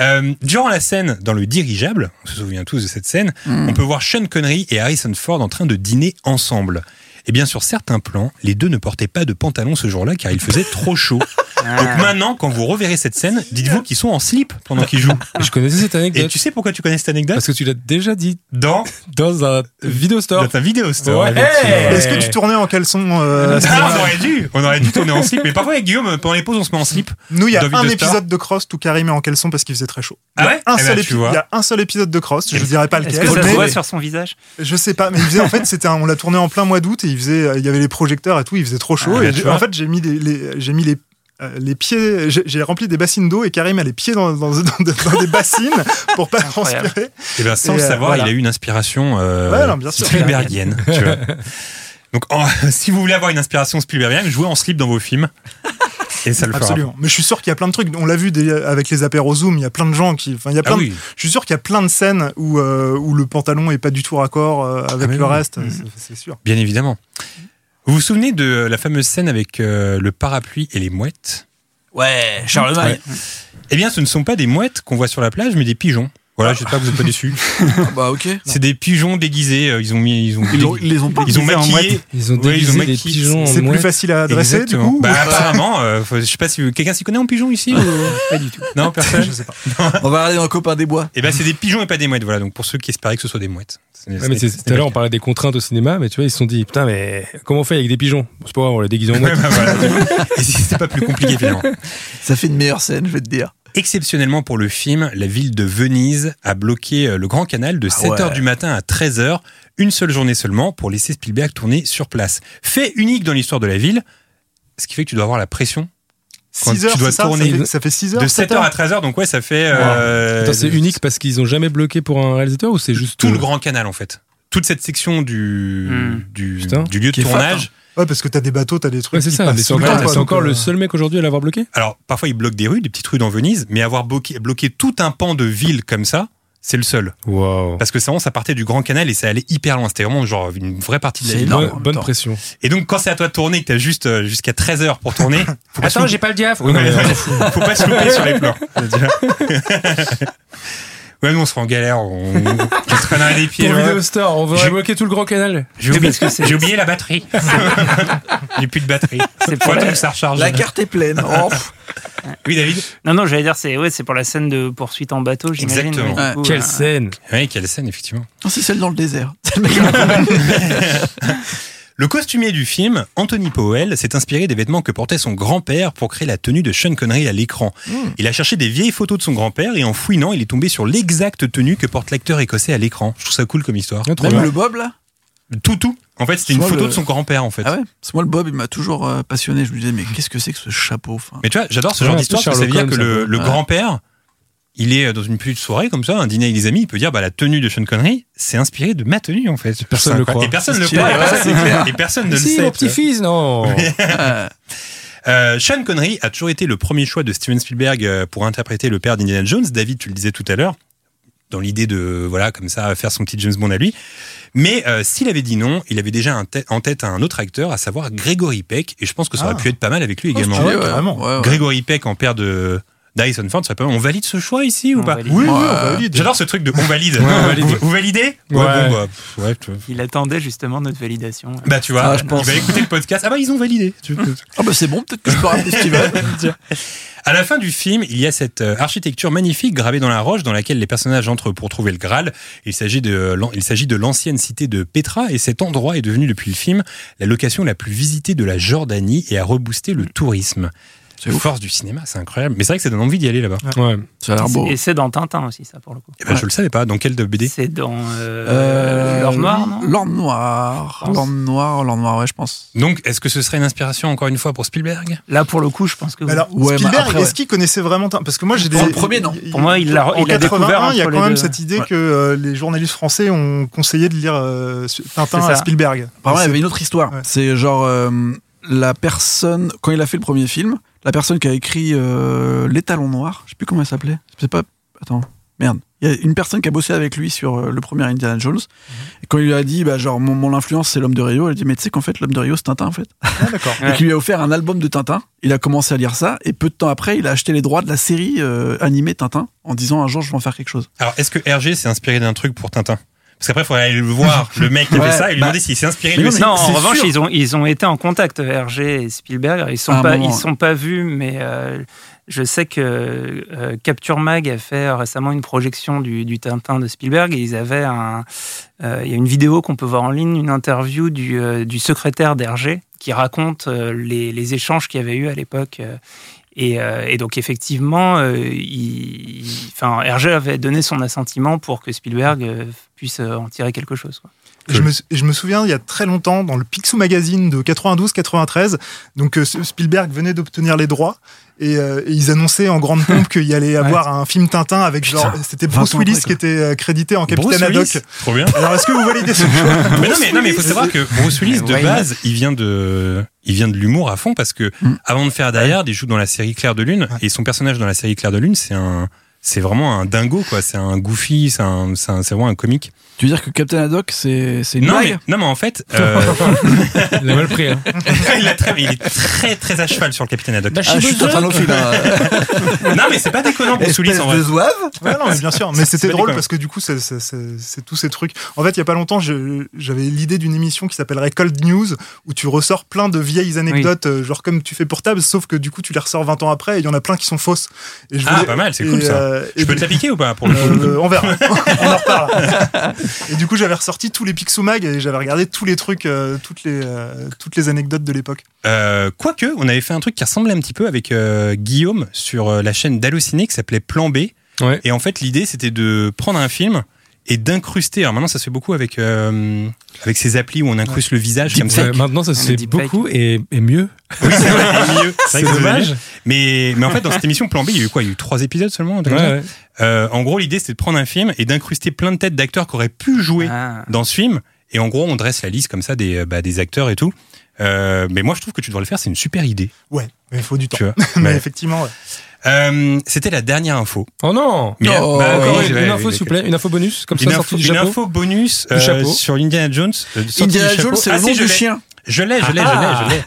[SPEAKER 3] Euh, durant la scène dans le dirigeable, on se souvient tous de cette scène,
[SPEAKER 6] Hmm.
[SPEAKER 3] on peut voir Sean Connery et Harrison Ford en train de dîner ensemble. Et bien sur certains plans, les deux ne portaient pas de pantalon ce jour-là car il faisait trop chaud.
[SPEAKER 5] Ah.
[SPEAKER 3] Donc maintenant, quand vous reverrez cette scène, dites-vous qu'ils sont en slip pendant qu'ils jouent.
[SPEAKER 7] Je connaissais cette
[SPEAKER 3] Et
[SPEAKER 7] anecdote.
[SPEAKER 3] tu sais pourquoi tu connais cette anecdote
[SPEAKER 7] Parce que tu l'as déjà dit
[SPEAKER 3] Dans,
[SPEAKER 7] dans un vidéo store.
[SPEAKER 3] dans ta vidéo store.
[SPEAKER 7] Ouais.
[SPEAKER 3] effectivement.
[SPEAKER 7] Hey
[SPEAKER 4] Est-ce que tu tournais en caleçon euh,
[SPEAKER 3] Ah, on aurait dû, on aurait dû tourner en slip. Mais parfois avec Guillaume, pendant les pauses, on se met en slip.
[SPEAKER 4] Nous, il y a un épisode de Cross où Karim est en caleçon parce qu'il faisait très chaud.
[SPEAKER 3] Ah ouais
[SPEAKER 4] un
[SPEAKER 3] Eh
[SPEAKER 4] seul
[SPEAKER 3] ben,
[SPEAKER 4] épi-
[SPEAKER 3] tu vois.
[SPEAKER 4] Il y a un seul épisode de Cross, je ne dirais pas
[SPEAKER 5] Est-ce
[SPEAKER 4] lequel.
[SPEAKER 5] que ça se voit sur son visage?
[SPEAKER 4] Je sais pas, mais il faisait en fait, c'était un- on l'a tourné en plein mois d'août et il faisait, il y avait les projecteurs et tout, il faisait trop chaud.
[SPEAKER 3] Ah,
[SPEAKER 4] et
[SPEAKER 3] vois.
[SPEAKER 4] en fait, j'ai mis les, les- j'ai mis les euh, les pieds, j'ai rempli des bassines d'eau et Karim a les pieds dans, dans, dans- dans des bassines pour pas transpirer.
[SPEAKER 3] Et bien, sans
[SPEAKER 4] Et,
[SPEAKER 3] le
[SPEAKER 4] euh,
[SPEAKER 3] savoir,
[SPEAKER 4] voilà.
[SPEAKER 3] il a eu une inspiration euh,
[SPEAKER 4] Ouais, non, bien sûr.
[SPEAKER 3] Spielbergienne. tu vois. Donc, en- si vous voulez avoir une inspiration Spielbergienne, jouez en slip dans vos films. Et ça le fera.
[SPEAKER 4] Absolument. Mais je suis sûr qu'il y a plein de trucs. On l'a vu des- avec les apéros Zoom. Il y a plein de gens qui. Enfin, il y a
[SPEAKER 3] Ah
[SPEAKER 4] plein. de-
[SPEAKER 3] oui.
[SPEAKER 4] je suis sûr qu'il y a plein de scènes où euh, où le pantalon est pas du tout raccord euh, avec
[SPEAKER 3] mais
[SPEAKER 4] le
[SPEAKER 3] oui.
[SPEAKER 4] reste. c'est- C'est sûr.
[SPEAKER 3] Bien évidemment. Vous vous souvenez de la fameuse scène avec euh, le parapluie et les mouettes?
[SPEAKER 6] Ouais, Charlemagne.
[SPEAKER 3] Eh bien, ce ne sont pas des mouettes qu'on voit sur la plage, mais des pigeons. Voilà, j'espère que vous n'êtes pas déçus.
[SPEAKER 6] Ah Bah ok.
[SPEAKER 3] C'est des pigeons déguisés. euh, Ils ont mis, ils ont,
[SPEAKER 6] Ils, l'ont- ils les ont pas
[SPEAKER 3] ils ont
[SPEAKER 5] déguisés en
[SPEAKER 3] maquillé.
[SPEAKER 7] Ils ont
[SPEAKER 3] Ouais, ils ont
[SPEAKER 7] déguisé des pigeons en
[SPEAKER 4] C'est plus
[SPEAKER 7] mouettes.
[SPEAKER 4] facile à adresser du coup.
[SPEAKER 3] Bah, apparemment, euh, faut- je sais pas si quelqu'un s'y connaît en pigeons ici. ou-
[SPEAKER 5] Pas du tout.
[SPEAKER 3] Non, personne.
[SPEAKER 4] je sais pas.
[SPEAKER 6] On va regarder dans Copain des Bois.
[SPEAKER 3] Et ben, c'est des pigeons et pas des mouettes. Voilà. Donc, pour ceux qui espéraient que ce soit des mouettes.
[SPEAKER 7] Ouais, mais c'est- tout à l'heure, on parlait des contraintes au cinéma, mais tu vois, ils se sont dit, putain, mais comment on fait avec des pigeons? C'est pas grave, on les déguise en
[SPEAKER 3] le
[SPEAKER 7] mouette.
[SPEAKER 3] cas. Ouais, bah, voilà. Et si c'était pas plus compliqué finalement.
[SPEAKER 6] Ça fait une meilleure scène, je vais te dire.
[SPEAKER 3] Exceptionnellement pour le film, la ville de Venise a bloqué euh, le Grand Canal de 7h
[SPEAKER 6] ouais.
[SPEAKER 3] du matin à 13h, une seule journée seulement, pour laisser Spielberg tourner sur place. Fait unique dans l'histoire de la ville, ce qui fait que tu dois avoir la pression
[SPEAKER 4] 6
[SPEAKER 3] Quand
[SPEAKER 4] heures,
[SPEAKER 3] tu dois
[SPEAKER 4] ça
[SPEAKER 3] tourner
[SPEAKER 4] ça fait, ça fait 6 heures
[SPEAKER 3] de
[SPEAKER 4] 7
[SPEAKER 3] 7h à 13h, donc ouais, ça fait... euh,
[SPEAKER 7] c'est unique parce qu'ils ont jamais bloqué pour un réalisateur ou c'est juste
[SPEAKER 3] tout
[SPEAKER 7] euh,
[SPEAKER 3] le Grand Canal en fait. Toute cette section du,
[SPEAKER 5] Hmm.
[SPEAKER 3] du,
[SPEAKER 7] Putain.
[SPEAKER 3] du lieu de
[SPEAKER 6] fat,
[SPEAKER 3] tournage.
[SPEAKER 4] Ouais, parce que t'as des bateaux, t'as des trucs.
[SPEAKER 7] Ouais, c'est ça. C'est encore,
[SPEAKER 4] quoi,
[SPEAKER 7] encore le
[SPEAKER 4] euh,
[SPEAKER 7] seul mec aujourd'hui à l'avoir bloqué.
[SPEAKER 3] Alors parfois ils bloquent des rues, des petites rues dans Venise, mais avoir bloqué, bloqué tout un pan de ville comme ça, c'est le seul.
[SPEAKER 7] Waouh.
[SPEAKER 3] Parce que ça, ça partait du Grand Canal et ça allait hyper loin. C'était vraiment genre une vraie partie de la
[SPEAKER 6] C'est
[SPEAKER 3] ville.
[SPEAKER 6] énorme.
[SPEAKER 7] Bonne, bonne pression.
[SPEAKER 3] Et donc quand c'est à toi de tourner, que t'as juste euh, jusqu'à 13h pour tourner, faut se louper.
[SPEAKER 7] pas le diaph.
[SPEAKER 3] Oui, mais, faut pas se louper sur les plans. ouais, nous on sera en galère, on, on traînerait des pieds.
[SPEAKER 7] Pour Vidéo Store, on va bloquer tout le grand canal.
[SPEAKER 3] J'ai oublié, j'ai oublié la batterie. J'ai plus de batterie.
[SPEAKER 5] C'est pour la-
[SPEAKER 3] ça recharge.
[SPEAKER 6] La carte est pleine. Oh.
[SPEAKER 3] Oui, David.
[SPEAKER 5] Non, non, j'allais dire, c'est ouais, c'est pour la scène de poursuite en bateau, j'imagine.
[SPEAKER 3] Exactement.
[SPEAKER 5] mais du coup,
[SPEAKER 7] Quelle
[SPEAKER 5] euh,
[SPEAKER 7] scène
[SPEAKER 3] Oui, quelle scène, effectivement.
[SPEAKER 6] Non, c'est celle dans le désert. Le
[SPEAKER 3] costumier du film, Anthony Powell, s'est inspiré des vêtements que portait son grand-père pour créer la tenue de Sean Connery à l'écran. Il a cherché des vieilles photos de son grand-père et en fouinant, il est tombé sur l'exacte tenue que porte l'acteur écossais à l'écran. Je trouve ça cool comme histoire.
[SPEAKER 7] Ah,
[SPEAKER 6] Même
[SPEAKER 7] bien.
[SPEAKER 6] le Bob là?
[SPEAKER 3] Tout, tout. En fait, c'était une photo
[SPEAKER 6] le-
[SPEAKER 3] de son grand-père, en fait.
[SPEAKER 6] Ah ouais? Parce que moi le Bob il m'a toujours euh, passionné. Je me disais mais qu'est-ce que c'est que ce chapeau enfin,
[SPEAKER 3] Mais tu vois, j'adore ce genre d'histoire parce que ça veut dire que le,
[SPEAKER 6] Ouais.
[SPEAKER 3] grand-père, il est dans une petite soirée comme ça, un dîner avec des amis, il peut dire bah la tenue de Sean Connery, c'est inspiré de ma tenue en fait.
[SPEAKER 7] Personne
[SPEAKER 3] C'est
[SPEAKER 7] le croit.
[SPEAKER 3] Et personne
[SPEAKER 6] C'est
[SPEAKER 3] le croit. Et personne ne le
[SPEAKER 7] Si,
[SPEAKER 3] sait.
[SPEAKER 7] mon petit-fils, non
[SPEAKER 6] euh,
[SPEAKER 3] Euh, Sean Connery a toujours été le premier choix de Steven Spielberg euh, pour interpréter le père d'Indiana Jones. David, tu le disais tout à l'heure, dans l'idée de voilà comme ça faire son petit James Bond à lui. Mais euh, s'il avait dit non, il avait déjà en tête un autre acteur, à savoir Gregory Peck, et je pense que ça aurait
[SPEAKER 4] Ah.
[SPEAKER 3] pu être pas mal avec lui également.
[SPEAKER 4] stylé,
[SPEAKER 6] ouais,
[SPEAKER 4] ouais,
[SPEAKER 6] ouais.
[SPEAKER 3] Gregory Peck en père de d'Harrison Ford, ça. On valide ce choix ici ou
[SPEAKER 5] On
[SPEAKER 3] pas
[SPEAKER 5] valide.
[SPEAKER 4] Oui, oui, on valide.
[SPEAKER 3] J'adore ce truc de on valide.
[SPEAKER 7] on valide.
[SPEAKER 3] Vous, vous validez
[SPEAKER 7] Ouais.
[SPEAKER 3] bon, bah, pff, ouais, tu vois.
[SPEAKER 5] Il attendait justement notre validation.
[SPEAKER 3] Bah tu vois,
[SPEAKER 6] Ah, je pense.
[SPEAKER 3] il va écouter le podcast. Ah bah ils ont validé.
[SPEAKER 6] Ah bah c'est bon peut-être que je peux ramener Steven.
[SPEAKER 3] À la fin du film, il y a cette euh, architecture magnifique gravée dans la roche dans laquelle les personnages entrent pour trouver le Graal. Il s'agit de, l'an- il s'agit de l'ancienne cité de Petra et cet endroit est devenu depuis le film la location la plus visitée de la Jordanie et a reboosté le tourisme.
[SPEAKER 6] C'est
[SPEAKER 3] force du cinéma, c'est incroyable. Mais c'est vrai que ça donne envie d'y aller là-bas.
[SPEAKER 7] Ouais.
[SPEAKER 6] Ça a l'air beau.
[SPEAKER 5] Et c'est dans Tintin aussi, ça, pour le coup.
[SPEAKER 3] Eh ben, Je le savais pas. Dans quel de BD
[SPEAKER 5] C'est dans euh,
[SPEAKER 6] Euh,
[SPEAKER 5] L'Or Noir, non
[SPEAKER 6] L'Or Noir.
[SPEAKER 5] pense.
[SPEAKER 6] L'Or Noir, L'Or Noir, ouais, je pense.
[SPEAKER 3] Donc, est-ce que ce serait une inspiration encore une fois pour Spielberg?
[SPEAKER 5] Là, pour le coup, je pense que.
[SPEAKER 4] Alors,
[SPEAKER 6] Ouais,
[SPEAKER 4] Spielberg,
[SPEAKER 6] après, ouais.
[SPEAKER 4] est-ce qu'il connaissait vraiment Tintin? Parce que moi, j'ai des.
[SPEAKER 6] Pour le premier, non.
[SPEAKER 5] Pour moi, il l'a-
[SPEAKER 4] En
[SPEAKER 5] il a découvert
[SPEAKER 4] 81, il y a quand même cette idée que euh, les journalistes français ont conseillé de lire euh, Tintin à. Spielberg.
[SPEAKER 6] Apparemment, il y avait une autre histoire. C'est genre euh, la personne, quand il a fait le premier film, la personne qui a écrit euh, L'étalon noir, je sais plus comment elle s'appelait. C'est pas. Attends, merde. Il y a une personne qui a bossé avec lui sur euh, le premier Indiana Jones. Et quand il lui a dit, bah, genre, mon, mon influence, c'est l'homme de Rio, elle a dit, mais tu sais qu'en fait, l'homme de Rio, c'est Tintin, en fait.
[SPEAKER 4] Ah, d'accord.
[SPEAKER 5] Ouais.
[SPEAKER 6] Et qui lui a offert un album de Tintin. Il a commencé à lire ça. Et peu de temps après, il a acheté les droits de la série euh, animée Tintin en disant, un jour, je vais en faire quelque chose.
[SPEAKER 3] Alors, est-ce que Hergé s'est inspiré d'un truc pour Tintin? Parce qu'après, il faudrait aller le voir, le mec qui a
[SPEAKER 6] Ouais,
[SPEAKER 3] fait ça, et lui
[SPEAKER 6] bah-
[SPEAKER 3] demander s'il s'est inspiré lui
[SPEAKER 6] non,
[SPEAKER 5] en revanche,
[SPEAKER 6] sûr.
[SPEAKER 5] ils ont, ils ont été en contact, Hergé et Spielberg. Ils sont pas, ils sont pas vus, mais euh, je sais que euh, Capture Mag a fait récemment une projection du, du Tintin de Spielberg et ils avaient un, euh, il y a une vidéo qu'on peut voir en ligne, une interview du, euh, du secrétaire d'Hergé qui raconte euh, les, les échanges qu'il y avait eu à l'époque. Euh, et, euh, et donc effectivement, euh, il, il- enfin, Hergé avait donné son assentiment pour que Spielberg euh, puisse euh, en tirer quelque chose. quoi.
[SPEAKER 4] Je me, je me souviens, il y a très longtemps, dans le Picsou Magazine de 92-93, donc Spielberg venait d'obtenir les droits et, euh, et ils annonçaient en grande pompe qu'il y allait avoir un film Tintin avec genre, c'était
[SPEAKER 6] 20
[SPEAKER 4] Bruce Willis
[SPEAKER 6] après,
[SPEAKER 4] qui était crédité en
[SPEAKER 3] Bruce
[SPEAKER 4] Capitaine
[SPEAKER 3] Willis
[SPEAKER 4] Haddock.
[SPEAKER 3] Trop bien.
[SPEAKER 4] Alors est-ce que vous validez ce choix?
[SPEAKER 3] Mais non, mais non, mais il faut savoir que Bruce Willis de base, il vient de, il vient de l'humour à fond parce que
[SPEAKER 6] Mm.
[SPEAKER 3] avant de faire Die Hard, il joue dans la série Claire de Lune et son personnage dans la série Claire de Lune, c'est un, c'est vraiment un dingo quoi. C'est un goofy, c'est vraiment un comique.
[SPEAKER 6] Tu veux dire que Captain Haddock, c'est une
[SPEAKER 3] Non mais, non mais en fait, euh,
[SPEAKER 7] Il a mal pris. Hein.
[SPEAKER 3] il, a très- il est très très à cheval sur le Capitaine Haddock.
[SPEAKER 6] Ah, je suis totalophile. hein.
[SPEAKER 3] non mais c'est pas déconnant Bruce Willis en vrai.
[SPEAKER 6] zouave
[SPEAKER 4] Ouais, non, mais bien sûr. Mais c'était drôle
[SPEAKER 3] déconnant.
[SPEAKER 4] parce que du coup, c'est- tous ces trucs. En fait, il y a pas longtemps, j'avais l'idée d'une émission qui s'appellerait Cold News où tu ressors plein de vieilles anecdotes, euh, genre comme tu fais pour table, sauf que du coup, tu les ressors 20 ans après et il y en a plein qui sont fausses. Et je
[SPEAKER 3] Ah, pas mal, c'est cool, ça.
[SPEAKER 4] euh,
[SPEAKER 3] Je peux te la piquer ou pas pour le
[SPEAKER 4] Euh, on verra, on en reparle. Et du coup, j'avais ressorti tous les Pixomag et j'avais regardé tous les trucs, euh, toutes, les, euh, toutes les anecdotes de l'époque.
[SPEAKER 3] Euh, Quoique, on avait fait un truc qui ressemblait un petit peu avec euh, Guillaume sur euh, la chaîne d'Allociné qui s'appelait Plan B.
[SPEAKER 7] Ouais.
[SPEAKER 3] Et en fait, l'idée, c'était de prendre un film et d'incruster. Alors maintenant, ça se fait beaucoup avec, euh, avec ces applis où on incruste le visage comme ça.
[SPEAKER 7] Ouais, maintenant, ça se fait beaucoup et, et mieux.
[SPEAKER 3] Oui, c'est vrai, mieux.
[SPEAKER 7] C'est dommage.
[SPEAKER 3] Mais, mais en fait, dans cette émission Plan B, il y a eu quoi? Il y a eu trois épisodes seulement
[SPEAKER 7] Ouais, ouais.
[SPEAKER 3] Euh, En gros, l'idée, c'était de prendre un film et d'incruster plein de têtes d'acteurs qui auraient pu jouer
[SPEAKER 5] Ah.
[SPEAKER 3] dans ce film. Et en gros, on dresse la liste comme ça des, euh, bah, des acteurs et tout. Euh, mais moi, je trouve que tu devrais le faire. C'est une super idée.
[SPEAKER 4] Ouais, mais il faut du temps.
[SPEAKER 3] Tu vois?
[SPEAKER 4] mais
[SPEAKER 3] Ouais.
[SPEAKER 4] effectivement, ouais.
[SPEAKER 3] Euh, C'était la dernière info.
[SPEAKER 7] Oh non
[SPEAKER 3] Mais,
[SPEAKER 6] Oh,
[SPEAKER 3] bah,
[SPEAKER 7] Encore
[SPEAKER 3] oui,
[SPEAKER 7] une,
[SPEAKER 3] ouais,
[SPEAKER 7] info,
[SPEAKER 3] oui,
[SPEAKER 7] s'il vous plaît. Une info bonus, comme
[SPEAKER 3] Une
[SPEAKER 7] ça,
[SPEAKER 3] info,
[SPEAKER 7] sortie du
[SPEAKER 3] une info bonus euh, sur l'Indiana Jones. euh,
[SPEAKER 6] Indiana. Jones, c'est
[SPEAKER 3] Ah,
[SPEAKER 6] le
[SPEAKER 3] si,
[SPEAKER 6] nom du chien.
[SPEAKER 3] Je l'ai, je l'ai, je
[SPEAKER 7] Ah.
[SPEAKER 3] l'ai, je l'ai.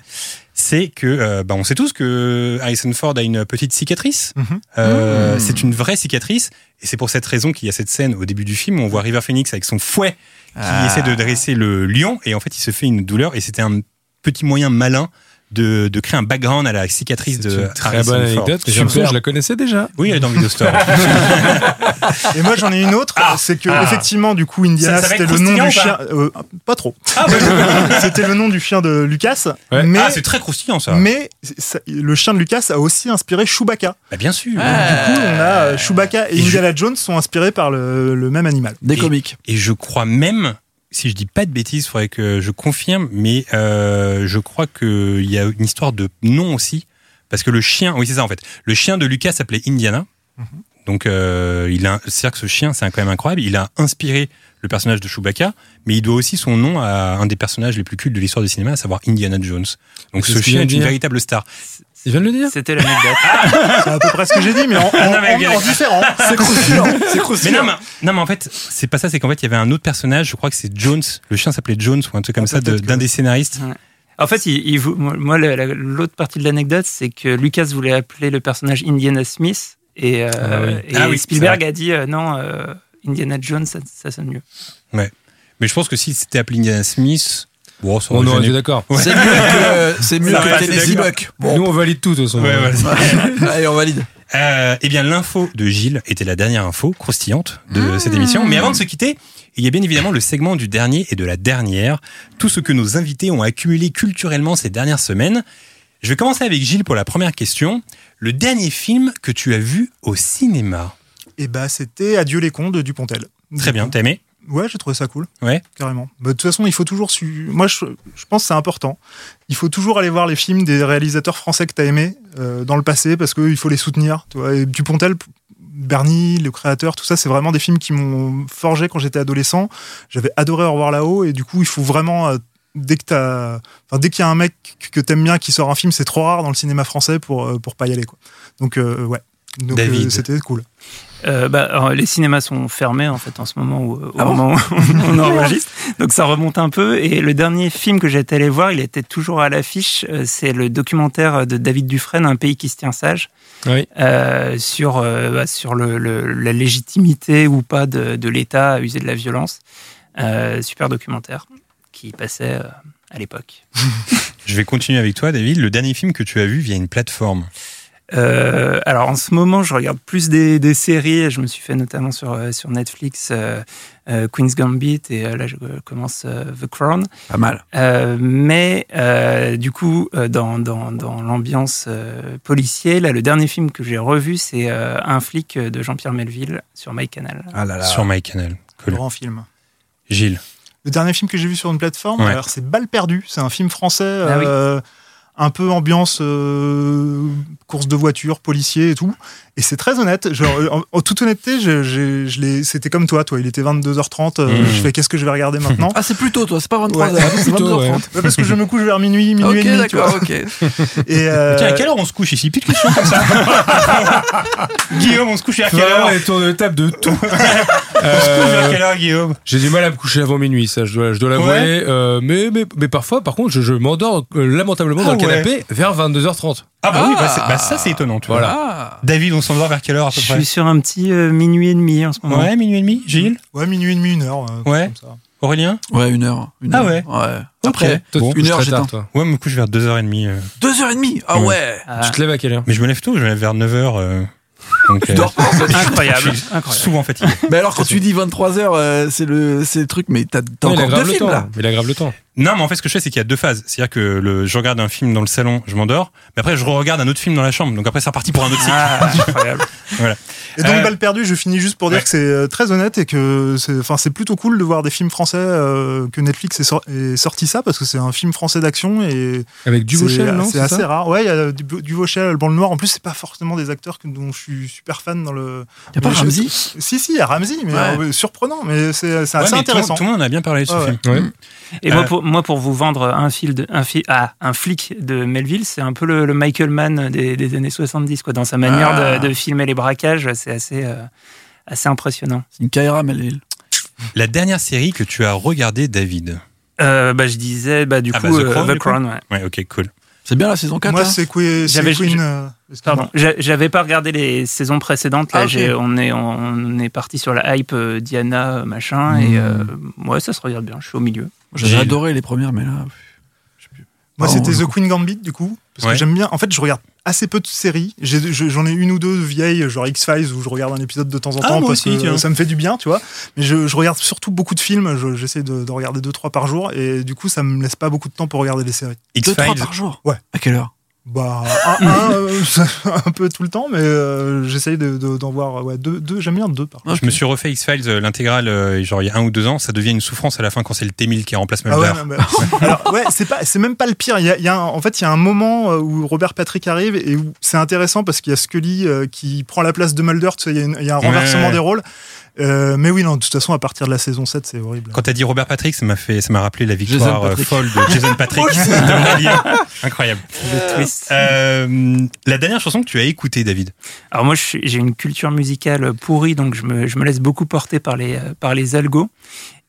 [SPEAKER 3] C'est que, euh, bah, on sait tous que Harrison Ford a une petite cicatrice.
[SPEAKER 4] Mhm.
[SPEAKER 3] Euh,
[SPEAKER 6] Mm.
[SPEAKER 3] C'est une vraie cicatrice. Et c'est pour cette raison qu'il y a cette scène au début du film où on voit River Phoenix avec son fouet qui
[SPEAKER 6] Ah.
[SPEAKER 3] essaie de dresser le lion. Et en fait, il se fait une douleur. Et c'était un petit moyen malin de, de créer un background à la cicatrice de
[SPEAKER 7] une très
[SPEAKER 3] Harrison
[SPEAKER 7] bonne anecdote. Je la connaissais déjà.
[SPEAKER 3] Oui, elle est dans Video Store.
[SPEAKER 4] Et moi, j'en ai une autre. c'est que,
[SPEAKER 3] Ah.
[SPEAKER 4] effectivement, du coup, Indiana, c'était le nom du chien.
[SPEAKER 3] pas
[SPEAKER 4] euh, pas trop.
[SPEAKER 3] ah, bah,
[SPEAKER 4] c'était le nom du chien de Lucas.
[SPEAKER 7] Ouais.
[SPEAKER 4] Mais,
[SPEAKER 3] ah, c'est très croustillant ça.
[SPEAKER 4] mais ça- le chien de Lucas a aussi inspiré Chewbacca.
[SPEAKER 3] Bah, bien sûr.
[SPEAKER 4] Du coup, on a Chewbacca et,
[SPEAKER 3] Et je-
[SPEAKER 4] Indiana Jones sont inspirés par le, le même animal.
[SPEAKER 6] Des
[SPEAKER 3] Et-
[SPEAKER 6] comiques.
[SPEAKER 3] Et je crois même, si je dis pas de bêtises, il faudrait que je confirme, mais euh, je crois qu'il y a une histoire de nom aussi. Parce que le chien, oui, c'est ça en fait. Le chien de Lucas s'appelait Indiana. Donc, euh, il a, c'est-à-dire que ce chien, c'est quand même incroyable. Il a inspiré le personnage de Chewbacca, mais il doit aussi son nom à un des personnages les plus cultes de l'histoire du cinéma, à savoir Indiana Jones. Donc, ce chien est une
[SPEAKER 7] dire.
[SPEAKER 3] véritable star.
[SPEAKER 7] Il vient de le dire
[SPEAKER 5] C'était l'anecdote.
[SPEAKER 4] C'est à peu près ce que j'ai dit, mais en, en-
[SPEAKER 3] Ah, non, mais
[SPEAKER 4] en- différent.
[SPEAKER 6] C'est croustillant. C'est
[SPEAKER 3] Mais non, mais, non, mais en fait, c'est pas ça. C'est qu'en fait, il y avait un autre personnage. Je crois que c'est Jones. Le chien s'appelait Jones ou un truc comme
[SPEAKER 4] Ah,
[SPEAKER 3] ça
[SPEAKER 4] que-
[SPEAKER 3] d'un des scénaristes.
[SPEAKER 5] En fait, il, il vou- moi, moi, la- la- l'autre partie de l'anecdote, c'est que Lucas voulait appeler le personnage Indiana Smith et, euh,
[SPEAKER 7] Ah oui.
[SPEAKER 5] et
[SPEAKER 3] Ah oui,
[SPEAKER 5] Spielberg a dit euh, non, euh, Indiana Jones, ça, ça sonne mieux.
[SPEAKER 3] Mais je pense que si c'était appelé Indiana Smith, bon, ça
[SPEAKER 7] On
[SPEAKER 3] aurait
[SPEAKER 7] été d'accord.
[SPEAKER 3] Ouais.
[SPEAKER 6] C'est mieux que, c'est mieux que Tennessee.
[SPEAKER 7] Nous, on valide tout, de toute façon.
[SPEAKER 3] Ouais, ouais.
[SPEAKER 6] Allez, on valide.
[SPEAKER 3] Euh, eh bien, l'info de Gilles était la dernière info croustillante de cette émission. Mais avant de se quitter, il y a bien évidemment le segment du dernier et de la dernière. Tout ce que nos invités ont accumulé culturellement ces dernières semaines. Je vais commencer avec Gilles pour la première question. Le dernier film que tu as vu au cinéma?
[SPEAKER 4] Et bah, c'était Adieu les cons de Dupontel.
[SPEAKER 3] Très bien, t'as aimé?
[SPEAKER 4] Ouais, j'ai trouvé ça cool.
[SPEAKER 3] Ouais.
[SPEAKER 4] Carrément. Bah, de toute façon, il faut toujours. su- Moi, je, je pense que c'est important. Il faut toujours aller voir les films des réalisateurs français que tu as aimés euh, dans le passé parce qu'il faut les soutenir. Tu vois. Et Dupontel, Bernie, le créateur, tout ça, c'est vraiment des films qui m'ont forgé quand j'étais adolescent. J'avais adoré Au revoir là-haut et du coup, il faut vraiment. euh, Dès que enfin, dès qu'il y a un mec que t'aimes bien qui sort un film, c'est trop rare dans le cinéma français pour euh, pour pas y aller quoi. Donc ouais. Donc
[SPEAKER 3] David.
[SPEAKER 4] euh, c'était cool.
[SPEAKER 5] Euh, bah, alors, les cinémas sont fermés en fait en ce moment où, au
[SPEAKER 6] Ah bon
[SPEAKER 5] moment où on enregistre, donc ça remonte un peu. Et le dernier film que j'étais allé voir, il était toujours à l'affiche. euh, C'est le documentaire de David Dufresne, Un pays qui se tient sage,
[SPEAKER 7] Oui.
[SPEAKER 5] euh, sur euh, bah, sur le, le- la légitimité ou pas de, de l'État à user de la violence. Euh, super documentaire qui passait euh, à l'époque.
[SPEAKER 3] Je vais continuer avec toi, David. Le dernier film que tu as vu via une plateforme?
[SPEAKER 5] Euh, alors en ce moment, je regarde plus des, des séries. Je me suis fait notamment sur, euh, sur Netflix euh, euh, Queen's Gambit et euh, là je commence euh, The Crown.
[SPEAKER 6] Pas mal.
[SPEAKER 5] Euh, mais euh, du coup, dans, dans, dans l'ambiance euh, policier, là, le dernier film que j'ai revu, c'est euh, Un flic de Jean-Pierre Melville sur MyCanal.
[SPEAKER 6] Ah là là.
[SPEAKER 3] Sur MyCanal. Cool.
[SPEAKER 4] Grand film.
[SPEAKER 3] Gilles.
[SPEAKER 4] Le dernier film que j'ai vu sur une plateforme,
[SPEAKER 3] Ouais.
[SPEAKER 4] alors c'est Balle perdue. C'est un film français,
[SPEAKER 5] Ah oui.
[SPEAKER 4] Un peu ambiance euh, course de voiture, policier et tout. Et c'est très honnête. Genre, en, en toute honnêteté, je, j'ai- je l'ai- c'était comme toi. Toi, il était 22h30. euh,
[SPEAKER 3] Mmh.
[SPEAKER 4] Je fais qu'est-ce que je vais regarder maintenant?
[SPEAKER 6] Ah, c'est plus tôt, toi. C'est pas 23h.
[SPEAKER 4] Ouais.
[SPEAKER 6] c'est
[SPEAKER 7] Plutôt,
[SPEAKER 6] 22h30.
[SPEAKER 4] Ouais, Parce que je me couche vers minuit, minuit et demi. tu vois.
[SPEAKER 6] d'accord, ok.
[SPEAKER 4] Et, euh,
[SPEAKER 3] Tiens, à quelle heure on se couche ici? Petite question comme ça. Guillaume, on se couche à quelle heure?
[SPEAKER 7] les tours de table de tout.
[SPEAKER 3] On se couche vers quelle heure, Guillaume?
[SPEAKER 7] J'ai du mal à me coucher avant minuit, ça, je dois, je dois l'avouer.
[SPEAKER 3] Ouais.
[SPEAKER 7] Euh, mais, mais, mais parfois, par contre, je, je m'endors euh, lamentablement dans
[SPEAKER 3] Ah
[SPEAKER 7] le
[SPEAKER 3] ouais.
[SPEAKER 7] Canapé vers 22h30.
[SPEAKER 3] Ah bah oui, bah,
[SPEAKER 6] Ah.
[SPEAKER 3] c'est- bah, ça c'est étonnant. tu vois.
[SPEAKER 7] Voilà.
[SPEAKER 6] Ah.
[SPEAKER 3] David, on s'endort vers quelle heure à peu
[SPEAKER 5] Je
[SPEAKER 3] près
[SPEAKER 5] suis sur un petit euh, minuit et demi en ce moment.
[SPEAKER 3] Ouais, minuit et demi. Gilles
[SPEAKER 4] Ouais, minuit et demi, une heure. euh,
[SPEAKER 3] Ouais.
[SPEAKER 4] comme ça.
[SPEAKER 3] Aurélien
[SPEAKER 6] Ouais, une heure. Une
[SPEAKER 3] Ah
[SPEAKER 6] heure.
[SPEAKER 3] ouais.
[SPEAKER 6] Après,
[SPEAKER 7] Toi,
[SPEAKER 3] Bon.
[SPEAKER 7] tu te
[SPEAKER 6] Une
[SPEAKER 7] couches
[SPEAKER 6] heure,
[SPEAKER 7] très tard,
[SPEAKER 6] j'éteins.
[SPEAKER 7] toi.
[SPEAKER 3] Ouais, me couche vers 2h30. euh.
[SPEAKER 6] deux heures et demie. Ah
[SPEAKER 3] Ouais.
[SPEAKER 6] ouais.
[SPEAKER 5] Ah.
[SPEAKER 7] Tu te lèves à quelle heure?
[SPEAKER 3] Mais je me lève tôt, je me lève vers 9h. Donc,
[SPEAKER 6] Tu
[SPEAKER 3] euh,
[SPEAKER 6] dors pas, en fait.
[SPEAKER 5] Incroyable.
[SPEAKER 3] je suis
[SPEAKER 5] incroyable.
[SPEAKER 3] souvent fatigué.
[SPEAKER 6] Mais alors, quand tu dis 23h, c'est le, c'est le truc, mais t'as t'as
[SPEAKER 7] Non, il a
[SPEAKER 6] encore deux
[SPEAKER 7] le
[SPEAKER 6] films
[SPEAKER 7] temps.
[SPEAKER 6] là.
[SPEAKER 7] Il a grave le temps.
[SPEAKER 3] Non, mais en fait, ce que je fais, c'est qu'il y a deux phases. C'est-à-dire que le, je regarde un film dans le salon, je m'endors, mais après, je regarde un autre film dans la chambre. Donc après, c'est reparti pour un autre cycle.
[SPEAKER 5] Ah, incroyable.
[SPEAKER 4] Et donc,
[SPEAKER 3] Euh,
[SPEAKER 4] balle perdue, je finis juste pour dire
[SPEAKER 3] ouais.
[SPEAKER 4] que c'est euh, très honnête et que c'est enfin, c'est plutôt cool de voir des films français, euh, que Netflix ait, sor- ait sorti ça, parce que c'est un film français d'action et
[SPEAKER 7] Avec Duvauchel,
[SPEAKER 4] c'est-
[SPEAKER 7] non
[SPEAKER 4] C'est assez
[SPEAKER 7] ça
[SPEAKER 4] rare. Ouais, il y a du, du Vauchel, Alban Lenoir. En plus, c'est pas forcément des acteurs que- dont je suis super fan dans le.
[SPEAKER 6] Y a pas Ramsey
[SPEAKER 4] Si, si, il y a Ramsey, mais
[SPEAKER 6] Ouais.
[SPEAKER 4] euh, surprenant, mais c'est
[SPEAKER 3] Ouais,
[SPEAKER 4] assez
[SPEAKER 3] mais le
[SPEAKER 4] intéressant.
[SPEAKER 3] tout le monde en a bien parlé de ce
[SPEAKER 4] Ouais,
[SPEAKER 3] film.
[SPEAKER 5] Et
[SPEAKER 3] Euh,
[SPEAKER 5] moi, pour, moi, pour vous vendre un, fil de, un, fi- ah, un flic de Melville, c'est un peu le, le Michael Mann des, des années 70, quoi. Dans sa manière
[SPEAKER 6] Ah.
[SPEAKER 5] de, de filmer les braquages, c'est assez, euh, assez impressionnant.
[SPEAKER 6] C'est une Kaira Melville.
[SPEAKER 3] La dernière série que tu as regardée, David.
[SPEAKER 5] Euh, bah, je disais, bah, du
[SPEAKER 3] Ah,
[SPEAKER 5] coup,
[SPEAKER 3] bah, The
[SPEAKER 5] euh,
[SPEAKER 3] Crown,
[SPEAKER 5] The ouais.
[SPEAKER 3] Ouais, ok, cool.
[SPEAKER 6] C'est bien la saison 4
[SPEAKER 4] Moi,
[SPEAKER 6] là
[SPEAKER 4] c'est Queen. euh.
[SPEAKER 5] Pardon, J'a- j'avais pas regardé les saisons précédentes. Là,
[SPEAKER 4] Ah,
[SPEAKER 5] on est on est parti sur la hype euh, Diana euh, machin et euh, ouais, ça se regarde bien. Je suis au milieu.
[SPEAKER 6] J'avais adoré les premières, mais là.
[SPEAKER 4] Moi, c'était The
[SPEAKER 6] coup.
[SPEAKER 4] Queen Gambit, du coup. Parce
[SPEAKER 3] Ouais.
[SPEAKER 4] que j'aime bien. En fait, je regarde assez peu de séries. J'ai- je- J'en ai, une ou deux vieilles, genre X-Files, où je regarde un épisode de temps en
[SPEAKER 3] Ah,
[SPEAKER 4] temps parce
[SPEAKER 3] aussi,
[SPEAKER 4] que
[SPEAKER 3] tiens.
[SPEAKER 4] ça me fait du bien, tu vois. Mais je, je regarde surtout beaucoup de films. Je- J'essaie de, de regarder deux, trois par jour. Et du coup, ça me laisse pas beaucoup de temps pour regarder des séries.
[SPEAKER 6] 2 3
[SPEAKER 3] X-Files.
[SPEAKER 6] par jour?
[SPEAKER 4] Ouais.
[SPEAKER 6] À quelle heure?
[SPEAKER 4] Bah, un, un, euh, un peu tout le temps, mais euh, j'essaye de- de- d'en voir ouais, deux. deux J'aime bien deux par.
[SPEAKER 3] Je me suis refait X-Files, euh, l'intégrale, euh, genre il y a un ou deux ans. Ça devient une souffrance à la fin quand c'est le T-1000 qui remplace
[SPEAKER 4] Ah ouais,
[SPEAKER 3] Mulder.
[SPEAKER 4] alors, ouais, c'est pas, c'est même pas le pire. Il y a, y a un- en fait, il y a un moment où Robert Patrick arrive et où c'est intéressant parce qu'il y a Scully euh, qui prend la place de Mulder. Il y a, y un
[SPEAKER 3] Ouais.
[SPEAKER 4] renversement des rôles. Euh, mais oui, non, de toute façon, à partir de la saison 7, c'est horrible.
[SPEAKER 3] Quand t'as dit Robert Patrick, ça m'a fait, ça m'a rappelé la victoire
[SPEAKER 6] Jason
[SPEAKER 3] euh,
[SPEAKER 6] Patrick.
[SPEAKER 3] folle de Jason Patrick de Alien. Incroyable.
[SPEAKER 5] Le twist.
[SPEAKER 3] Euh, la dernière chanson que tu as écoutée, David.
[SPEAKER 5] Alors moi, j'ai une culture musicale pourrie, donc je me, je me laisse beaucoup porter par les, par les algos.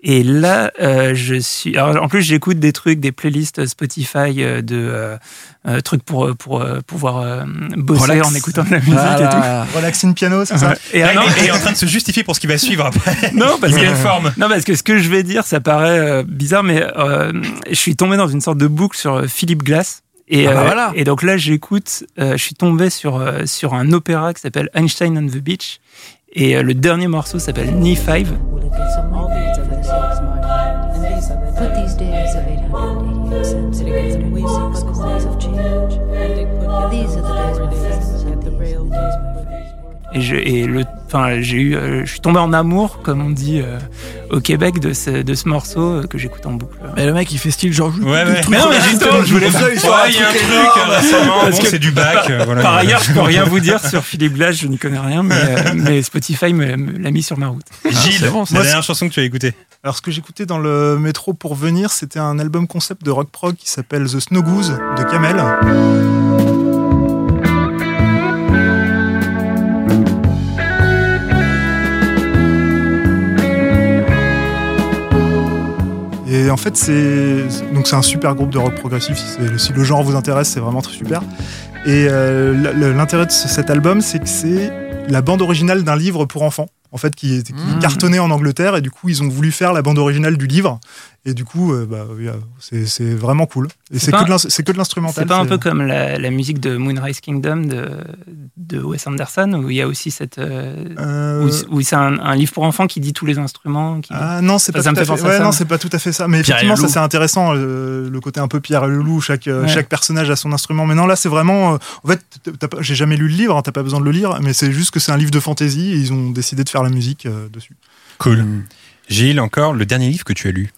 [SPEAKER 5] Et là, euh, je suis. Alors, en plus, j'écoute des trucs, des playlists Spotify euh, de euh, euh trucs pour, euh, pour euh, pouvoir bosser en écoutant de la musique et tout.
[SPEAKER 4] Relaxing piano, c'est ça
[SPEAKER 5] et, ah, non,
[SPEAKER 3] en train de se justifier pour ce qui va suivre après.
[SPEAKER 5] Non, parce que,
[SPEAKER 3] forme.
[SPEAKER 5] non, parce que ce que je vais dire, ça paraît bizarre, mais je suis tombé dans une sorte de boucle sur Philippe Glass. Et,
[SPEAKER 6] ah bah voilà.
[SPEAKER 5] et donc là, j'écoute, je suis tombé sur, sur un opéra qui s'appelle Einstein on the Beach. Et le dernier morceau s'appelle Knee
[SPEAKER 8] 5.
[SPEAKER 5] Et, je, et le, enfin, j'ai eu, euh, je suis tombé en amour, comme on dit euh, au Québec, de ce, de ce morceau euh, que j'écoute en boucle.
[SPEAKER 6] Mais le mec, il fait style genre.
[SPEAKER 3] Ouais, ouais.
[SPEAKER 6] Mais non, mais justement, je voulais
[SPEAKER 3] Ouais, il y a un truc euh, récemment. Bon, c'est du bac. voilà.
[SPEAKER 5] Par ailleurs, je peux rien vous dire sur Philippe Glass, je n'y connais rien, mais, mais Spotify me, me l'a mis sur ma route.
[SPEAKER 3] Gilles,
[SPEAKER 6] bon, ça.
[SPEAKER 3] la dernière chanson que tu as écoutée.
[SPEAKER 4] Alors, ce que j'écoutais dans le métro pour venir, c'était un album concept de rock prog qui s'appelle The Snow Goose de Kamel. Et en fait, c'est donc c'est un super groupe de rock progressif. Si, le genre vous intéresse, c'est vraiment très super. Et euh, l'intérêt de ce- cet album, c'est que c'est la bande originale d'un livre pour enfants, en fait, qui, est- qui
[SPEAKER 6] Mmh.
[SPEAKER 4] cartonnait en Angleterre. Et du coup, ils ont voulu faire la bande originale du livre. Et du coup, euh, bah, euh, c'est vraiment cool. Et
[SPEAKER 5] C'est
[SPEAKER 4] que, de que l'instrumental.
[SPEAKER 5] C'est pas un peu comme la, la musique de Moonrise Kingdom de, de Wes Anderson, où il y a aussi cette. euh,
[SPEAKER 4] Euh,
[SPEAKER 5] où, où c'est un, un livre pour enfants qui dit tous les instruments. Qui...
[SPEAKER 4] Ah non, c'est pas tout à
[SPEAKER 5] fait
[SPEAKER 4] Ouais,
[SPEAKER 5] ça,
[SPEAKER 4] non,
[SPEAKER 5] mais-
[SPEAKER 4] c'est pas tout à fait ça. Mais
[SPEAKER 6] Pierre
[SPEAKER 4] effectivement, ça
[SPEAKER 6] loup.
[SPEAKER 4] c'est intéressant le, le côté un peu Pierre et le loup. Chaque
[SPEAKER 5] Ouais.
[SPEAKER 4] chaque personnage a son instrument. Mais non, là c'est vraiment. euh, en fait, j'ai jamais lu le livre. hein, T'as pas besoin de le lire. Mais c'est juste que c'est un livre de fantasy et ils ont décidé de faire la musique euh, dessus.
[SPEAKER 3] Cool. Gilles, encore, le dernier livre que tu as lu?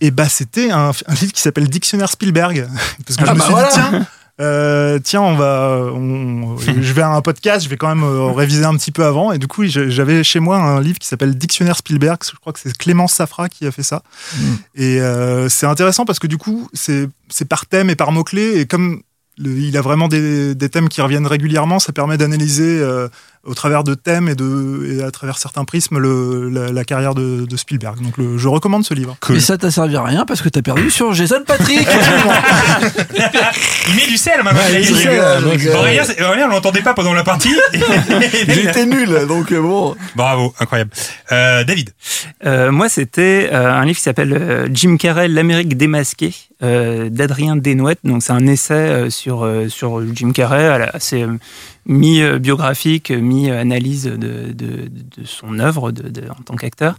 [SPEAKER 4] Et bah c'était un, un livre qui s'appelle Dictionnaire Spielberg. Parce que
[SPEAKER 6] Ah
[SPEAKER 4] je me
[SPEAKER 6] bah
[SPEAKER 4] suis
[SPEAKER 6] voilà.
[SPEAKER 4] dit tiens. euh, tiens, on va, on- je vais à un podcast, je vais quand même euh, réviser un petit peu avant. Et du coup, j'avais chez moi un livre qui s'appelle Dictionnaire Spielberg. Je crois que c'est Clémence Safra qui a fait ça.
[SPEAKER 6] Mm.
[SPEAKER 4] Et euh, c'est intéressant parce que du coup, c'est par thème et par mots-clés. Et comme le- il a vraiment des, des thèmes qui reviennent régulièrement, ça permet d'analyser euh, au travers de thèmes et, de, et à travers certains prismes le, la, la carrière de, de Spielberg. Donc le- je recommande ce livre.
[SPEAKER 3] Cool.
[SPEAKER 6] Mais ça t'a servi à rien parce que t'as perdu sur Jason Patrick.
[SPEAKER 3] Il met du sel maintenant.
[SPEAKER 6] Ouais,
[SPEAKER 3] il
[SPEAKER 6] euh,
[SPEAKER 3] Aurélien, on l'entendait pas pendant la partie.
[SPEAKER 6] J'étais nul, donc euh, bon.
[SPEAKER 3] Bravo, incroyable. Euh, David.
[SPEAKER 5] Euh, moi, c'était euh, un livre qui s'appelle euh, Jim Carrey, l'Amérique démasquée, euh, d'Adrien Desnouettes. Donc, c'est un essai euh, sur, euh, sur Jim Carrey, assez, euh, mi-biographique, mi-analyse de, de, de son œuvre de, de- en tant qu'acteur.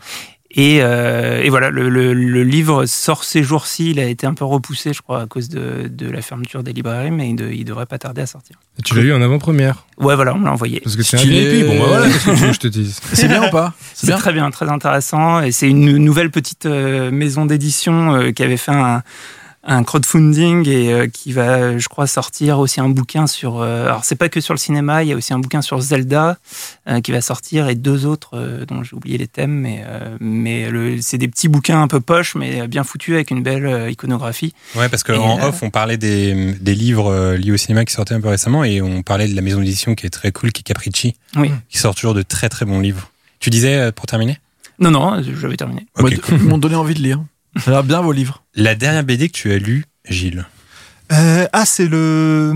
[SPEAKER 5] Et, euh, et voilà, le, le- le livre sort ces jours-ci. Il a été un peu repoussé, je crois, à cause de, de la fermeture des librairies, mais il, de- il devrait pas tarder à sortir.
[SPEAKER 7] Et tu l'as lu en avant-première?
[SPEAKER 5] Ouais, voilà, on me l'a envoyé.
[SPEAKER 7] Parce que c'est un. VIP. Bon, bah voilà, qu'est-ce que tu veux que je te dise?
[SPEAKER 6] C'est bien ou pas?
[SPEAKER 5] C'est très bien, très intéressant. Et c'est une nouvelle petite euh, maison d'édition euh, qui avait fait un, un crowdfunding et euh, qui va, je crois, sortir aussi un bouquin sur. euh, alors, c'est pas que sur le cinéma, il y a aussi un bouquin sur Zelda euh, qui va sortir et deux autres euh, dont j'ai oublié les thèmes. Mais, euh, mais le- c'est des petits bouquins un peu poches, mais bien foutus avec une belle euh, iconographie.
[SPEAKER 3] Ouais, parce qu'en off, on parlait des, des livres euh, liés au cinéma qui sortaient un peu récemment et on parlait de la maison d'édition qui est très cool, qui est Capricci,
[SPEAKER 5] Oui.
[SPEAKER 3] qui sort toujours de très très bons livres. Tu disais, euh, pour terminer?
[SPEAKER 5] Non, non, j'avais terminé.
[SPEAKER 3] Ok,
[SPEAKER 6] Moi,
[SPEAKER 3] cool.
[SPEAKER 6] Ils m'ont donné envie de lire. Ça a l'air bien vos livres.
[SPEAKER 3] La dernière BD que tu as lue, Gilles
[SPEAKER 4] Euh, ah, c'est le,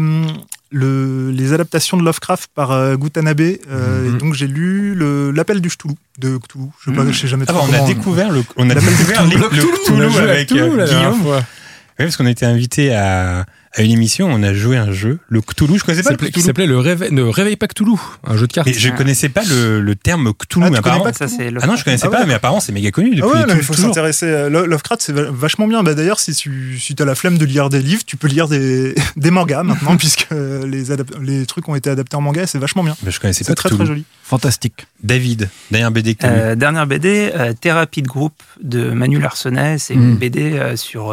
[SPEAKER 4] le, les adaptations de Lovecraft par euh, Gutanabe. Euh,
[SPEAKER 3] Mhm.
[SPEAKER 4] et donc j'ai lu le- L'appel du Cthulhu de Cthulhu. Je sais, pas,
[SPEAKER 5] Mhm.
[SPEAKER 4] je sais jamais
[SPEAKER 3] Ah,
[SPEAKER 4] trop
[SPEAKER 3] on a
[SPEAKER 4] comment-
[SPEAKER 3] découvert le, on a découvert
[SPEAKER 4] Cthulhu.
[SPEAKER 3] le, Cthulhu avec
[SPEAKER 7] Cthulhu,
[SPEAKER 3] Guillaume. Oui, parce qu'on a été invité à, à une émission, on a joué un jeu, le Cthulhu. Je connaissais pas le
[SPEAKER 7] S'appelait- Qui
[SPEAKER 3] Cthulhu.
[SPEAKER 7] s'appelait le réveil, ne réveille pas Cthulhu, un jeu de cartes.
[SPEAKER 3] Mais je connaissais pas le, le terme Cthulhu,
[SPEAKER 4] Ah,
[SPEAKER 3] mais apparemment.
[SPEAKER 4] pas
[SPEAKER 5] Ça, c'est le
[SPEAKER 3] Ah non, je connaissais
[SPEAKER 4] Ah ouais.
[SPEAKER 3] pas, mais apparemment c'est méga connu depuis
[SPEAKER 4] Ah ouais, il faut s'intéresser. Lo- Lovecraft, c'est va- vachement bien. Bah, D'ailleurs, si tu si as la flemme de lire des livres, tu peux lire des, des mangas maintenant, puisque les, trucs ont été adaptés en manga et c'est vachement bien.
[SPEAKER 3] Mais je connaissais pas
[SPEAKER 4] C'est très
[SPEAKER 3] Cthulhu.
[SPEAKER 4] très joli.
[SPEAKER 6] Fantastique.
[SPEAKER 3] David, dernière BD que.
[SPEAKER 5] Euh, dernière BD, euh, Thérapie de groupe de Manu Larsenet. C'est une BD euh, sur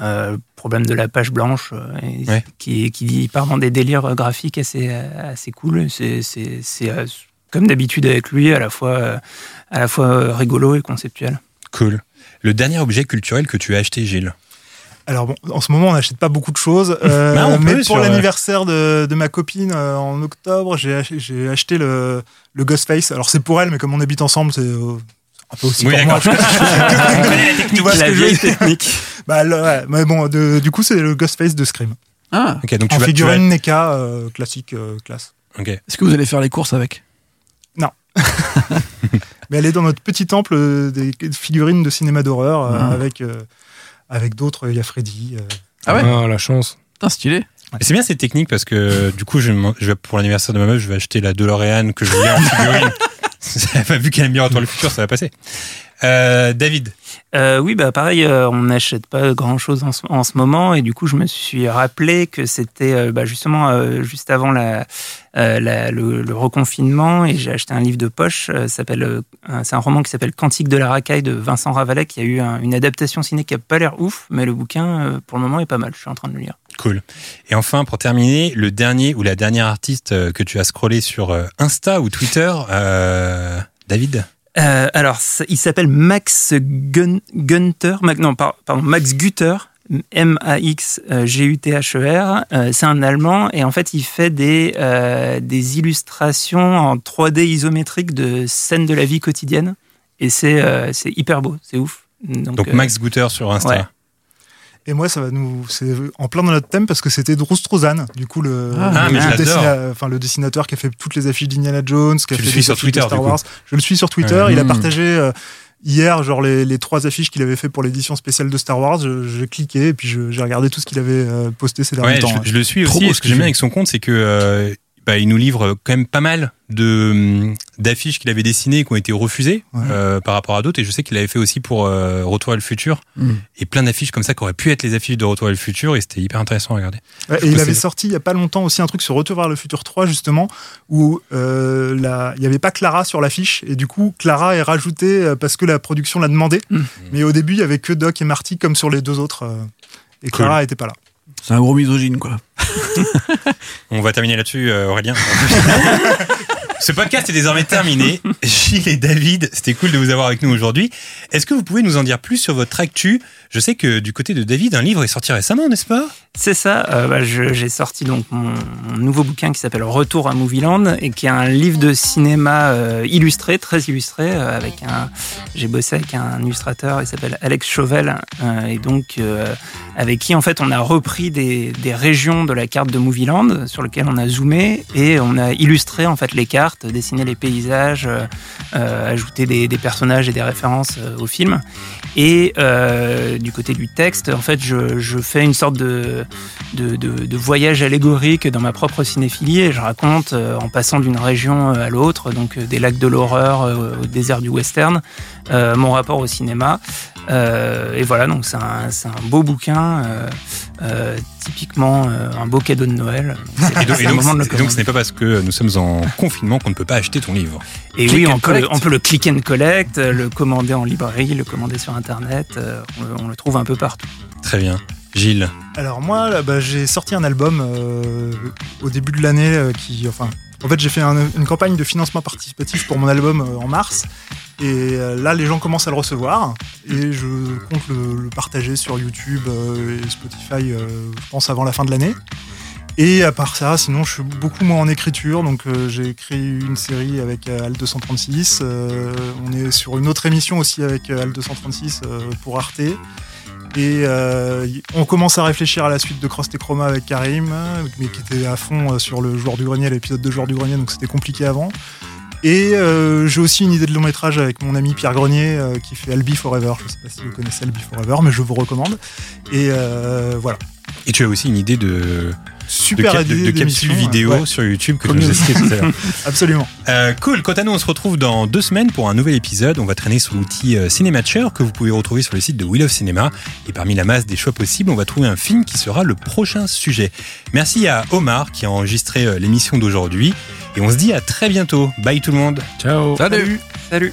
[SPEAKER 5] euh, le problème de la page blanche euh,
[SPEAKER 3] Ouais.
[SPEAKER 5] qui, qui part dans des délires graphiques assez, assez cool. C'est, c'est, c'est, euh, comme d'habitude avec lui, à la fois, à la fois rigolo et conceptuel.
[SPEAKER 3] Cool. Le dernier objet culturel que tu as acheté, Gilles?
[SPEAKER 4] Alors bon, en ce moment, on n'achète pas beaucoup de choses, euh,
[SPEAKER 3] Bah, peut
[SPEAKER 4] mais pour
[SPEAKER 3] euh,
[SPEAKER 4] l'anniversaire de, de ma copine euh, en octobre, j'ai ach- j'ai acheté le, le Ghostface. Alors c'est pour elle, mais comme on habite ensemble, c'est euh, un peu aussi
[SPEAKER 3] Oui,
[SPEAKER 4] pour moi.
[SPEAKER 3] technique.
[SPEAKER 4] Tu vois ce
[SPEAKER 5] la
[SPEAKER 4] que je veux
[SPEAKER 5] technique.
[SPEAKER 4] Bah, le- ouais, mais bon, de- du coup, c'est le Ghostface de Scream.
[SPEAKER 6] Ah,
[SPEAKER 3] Ok, donc tu
[SPEAKER 4] en
[SPEAKER 3] vas, tu vas-
[SPEAKER 4] figurine NECA, euh, classique, euh, classe.
[SPEAKER 3] Ok.
[SPEAKER 6] est-ce que vous allez faire les courses avec?
[SPEAKER 4] Mais elle est dans notre petit temple euh, des figurines de cinéma d'horreur, euh,
[SPEAKER 6] Ah.
[SPEAKER 4] avec, euh, avec d'autres. Il y a Freddy. euh.
[SPEAKER 6] Ah ouais?
[SPEAKER 7] Ah, la chance.
[SPEAKER 6] Putain, stylé.
[SPEAKER 3] Et C'est bien cette technique parce que du coup, je, m'en- je vais, pour l'anniversaire de ma meuf, je vais acheter la DeLorean que je voulais en figurine. Vu qu'elle aime bien Retour vers le futur, ça va passer. Euh, David,
[SPEAKER 5] Euh, oui, bah pareil, euh, on n'achète pas grand-chose en, ce- en ce moment et du coup, je me suis rappelé que c'était bah, justement juste avant la, la- le, le reconfinement et j'ai acheté un livre de poche. s'appelle, c'est un roman qui s'appelle Cantique de la racaille de Vincent Ravalet qui a eu un- une adaptation ciné qui a pas l'air ouf, mais le bouquin pour le moment est pas mal. Je suis en train de le lire.
[SPEAKER 3] cool. Et enfin, pour terminer, le dernier ou la dernière artiste que tu as scrollé sur Insta ou Twitter, David?
[SPEAKER 5] Euh, alors, il s'appelle Max Gun- Gunter. Mac- non, par- pardon, Max Guter. M-A-X-G-U-T-H-E-R. Euh, c'est un Allemand et en fait, il fait des, euh, des illustrations en 3D isométrique de scènes de la vie quotidienne. Et c'est euh, c'est hyper beau, c'est ouf. Donc,
[SPEAKER 3] Donc
[SPEAKER 5] euh,
[SPEAKER 3] Max Guter sur Insta.
[SPEAKER 5] ouais.
[SPEAKER 4] Et moi, ça va nous, c'est en plein dans notre thème parce que c'était Drew Struzan, du coup le,
[SPEAKER 6] Ah,
[SPEAKER 4] le, dessina- enfin, le dessinateur qui a fait toutes les affiches d'Indiana Jones, qui a
[SPEAKER 3] Tu le
[SPEAKER 4] fait
[SPEAKER 3] suis
[SPEAKER 4] des
[SPEAKER 3] sur
[SPEAKER 4] affiches de
[SPEAKER 3] Twitter,
[SPEAKER 4] Star. Wars. Je le suis sur Twitter.
[SPEAKER 3] Ouais.
[SPEAKER 4] Il a
[SPEAKER 6] Hmm.
[SPEAKER 4] partagé euh, hier, genre les, les trois affiches qu'il avait fait pour l'édition spéciale de Star Wars. Je- J'ai cliqué et puis je- j'ai regardé tout ce qu'il avait euh, posté ces derniers
[SPEAKER 3] Ouais,
[SPEAKER 4] temps.
[SPEAKER 3] je,
[SPEAKER 4] hein.
[SPEAKER 3] je le suis aussi. Et
[SPEAKER 6] ce
[SPEAKER 3] que j'aime bien avec son compte, c'est que euh, bah, il nous livre quand même pas mal de hum, d'affiches qu'il avait dessinées et qui ont été refusées
[SPEAKER 4] Ouais.
[SPEAKER 3] euh, par rapport à d'autres. Et je sais qu'il avait fait aussi pour euh, Retour à le futur
[SPEAKER 6] Mm.
[SPEAKER 3] et plein d'affiches comme ça qui auraient pu être les affiches de Retour à le futur. Et c'était hyper intéressant à regarder.
[SPEAKER 4] Ouais, et il avait sorti il y a pas longtemps aussi un truc sur Retour vers le futur 3 justement où euh, la- il n'y avait pas Clara sur l'affiche et du coup Clara est rajoutée parce que la production l'a demandé.
[SPEAKER 5] Mm.
[SPEAKER 4] Mais au début il y avait que Doc et Marty comme sur les deux autres et. Clara était pas là.
[SPEAKER 6] C'est un gros misogyne, quoi.
[SPEAKER 3] On va terminer là-dessus, euh, Aurélien. Ce podcast est désormais terminé. Gilles et David, c'était cool de vous avoir avec nous aujourd'hui. Est-ce que vous pouvez nous en dire plus sur votre actu Je sais que du côté de David, un livre est sorti récemment, n'est-ce pas?
[SPEAKER 5] C'est ça. euh, bah, j'ai sorti donc mon, nouveau bouquin qui s'appelle Retour à Movieland et qui est un livre de cinéma euh, illustré, très illustré, euh, avec un. J'ai bossé avec un illustrateur, il s'appelle Alex Chauvel, et donc avec qui en fait on a repris des, des régions de la carte de Movieland sur lequel on a zoomé et on a illustré en fait les cartes dessiner les paysages, ajouter des, personnages et des références au film. Et du côté du texte, en fait, je, fais une sorte de, voyage allégorique dans ma propre cinéphilie et je raconte, euh, en passant d'une région à l'autre, donc euh, des lacs de l'horreur euh, au désert du western, euh, mon rapport au cinéma. Euh, et voilà, donc c'est un, beau bouquin, euh, euh, typiquement euh, un beau cadeau de Noël.
[SPEAKER 3] Et donc,
[SPEAKER 5] c'est
[SPEAKER 3] et
[SPEAKER 5] le
[SPEAKER 3] donc,
[SPEAKER 5] moment de le
[SPEAKER 3] et donc, ce n'est pas parce que nous sommes en confinement qu'on ne peut pas acheter ton livre.
[SPEAKER 5] Et
[SPEAKER 6] Click
[SPEAKER 5] oui, on peut, le, on peut le click and collect, euh, le commander en librairie, le commander sur Internet. euh, on, le- on le trouve un peu partout.
[SPEAKER 3] Très bien. Gilles,
[SPEAKER 4] Alors moi, bah, j'ai sorti un album euh, au début de l'année euh, qui, enfin, en fait, j'ai fait un- une campagne de financement participatif pour mon album euh, en mars. Et euh, là, les gens commencent à le recevoir et je compte le, partager sur YouTube euh, et Spotify, euh, je pense avant la fin de l'année. Et à part ça, sinon, je suis beaucoup moins en écriture. Donc, j'ai écrit une série avec euh, Al 236. euh, on est sur une autre émission aussi avec Al 236 euh, pour Arte. Et on commence à réfléchir à la suite de Cross Chroma avec Karim, mais qui était à fond sur le joueur du grenier, l'épisode de joueur du grenier, donc c'était compliqué avant. Et euh, j'ai aussi une idée de long métrage avec mon ami Pierre Grenier euh, qui fait Albi Forever. Je sais pas si vous connaissez Albi Forever, mais je vous recommande. Et euh, voilà.
[SPEAKER 3] Et tu as aussi une idée de, de,
[SPEAKER 4] Super
[SPEAKER 3] cap- de-
[SPEAKER 4] idée
[SPEAKER 3] de capsule vidéo
[SPEAKER 4] ouais,
[SPEAKER 3] sur YouTube que tu
[SPEAKER 4] Comme
[SPEAKER 3] nous as tout à l'heure.
[SPEAKER 4] absolument.
[SPEAKER 3] Euh, cool. Quant à nous, on se retrouve dans deux semaines pour un nouvel épisode. On va traîner sous l'outil euh, Cinématcher que vous pouvez retrouver sur le site de Wheel of Cinema. Et parmi la masse des choix possibles, on va trouver un film qui sera le prochain sujet. Merci à Omar qui a enregistré euh, l'émission d'aujourd'hui. Et on se dit à très bientôt. Bye tout le monde.
[SPEAKER 7] Ciao.
[SPEAKER 6] Salut.
[SPEAKER 5] Salut